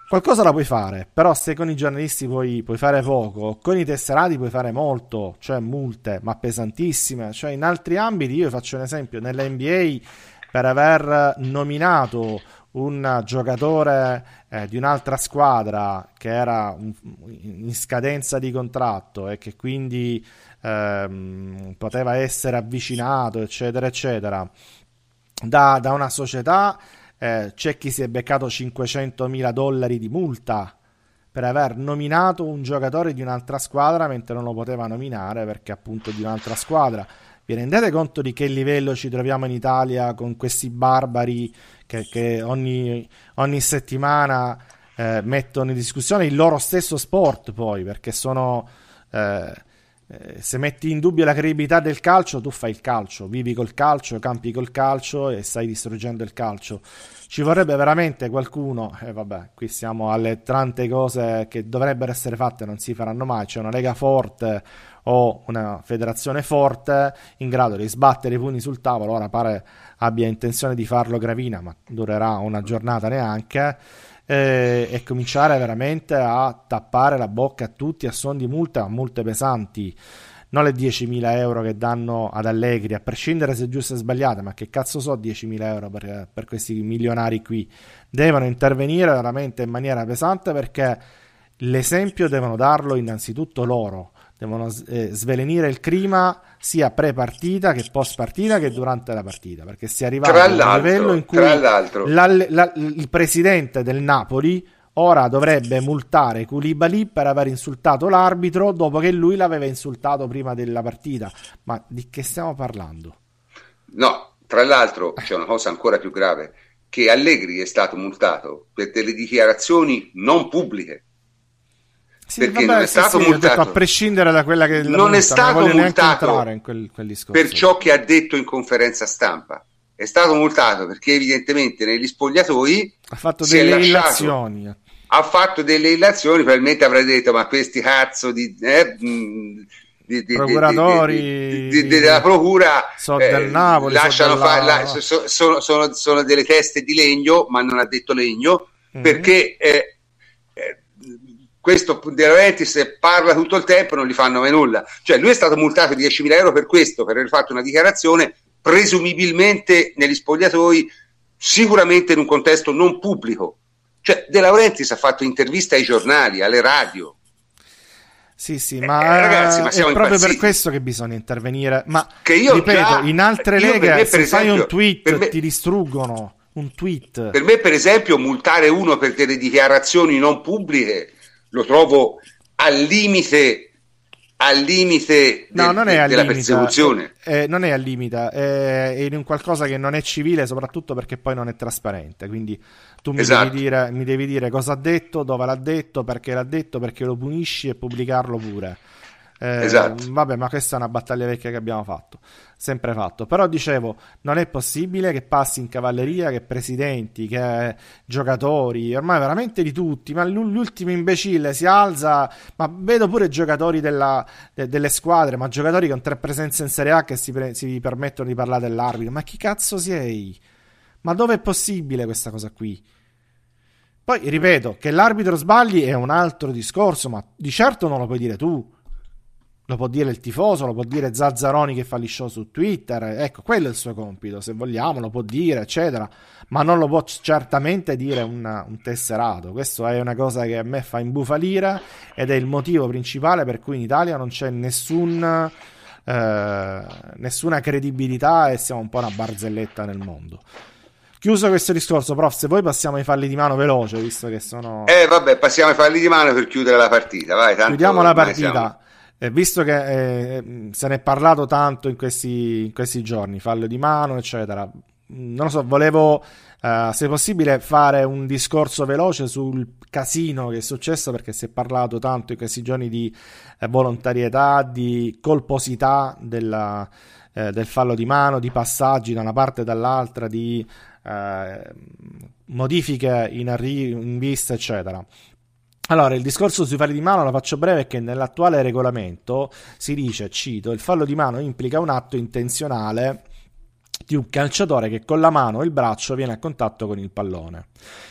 Qualcosa la puoi fare, però se con i giornalisti puoi, puoi, fare poco, con i tesserati puoi fare molto, cioè multe, ma pesantissime. Cioè in altri ambiti, io faccio un esempio, nell'NBA per aver nominato un giocatore eh, di un'altra squadra che era un, in scadenza di contratto e che quindi ehm, poteva essere avvicinato, eccetera, eccetera, da, da una società eh, c'è chi si è beccato 500 mila dollari di multa per aver nominato un giocatore di un'altra squadra mentre non lo poteva nominare perché appunto di un'altra squadra. Vi rendete conto di che livello ci troviamo in Italia con questi barbari che, che ogni, ogni, settimana eh, mettono in discussione il loro stesso sport poi, perché sono... Eh, eh, se metti in dubbio la credibilità del calcio, tu fai il calcio, vivi col calcio, campi col calcio e stai distruggendo il calcio. Ci vorrebbe veramente qualcuno, e eh, vabbè, qui siamo alle tante cose che dovrebbero essere fatte, non si faranno mai. C'è una lega forte o una federazione forte in grado di sbattere i pugni sul tavolo. Ora pare abbia intenzione di farlo Gravina, ma durerà una giornata neanche eh, e cominciare veramente a tappare la bocca a tutti a son di multe, a multe pesanti. Non le 10.000 euro che danno ad Allegri, a prescindere se giuste o sbagliate, ma che cazzo so 10.000 euro per, per questi milionari qui? Devono intervenire veramente in maniera pesante perché l'esempio devono darlo innanzitutto loro devono eh, svelenire il clima sia pre-partita che post-partita che durante la partita, perché si è arrivato a un livello in cui la, la, il presidente del Napoli ora dovrebbe multare Koulibaly per aver insultato l'arbitro dopo che lui l'aveva insultato prima della partita. Ma di che stiamo parlando? No, tra l'altro c'è una cosa ancora più grave, che Allegri è stato multato per delle dichiarazioni non pubbliche sì, perché vabbè, non è stato sì, multato. Detto, a prescindere da quella che non multa, è stato non multato in quel, quel per ciò che ha detto in conferenza stampa. È stato multato perché evidentemente negli spogliatoi ha fatto delle illazioni. Ha fatto delle illazioni, probabilmente avrà detto: Ma questi cazzo di, eh, di, di procuratori di, della procura so eh, del Napoli, lasciano so fare, la, so, sono, sono, sono, delle teste di legno, ma non ha detto legno mm-hmm. perché. Eh, questo De Laurentiis parla tutto il tempo e non gli fanno mai nulla. Cioè lui è stato multato 10.000 euro per questo, per aver fatto una dichiarazione presumibilmente negli spogliatoi, sicuramente in un contesto non pubblico. Cioè De Laurentiis ha fatto interviste ai giornali, alle radio. Sì, sì, eh, ma, eh, ragazzi, ma è proprio impazziti. per questo che bisogna intervenire. Ma che io ripeto, già, in altre leghe, me, se esempio, fai un tweet, me, ti distruggono. Un tweet. Per me, per esempio, multare uno per delle dichiarazioni non pubbliche lo trovo al limite al limite no, non è al della limite, persecuzione. Eh, eh, non è al limite, è in un qualcosa che non è civile, soprattutto perché poi non è trasparente. Quindi tu mi, esatto. devi dire, mi devi dire cosa ha detto, dove l'ha detto, perché l'ha detto, perché lo punisci e pubblicarlo pure. Eh, esatto. Vabbè, ma questa è una battaglia vecchia che abbiamo fatto, sempre fatto. Però dicevo, non è possibile che passi in cavalleria che presidenti, che giocatori, ormai veramente di tutti, ma l'ultimo imbecille si alza, ma vedo pure giocatori della, de, delle squadre, ma giocatori con tre presenze in Serie A che si, pre, si permettono di parlare dell'arbitro. Ma chi cazzo sei? Ma dove è possibile questa cosa qui? Poi ripeto che l'arbitro sbagli è un altro discorso, ma di certo non lo puoi dire tu lo può dire il tifoso, lo può dire Zazzaroni che fa gli show su Twitter, ecco, quello è il suo compito, se vogliamo lo può dire, eccetera, ma non lo può certamente dire una, un tesserato. Questo è una cosa che a me fa imbufalire ed è il motivo principale per cui in Italia non c'è nessun, eh, nessuna credibilità e siamo un po' una barzelletta nel mondo. Chiuso questo discorso, prof, se poi passiamo ai falli di mano veloce, visto che sono... Eh, vabbè, passiamo ai falli di mano per chiudere la partita, vai. Chiudiamo la partita. Siamo eh, visto che eh, se ne è parlato tanto in questi, in questi, giorni, fallo di mano, eccetera, non lo so, volevo, eh, se possibile, fare un discorso veloce sul casino che è successo perché si è parlato tanto in questi giorni di eh, volontarietà, di colposità della, eh, del fallo di mano, di passaggi da una parte e dall'altra, di modifiche in, arri- in vista, eccetera. Allora, il discorso sui falli di mano, la faccio breve, è che nell'attuale regolamento si dice, cito, il fallo di mano implica un atto intenzionale di un calciatore che con la mano o il braccio viene a contatto con il pallone.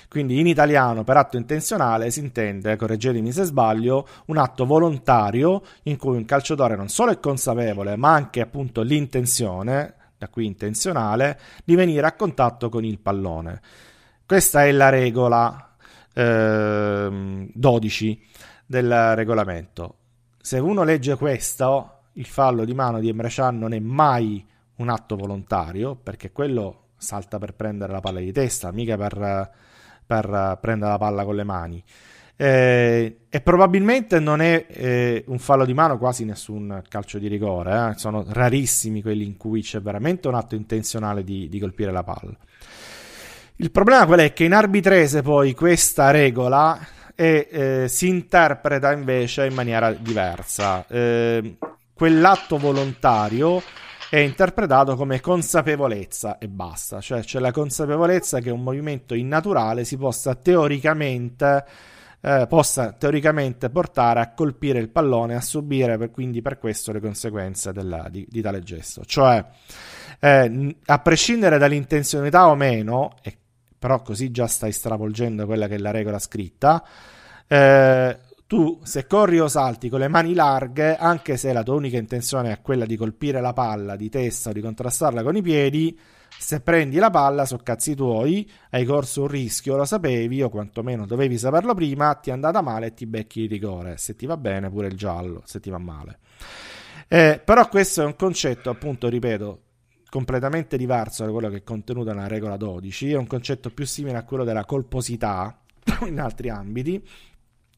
Quindi in italiano per atto intenzionale si intende, correggetemi se sbaglio, un atto volontario in cui un calciatore non solo è consapevole, ma anche appunto l'intenzione, da qui intenzionale, di venire a contatto con il pallone. Questa è la regola eh, 12 del regolamento. Se uno legge questo, il fallo di mano di Emre non è mai un atto volontario, perché quello salta per prendere la palla di testa, mica per, per prendere la palla con le mani. Eh, e probabilmente non è eh, un fallo di mano quasi nessun calcio di rigore, eh? sono rarissimi quelli in cui c'è veramente un atto intenzionale di, di colpire la palla. Il problema qual è che in arbitrese poi questa regola è, eh, si interpreta invece in maniera diversa. Eh, quell'atto volontario è interpretato come consapevolezza e basta, cioè c'è la consapevolezza che un movimento innaturale si possa teoricamente, eh, possa teoricamente portare a colpire il pallone, a subire per, quindi per questo le conseguenze della, di, di, tale gesto. Cioè, eh, a prescindere dall'intenzionalità o meno, e però così già stai stravolgendo quella che è la regola scritta, eh, tu se corri o salti con le mani larghe, anche se la tua unica intenzione è quella di colpire la palla di testa o di contrastarla con i piedi, se prendi la palla sono cazzi tuoi, hai corso un rischio, lo sapevi o quantomeno dovevi saperlo prima, ti è andata male e ti becchi il rigore, se ti va bene pure il giallo, se ti va male. Eh, però questo è un concetto, appunto, ripeto, completamente diverso da quello che è contenuto nella regola 12, è un concetto più simile a quello della colposità in altri ambiti.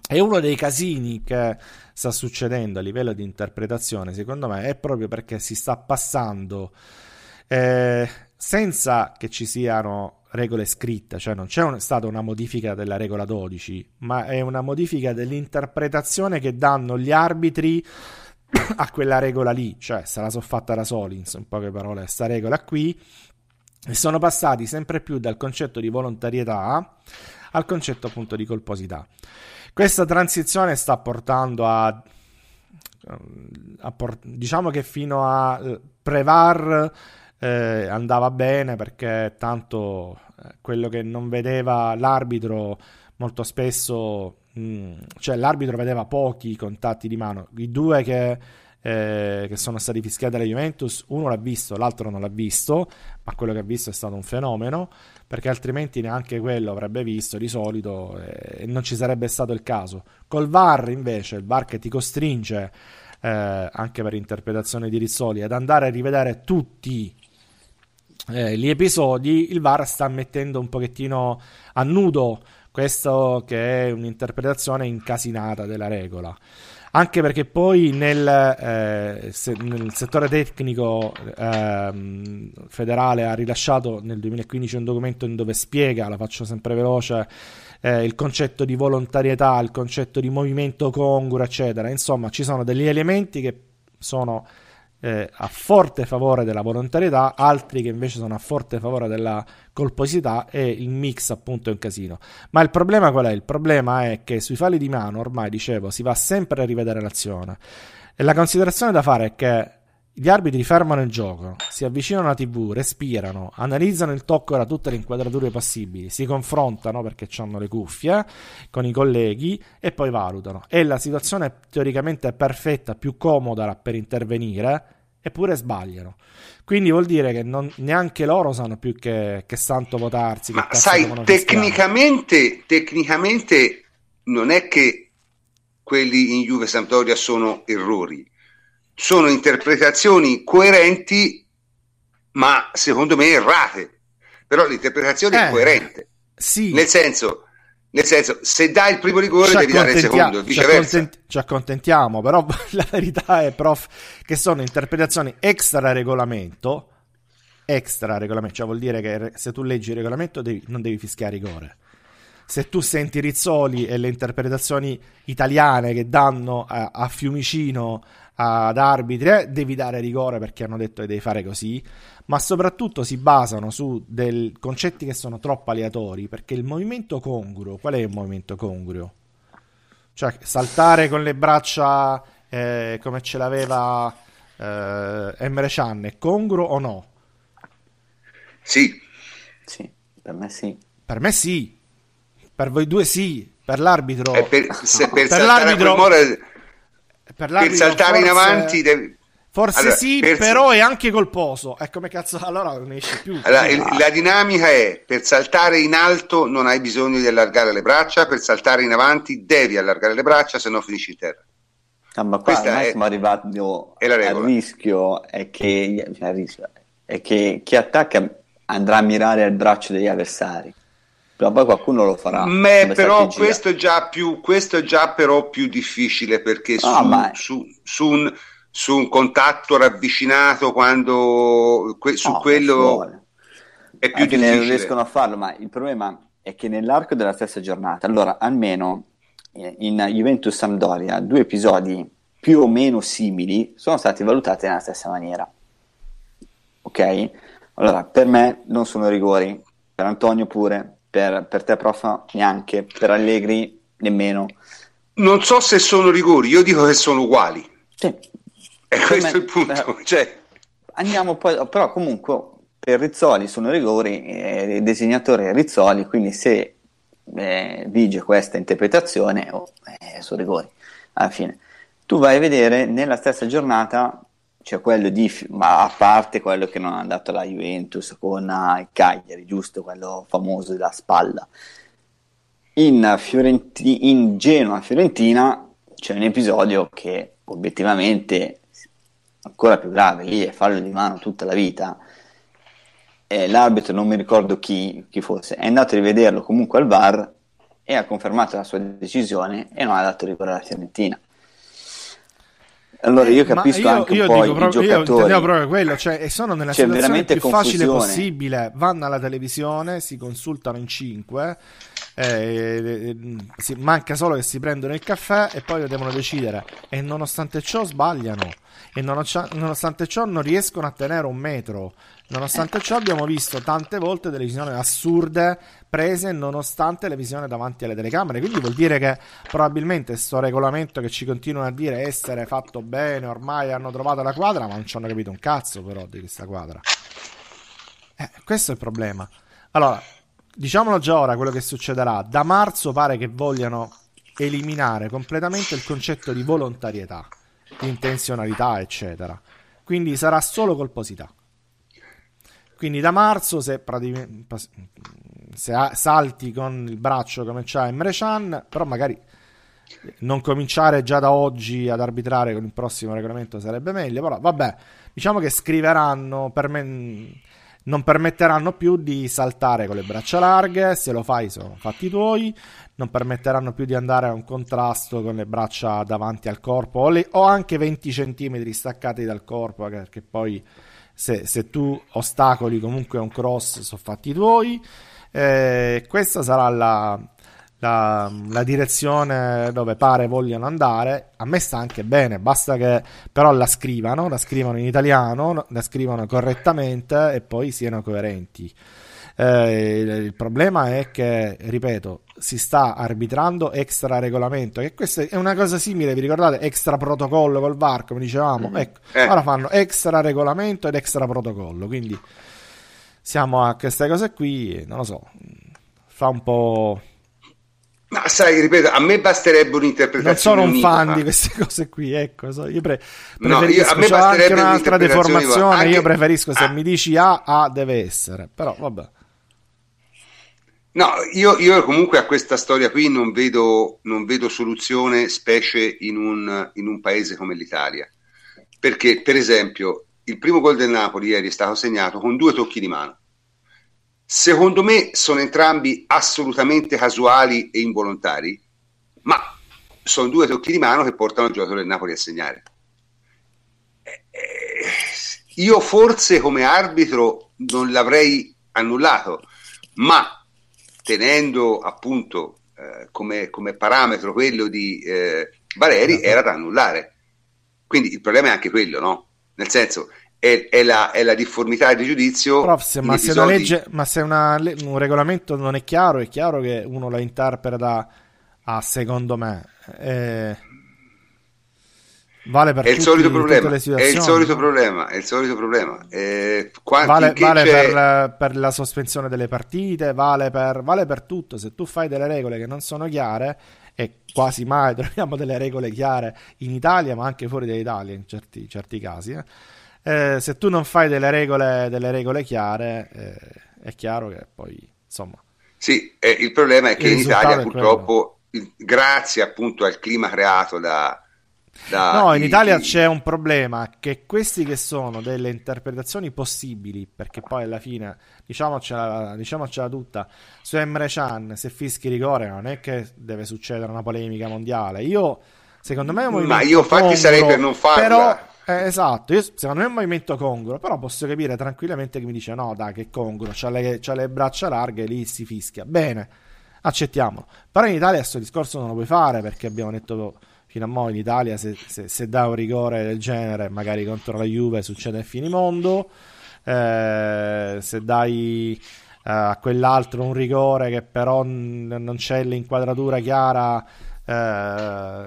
E uno dei casini che sta succedendo a livello di interpretazione, secondo me, è proprio perché si sta passando eh, senza che ci siano regole scritte, cioè non c'è un, stata una modifica della regola 12, ma è una modifica dell'interpretazione che danno gli arbitri a quella regola lì, cioè se la so fatta da Solins, in poche parole, questa regola qui, e sono passati sempre più dal concetto di volontarietà al concetto appunto di colposità. Questa transizione sta portando a, a port- diciamo che fino a eh, Prevar eh, andava bene perché tanto eh, quello che non vedeva l'arbitro molto spesso Mm, cioè l'arbitro vedeva pochi contatti di mano. I due che, eh, che, sono stati fischiati alla Juventus, uno l'ha visto, l'altro non l'ha visto, ma quello che ha visto è stato un fenomeno, perché altrimenti neanche quello avrebbe visto di solito eh, e non ci sarebbe stato il caso. Col VAR invece, il VAR che ti costringe, eh, anche per interpretazione di Rizzoli, ad andare a rivedere tutti eh, gli episodi, il VAR sta mettendo un pochettino a nudo questo che è un'interpretazione incasinata della regola. Anche perché poi nel, eh, se, nel settore tecnico eh, federale ha rilasciato nel 2015 un documento in dove spiega, la faccio sempre veloce, eh, il concetto di volontarietà, il concetto di movimento congruo, eccetera. Insomma, ci sono degli elementi che sono eh, a forte favore della volontarietà, altri che invece sono a forte favore della colposità e il mix appunto è un casino. Ma il problema qual è? Il problema è che sui falli di mano, ormai dicevo, si va sempre a rivedere l'azione. E la considerazione da fare è che gli arbitri fermano il gioco, si avvicinano alla TV, respirano, analizzano il tocco da tutte le inquadrature possibili, si confrontano perché hanno le cuffie con i colleghi e poi valutano. E la situazione teoricamente perfetta, più comoda per intervenire, eppure sbagliano. Quindi vuol dire che non, neanche loro sanno più che, che santo votarsi. Ma sai, tecnicamente, tecnicamente non è che quelli in Juve Sampdoria sono errori sono interpretazioni coerenti, ma secondo me errate. Però l'interpretazione eh, è coerente. Sì. Nel senso, nel senso, se dai il primo rigore devi dare il secondo, viceversa. Ci, accontent- ci accontentiamo, però la verità è, prof, che sono interpretazioni extra regolamento. Extra regolamento, cioè vuol dire che se tu leggi il regolamento devi, non devi fischiare rigore. Se tu senti Rizzoli e le interpretazioni italiane che danno a, a Fiumicino ad arbitri, eh, devi dare rigore perché hanno detto che devi fare così, ma soprattutto si basano su dei concetti che sono troppo aleatori, perché il movimento congruo, qual è il movimento congruo? Cioè saltare con le braccia eh, come ce l'aveva eh, Emre Can è congruo o no? Sì. Sì, per me sì. Per me sì. Per voi due sì. Per l'arbitro... Per, se, per, per l'arbitro... Per, per saltare forse... in avanti devi... Forse allora, sì, per... però è anche colposo. Ecco come cazzo, allora non esce più. Allora, il, la dinamica è per saltare in alto non hai bisogno di allargare le braccia, per saltare in avanti devi allargare le braccia, se no finisci in terra. Ah, ma qua Questa è, siamo arrivati al rischio è che, cioè, rischio è che chi attacca andrà a mirare al braccio degli avversari però poi qualcuno lo farà. Beh, però questo è, già più, questo è già però più difficile perché ah, su, ma... su, su, un, su, un, contatto ravvicinato quando que, su no, quello... è più difficile. Non riescono a farlo, ma il problema è che nell'arco della stessa giornata, allora almeno eh, in Juventus Sampdoria, due episodi più o meno simili sono stati valutati nella stessa maniera. Ok? Allora, per me non sono rigori, per Antonio pure, per, per te prof neanche, per Allegri nemmeno. Non so se sono rigori, io dico che sono uguali. Sì. E questo è il punto. Eh, cioè... Andiamo poi, però comunque per Rizzoli sono rigori, eh, il disegnatore è Rizzoli, quindi se eh, vige questa interpretazione oh, eh, sono rigori alla fine. Tu vai a vedere nella stessa giornata c'è quello di, ma a parte quello che non è andato alla Juventus con uh, il Cagliari, giusto? Quello famoso della spalla. In, Fiorenti- in Genoa Fiorentina c'è un episodio che obiettivamente ancora più grave, lì è fallo di mano tutta la vita. E l'arbitro, non mi ricordo chi, chi fosse, è andato a rivederlo comunque al VAR e ha confermato la sua decisione e non ha dato rigore alla Fiorentina. Allora io capisco io, anche io un po' i proprio, giocatori. Io proprio quello, cioè sono nella C'è situazione più confusione. facile possibile, vanno alla televisione, si consultano in cinque, eh, si, manca solo che si prendono il caffè e poi devono decidere e nonostante ciò sbagliano e nonostante ciò non riescono a tenere un metro. Nonostante ciò abbiamo visto tante volte delle decisioni assurde prese nonostante le visioni davanti alle telecamere, quindi vuol dire che probabilmente questo regolamento che ci continuano a dire essere fatto bene, ormai hanno trovato la quadra, ma non ci hanno capito un cazzo però di questa quadra. Eh, questo è il problema. Allora, diciamolo già ora quello che succederà. Da marzo pare che vogliano eliminare completamente il concetto di volontarietà, intenzionalità, eccetera. Quindi sarà solo colposità. Quindi da marzo, se, se salti con il braccio come c'ha Emre Can, però magari non cominciare già da oggi ad arbitrare con il prossimo regolamento sarebbe meglio. Però vabbè, diciamo che scriveranno per me non permetteranno più di saltare con le braccia larghe, se lo fai sono fatti tuoi, non permetteranno più di andare a un contrasto con le braccia davanti al corpo o, le, o anche 20 cm staccati dal corpo, che poi se, se tu ostacoli comunque un cross sono fatti tuoi. Eh, questa sarà la, la, la, direzione dove pare vogliano andare. A me sta anche bene, basta che però la scrivano, la scrivano in italiano, la scrivano correttamente e poi siano coerenti. Eh, il problema è che, ripeto, si sta arbitrando extra regolamento, che questa è una cosa simile, vi ricordate? Extra protocollo col VAR, come dicevamo. Mm-hmm. Ecco, eh. ora fanno extra regolamento ed extra protocollo, quindi siamo a queste cose qui, non lo so, fa un po'... Ma sai, ripeto, a me basterebbe un'interpretazione. Non sono un unita, fan ma... di queste cose qui, ecco. So, io pre- no, io, a me basterebbe anche un'altra deformazione. Anche... Io preferisco se ah. mi dici A, A deve essere. Però vabbè. No, io, io, comunque a questa storia qui non vedo, non vedo soluzione, specie in un, in un, paese come l'Italia. Perché, per esempio, il primo gol del Napoli ieri è stato segnato con due tocchi di mano. Secondo me sono entrambi assolutamente casuali e involontari, ma sono due tocchi di mano che portano il giocatore del Napoli a segnare. Eh, io forse come arbitro non l'avrei annullato, ma tenendo appunto eh, come, come, parametro quello di eh, Valeri, era da annullare. Quindi il problema è anche quello, no? Nel senso, è, è, la, è la, difformità di giudizio. Prof, se, ma, se legge, ma, se una, un regolamento non è chiaro, è chiaro che uno la interpreta a secondo me. Eh, Vale per è il solito problema. È il solito problema. È il solito problema. Eh, vale, vale per, per, la sospensione delle partite, vale per, vale per tutto. Se tu fai delle regole che non sono chiare, e quasi mai troviamo delle regole chiare in Italia, ma anche fuori dall'Italia in certi, certi casi. Eh. Eh, se tu non fai delle regole, delle regole chiare, eh, è chiaro che poi insomma. Sì, eh, il problema è che in Italia purtroppo, grazie appunto al clima creato da da no, in Italia c'è un problema che questi che sono delle interpretazioni possibili, perché poi alla fine, diciamocela, diciamocela tutta, su Emre Can, se fischi rigore, non è che deve succedere una polemica mondiale. Io, secondo me, ma io infatti sarei per non farla. Però, Eh, esatto, io, secondo me è un movimento congruo, però posso capire tranquillamente che mi dice no, dai, che è congruo, c'ha le, c'ha le braccia larghe lì si fischia. Bene, accettiamolo. Però in Italia questo discorso non lo puoi fare perché abbiamo detto fino a mo' in Italia se, se, se dà un rigore del genere, magari contro la Juve succede il finimondo, eh, se dai eh, a quell'altro un rigore che però n- non c'è l'inquadratura chiara, eh,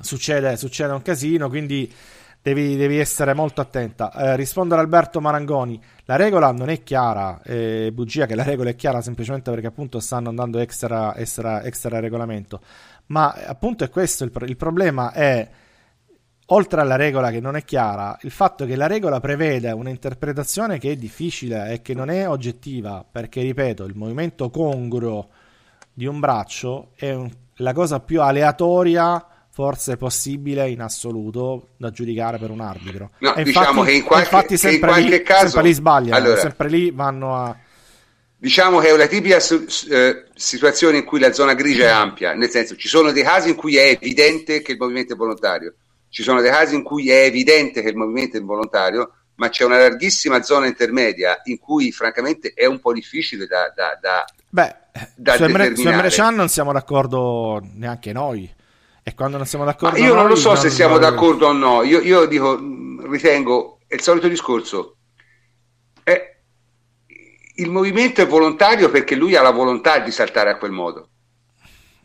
succede, succede un casino, quindi devi, devi essere molto attenta. Eh, rispondo ad Alberto Marangoni, la regola non è chiara, è bugia che la regola è chiara semplicemente perché appunto stanno andando extra, extra, extra regolamento, ma appunto è questo il, il problema è oltre alla regola che non è chiara, il fatto che la regola prevede un'interpretazione che è difficile e che non è oggettiva, perché ripeto, il movimento congruo di un braccio è un, la cosa più aleatoria forse possibile in assoluto da giudicare per un arbitro. No, infatti, diciamo che in qualche, infatti sempre, in qualche lì, caso, sempre lì sbagliano, allora, sempre lì vanno a... Diciamo che è una tipica eh, situazione in cui la zona grigia è ampia, nel senso ci sono dei casi in cui è evidente che il movimento è volontario, ci sono dei casi in cui è evidente che il movimento è involontario, ma c'è una larghissima zona intermedia in cui francamente è un po' difficile da, da, da, Beh, da su Emre, su Emre Can non siamo d'accordo neanche noi. E quando non siamo d'accordo... Ma io non lo so se siamo d'accordo o no, io, io dico, ritengo, è il solito discorso, è, il movimento è volontario perché lui ha la volontà di saltare a quel modo.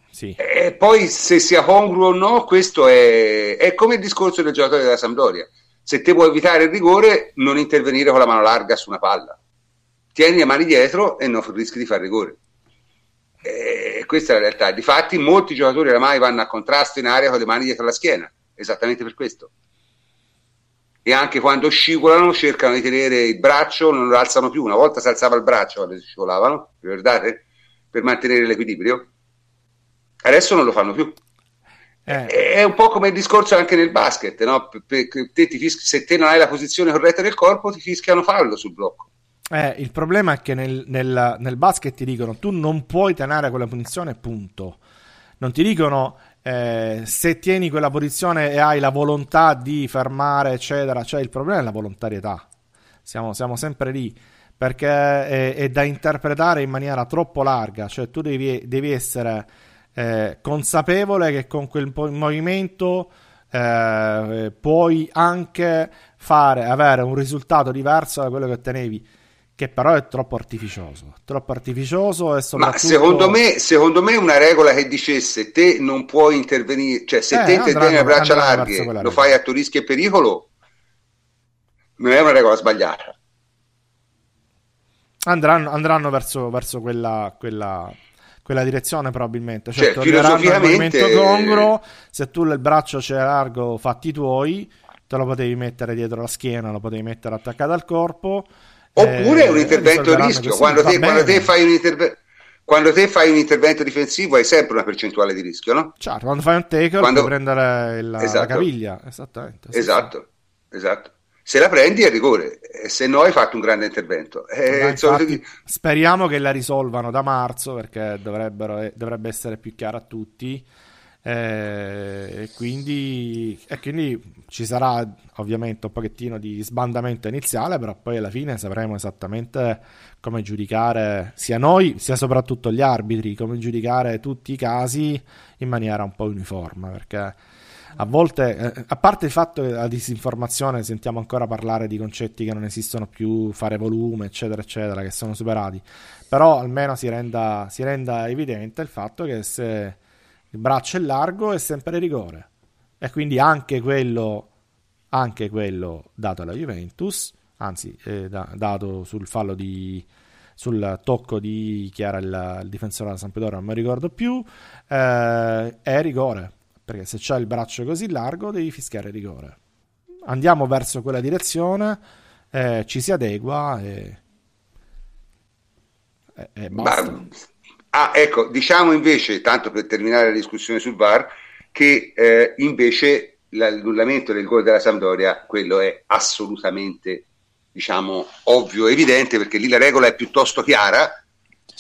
Sì. E poi se sia congruo o no, questo è, è come il discorso del giocatore della Sampdoria. Se te vuoi evitare il rigore, non intervenire con la mano larga su una palla. Tieni le mani dietro e non rischi di fare rigore. Eh, questa è la realtà. Difatti, molti giocatori oramai vanno a contrasto in area con le mani dietro la schiena, esattamente per questo. E anche quando scivolano cercano di tenere il braccio, non lo alzano più. Una volta si alzava il braccio quando scivolavano, ricordate? Per mantenere l'equilibrio. Adesso non lo fanno più. Eh. È un po' come il discorso anche nel basket, no? te fischi, se te non hai la posizione corretta del corpo, ti fischiano fallo sul blocco. Eh, il problema è che nel, nel, nel, basket ti dicono tu non puoi tenere quella posizione, punto. Non ti dicono eh, se tieni quella posizione e hai la volontà di fermare, eccetera. Cioè, il problema è la volontarietà. Siamo, siamo sempre lì perché è, è, da interpretare in maniera troppo larga. Cioè, tu devi, devi essere eh, consapevole che con quel movimento eh, puoi anche fare, avere un risultato diverso da quello che ottenevi che però è troppo artificioso, troppo artificioso e soprattutto... Ma secondo me, secondo me una regola che dicesse te non puoi intervenire, cioè se eh, te intervieni a braccia larghe lo fai a tuo rischio e pericolo, non è una regola sbagliata. Andranno, andranno verso, verso quella, quella, quella, direzione probabilmente. Cioè, cioè filosoficamente... congruo, se tu il braccio c'è largo, fatti tuoi, te lo potevi mettere dietro la schiena, lo potevi mettere attaccato al corpo Oppure è un eh, intervento a rischio. Quando te, quando, te interve- quando te, fai un intervento difensivo hai sempre una percentuale di rischio, no? Certo, quando fai un tackle quando... puoi prendere la, esatto. la caviglia. Esattamente. Esatto, sì. esatto. Se la prendi è rigore, se no hai fatto un grande intervento. Eh, infatti, speriamo che la risolvano da marzo perché eh, dovrebbe essere più chiara a tutti. Eh, e, quindi, e quindi ci sarà ovviamente un pochettino di sbandamento iniziale, però poi alla fine sapremo esattamente come giudicare sia noi sia soprattutto gli arbitri, come giudicare tutti i casi in maniera un po' uniforme, perché a volte, eh, a parte il fatto che la disinformazione sentiamo ancora parlare di concetti che non esistono più, fare volume, eccetera, eccetera, che sono superati, però almeno si renda, si renda evidente il fatto che se il braccio è largo è sempre rigore. E quindi anche quello, anche quello dato alla Juventus, anzi eh, da, dato sul fallo di sul tocco di chi era il, il difensore della Sampdoria, non mi ricordo più, eh, è rigore. Perché se c'è il braccio così largo devi fischiare rigore. Andiamo verso quella direzione, eh, ci si adegua e, e, e basta. Ah, ecco, diciamo invece, tanto per terminare la discussione sul VAR, che eh, invece l'annullamento del gol della Sampdoria, quello è assolutamente, diciamo, ovvio evidente, perché lì la regola è piuttosto chiara.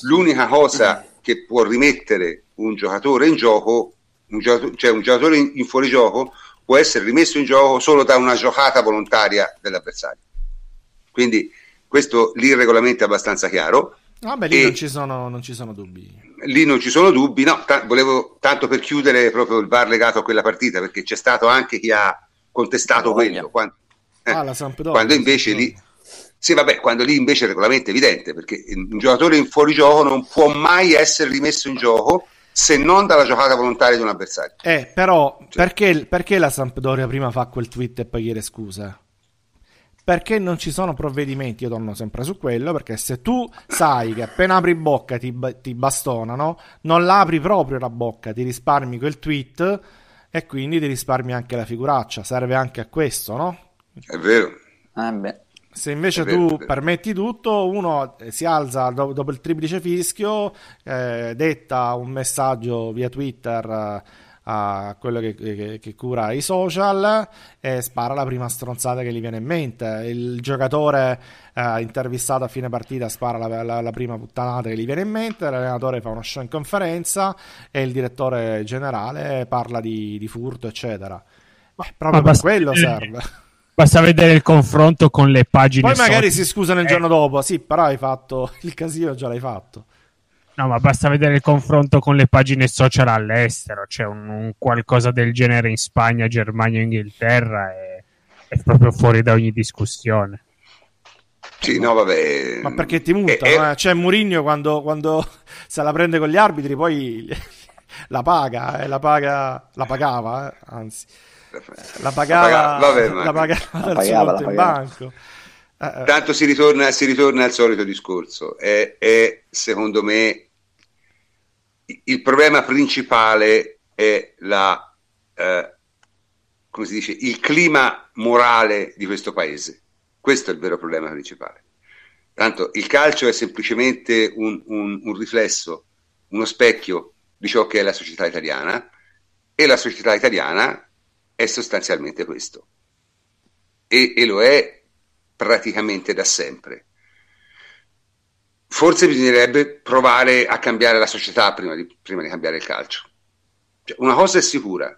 L'unica cosa che può rimettere un giocatore in gioco, un giocatore, cioè un giocatore in, in fuorigioco, può essere rimesso in gioco solo da una giocata volontaria dell'avversario. Quindi questo lì il regolamento è abbastanza chiaro. Vabbè, lì non ci, sono, non ci, sono, dubbi. Lì non ci sono dubbi, no, t- volevo tanto per chiudere proprio il VAR legato a quella partita, perché c'è stato anche chi ha contestato quello, quando, eh, ah, quando invece lì... Sì, vabbè, quando lì invece il regolamento è evidente, perché un giocatore in fuorigioco non può mai essere rimesso in gioco se non dalla giocata volontaria di un avversario. Eh, però, cioè. perché, perché la Sampdoria prima fa quel tweet e poi chiede scusa? Perché non ci sono provvedimenti, io torno sempre su quello, perché se tu sai che appena apri bocca ti, ti bastonano, non l'apri proprio la bocca, ti risparmi quel tweet e quindi ti risparmi anche la figuraccia, serve anche a questo, no? È vero. Ah, beh. Se invece vero, tu permetti tutto, uno si alza do- dopo il triplice fischio, eh, detta un messaggio via Twitter a quello che, che, che, cura i social e spara la prima stronzata che gli viene in mente. Il giocatore eh, intervistato a fine partita spara la, la, la, prima puttanata che gli viene in mente, l'allenatore fa uno show in conferenza e il direttore generale parla di, di furto, eccetera. Beh, proprio Ma per quello serve. Basta vedere il confronto con le pagine. Poi magari social. si scusano il eh. giorno dopo, sì, però hai fatto il casino, già l'hai fatto. No, ma basta vedere il confronto con le pagine social all'estero, c'è cioè un, un, qualcosa del genere in Spagna, Germania, Inghilterra è, è proprio fuori da ogni discussione. Sì, no, vabbè. Ma perché ti multano? Eh, eh. Cioè, Murigno quando, quando, se la prende con gli arbitri, poi la paga, eh, la paga, la pagava, eh, anzi, la pagava, la pagava, vabbè, ma... la pagava, la pagava, la pagava. in banco. Eh, Tanto si ritorna, si ritorna, al solito discorso. È, è secondo me il problema principale è la, eh, come si dice, il clima morale di questo paese. Questo è il vero problema principale. Tanto il calcio è semplicemente un, un, un riflesso, uno specchio di ciò che è la società italiana e la società italiana è sostanzialmente questo. E, e lo è praticamente da sempre forse bisognerebbe provare a cambiare la società prima di, prima di cambiare il calcio. Cioè, una cosa è sicura,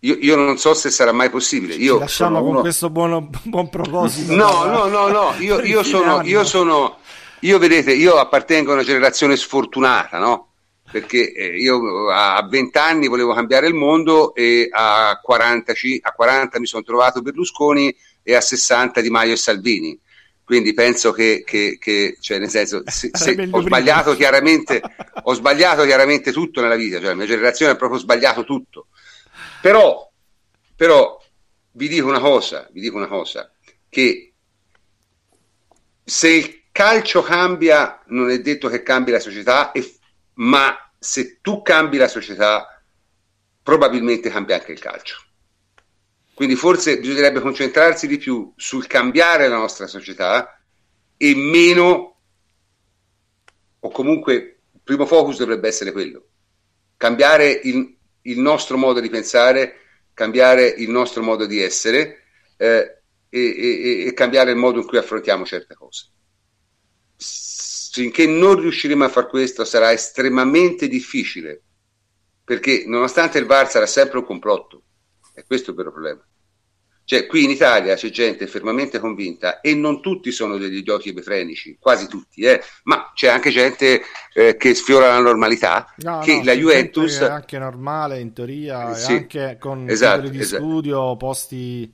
io, io, non so se sarà mai possibile. Io lasciamo con uno... questo buono, buon proposito. No, no, no, no, io, io sono, io sono, io vedete, io appartengo a una generazione sfortunata, no? Perché eh, io a 20 anni volevo cambiare il mondo e a 40, a 40 mi sono trovato Berlusconi e a 60 Di Maio e Salvini quindi penso che, che, che cioè nel senso, se, se ho, sbagliato chiaramente, ho sbagliato chiaramente tutto nella vita, cioè la mia generazione ha proprio sbagliato tutto. Però, però vi dico una cosa, vi dico una cosa, che se il calcio cambia, non è detto che cambi la società, e, ma se tu cambi la società, probabilmente cambia anche il calcio. Quindi forse bisognerebbe concentrarsi di più sul cambiare la nostra società e meno, o comunque il primo focus dovrebbe essere quello, cambiare il, il nostro modo di pensare, cambiare il nostro modo di essere eh, e, e, e cambiare il modo in cui affrontiamo certe cose. Finché non riusciremo a fare questo sarà estremamente difficile, perché nonostante il VAR sarà sempre un complotto, e questo è il vero problema. Cioè, qui in Italia c'è gente fermamente convinta e non tutti sono degli idioti ebefrenici, quasi tutti, eh, ma c'è anche gente eh, che sfiora la normalità, no, che no, la Juventus... È anche normale in teoria, sì, anche con esatto, di esatto. studio, posti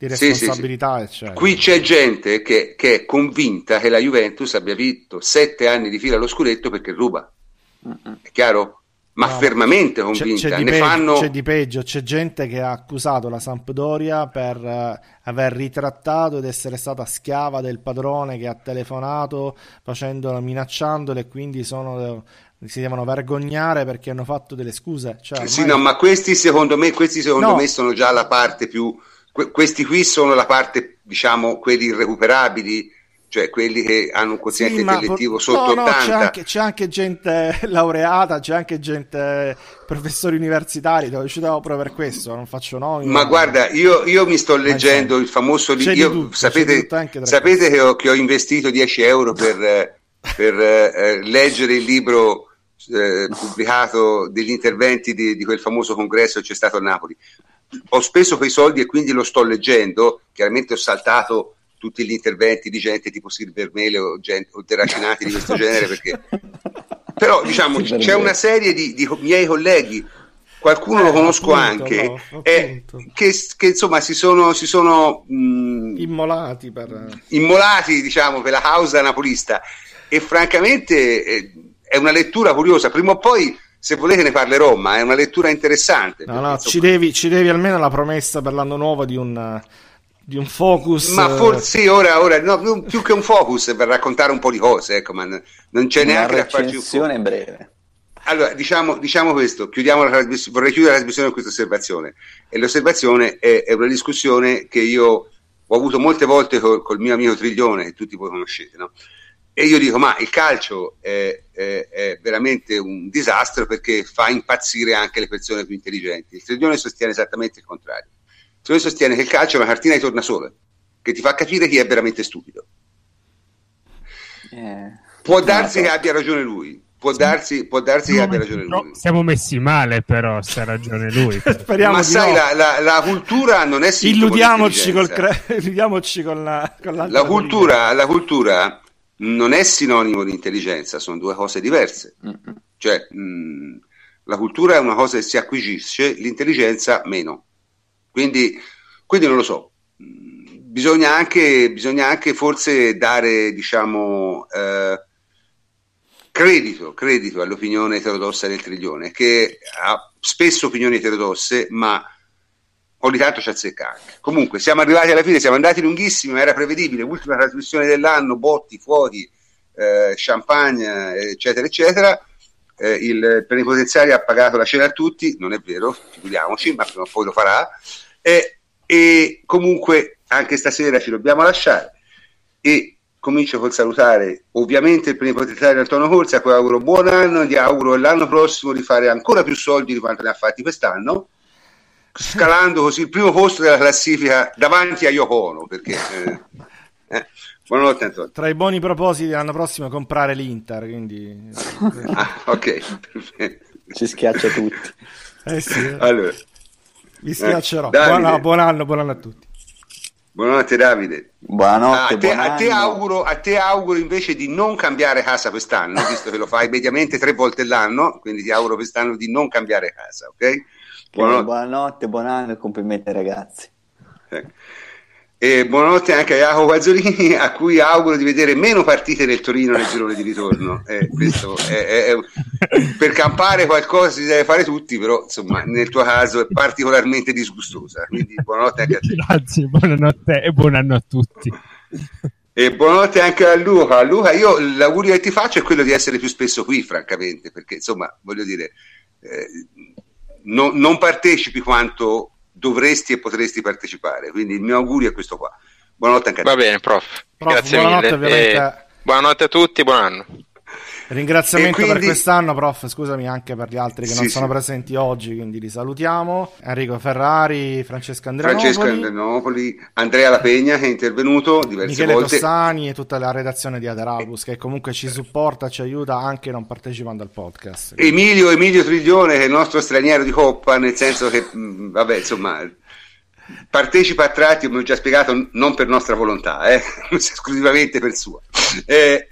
di responsabilità, sì, sì, eccetera. Qui c'è gente che, che, è convinta che la Juventus abbia vinto sette anni di fila allo scudetto perché ruba. È chiaro? Ma no, fermamente convinta. C'è, c'è, di peggio, fanno... c'è, di peggio, c'è gente che ha accusato la Sampdoria per uh, aver ritrattato ed essere stata schiava del padrone che ha telefonato facendolo, minacciandolo e quindi sono, si devono vergognare perché hanno fatto delle scuse. Cioè, ormai... Sì, no, ma questi secondo me, questi secondo no. me sono già la parte più... Que- questi qui sono la parte, diciamo, quelli irrecuperabili cioè quelli che hanno un quoziente sì, intellettivo por- sotto no, no, 80. C'è anche, c'è anche, gente laureata, c'è anche gente professori universitari, dove uscito proprio per questo, non faccio nomi. Ma, ma guarda, io, io, mi sto leggendo il famoso libro, sapete, sapete che ho, che ho, investito 10 euro per, per eh, leggere il libro eh, pubblicato degli interventi di, di quel famoso congresso che c'è stato a Napoli ho speso quei soldi e quindi lo sto leggendo, chiaramente ho saltato tutti gli interventi di gente tipo Silver Mele o, gente, o terracinati di questo genere perché però diciamo c'è una serie di, di miei colleghi qualcuno eh, lo conosco appunto, anche, no, eh, che, che, insomma si sono, si sono mh, immolati, per... immolati diciamo, per la causa napolista. E francamente eh, è una lettura curiosa, prima o poi se volete ne parlerò, ma è una lettura interessante. No, perché, no, insomma... ci, devi, ci devi almeno la promessa per l'anno nuovo di un di un focus. Ma forse ora, ora no, più che un focus per raccontare un po' di cose, ecco, ma non c'è Una neanche da farci un breve. Allora, diciamo, diciamo questo, chiudiamo la vorrei chiudere la trasmissione con questa osservazione. E l'osservazione è, è, una discussione che io ho avuto molte volte col, col mio amico Triglione, che tutti voi conoscete, no? E io dico, ma il calcio è, è, è, veramente un disastro perché fa impazzire anche le persone più intelligenti. Il Triglione sostiene esattamente il contrario. Il Triglione sostiene che il calcio è una cartina di tornasole, che ti fa capire chi è veramente stupido. Eh, Può darsi che abbia ragione lui, può darsi, può darsi che abbia ragione lui. Siamo messi male, però, se ha ragione lui. Speriamo Ma sai, no. la, la, la, cultura non è illudiamoci, col cre- illudiamoci con la, con la cultura, la cultura non è sinonimo di intelligenza, sono due cose diverse. Mm-hmm. Cioè, mh, la cultura è una cosa che si acquisisce, l'intelligenza meno. Quindi, quindi non lo so. Bisogna anche, bisogna anche forse dare, diciamo, eh, credito, credito all'opinione eterodossa del Triglione, che ha spesso opinioni eterodosse, ma ogni tanto ci azzecca anche. Comunque, siamo arrivati alla fine, siamo andati lunghissimi, ma era prevedibile. Ultima trasmissione dell'anno, botti, fuori, eh, champagne, eccetera, eccetera. Eh, il plenipotenziario ha pagato la cena a tutti, non è vero, figuriamoci, ma prima o poi lo farà. Eh, e comunque anche stasera ci dobbiamo lasciare. E comincio col salutare ovviamente il plenipotenziario Antonio Corsi a cui auguro buon anno, gli auguro l'anno prossimo di fare ancora più soldi di quanto ne ha fatti quest'anno scalando così il primo posto della classifica davanti a Yoko Ono perché eh, eh. Buonanotte Antonio tra i buoni propositi dell'anno prossimo comprare l'Inter quindi ah, ok ci schiaccia tutti eh sì, allora vi schiaccerò eh, buon, buon anno buon anno a tutti Buonanotte Davide. Buonanotte. a, te, a, te auguro, a, te, auguro, invece di non cambiare casa quest'anno, visto che lo fai mediamente tre volte l'anno, quindi ti auguro quest'anno di non cambiare casa, ok? Buonanotte, buonanotte buon anno e complimenti ragazzi. Eh. E buonanotte anche a Jacopo Pazzolini, a cui auguro di vedere meno partite del Torino nel girone di ritorno. Eh, è, è, è, per campare qualcosa si deve fare tutti, però insomma nel tuo caso è particolarmente disgustosa. Quindi buonanotte anche a te. Grazie, buonanotte e buon anno a tutti. E buonanotte anche a Luca. Luca, io l'augurio che ti faccio è quello di essere più spesso qui, francamente, perché insomma, voglio dire, eh, no, non partecipi quanto dovresti e potresti partecipare. Quindi il mio augurio è questo qua. Buonanotte anche a te. Va bene, prof. prof Grazie buonanotte, mille. E... Buonanotte a tutti, buon anno. Ringraziamento quindi... per quest'anno, prof. Scusami anche per gli altri che sì, non sono sì. presenti oggi, quindi li salutiamo. Enrico Ferrari, Francesco Andreanopoli. Francesco Andreanopoli, Andrea La Pegna che è intervenuto diverse Michele volte. Tossani e tutta la redazione di Aderabus che comunque ci supporta, ci aiuta anche non partecipando al podcast. Emilio, Emilio Triglione che è il nostro straniero di coppa, nel senso che, mh, vabbè, insomma partecipa a tratti, come ho già spiegato, non per nostra volontà, eh? esclusivamente per sua. Eh,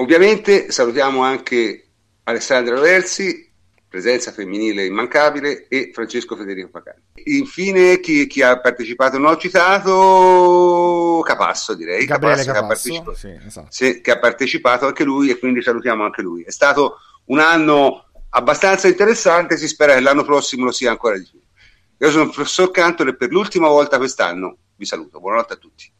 Ovviamente salutiamo anche Alessandra Versi, presenza femminile immancabile, e Francesco Federico Pacani. Infine, chi, chi ha partecipato non ho citato Capasso, direi. Gabriele Capasso, Capasso che, ha partecipato, sì, esatto. sì, che ha partecipato anche lui e quindi salutiamo anche lui. È stato un anno abbastanza interessante, si spera che l'anno prossimo lo sia ancora di più. Io sono il professor Cantor e per l'ultima volta quest'anno vi saluto. Buonanotte a tutti.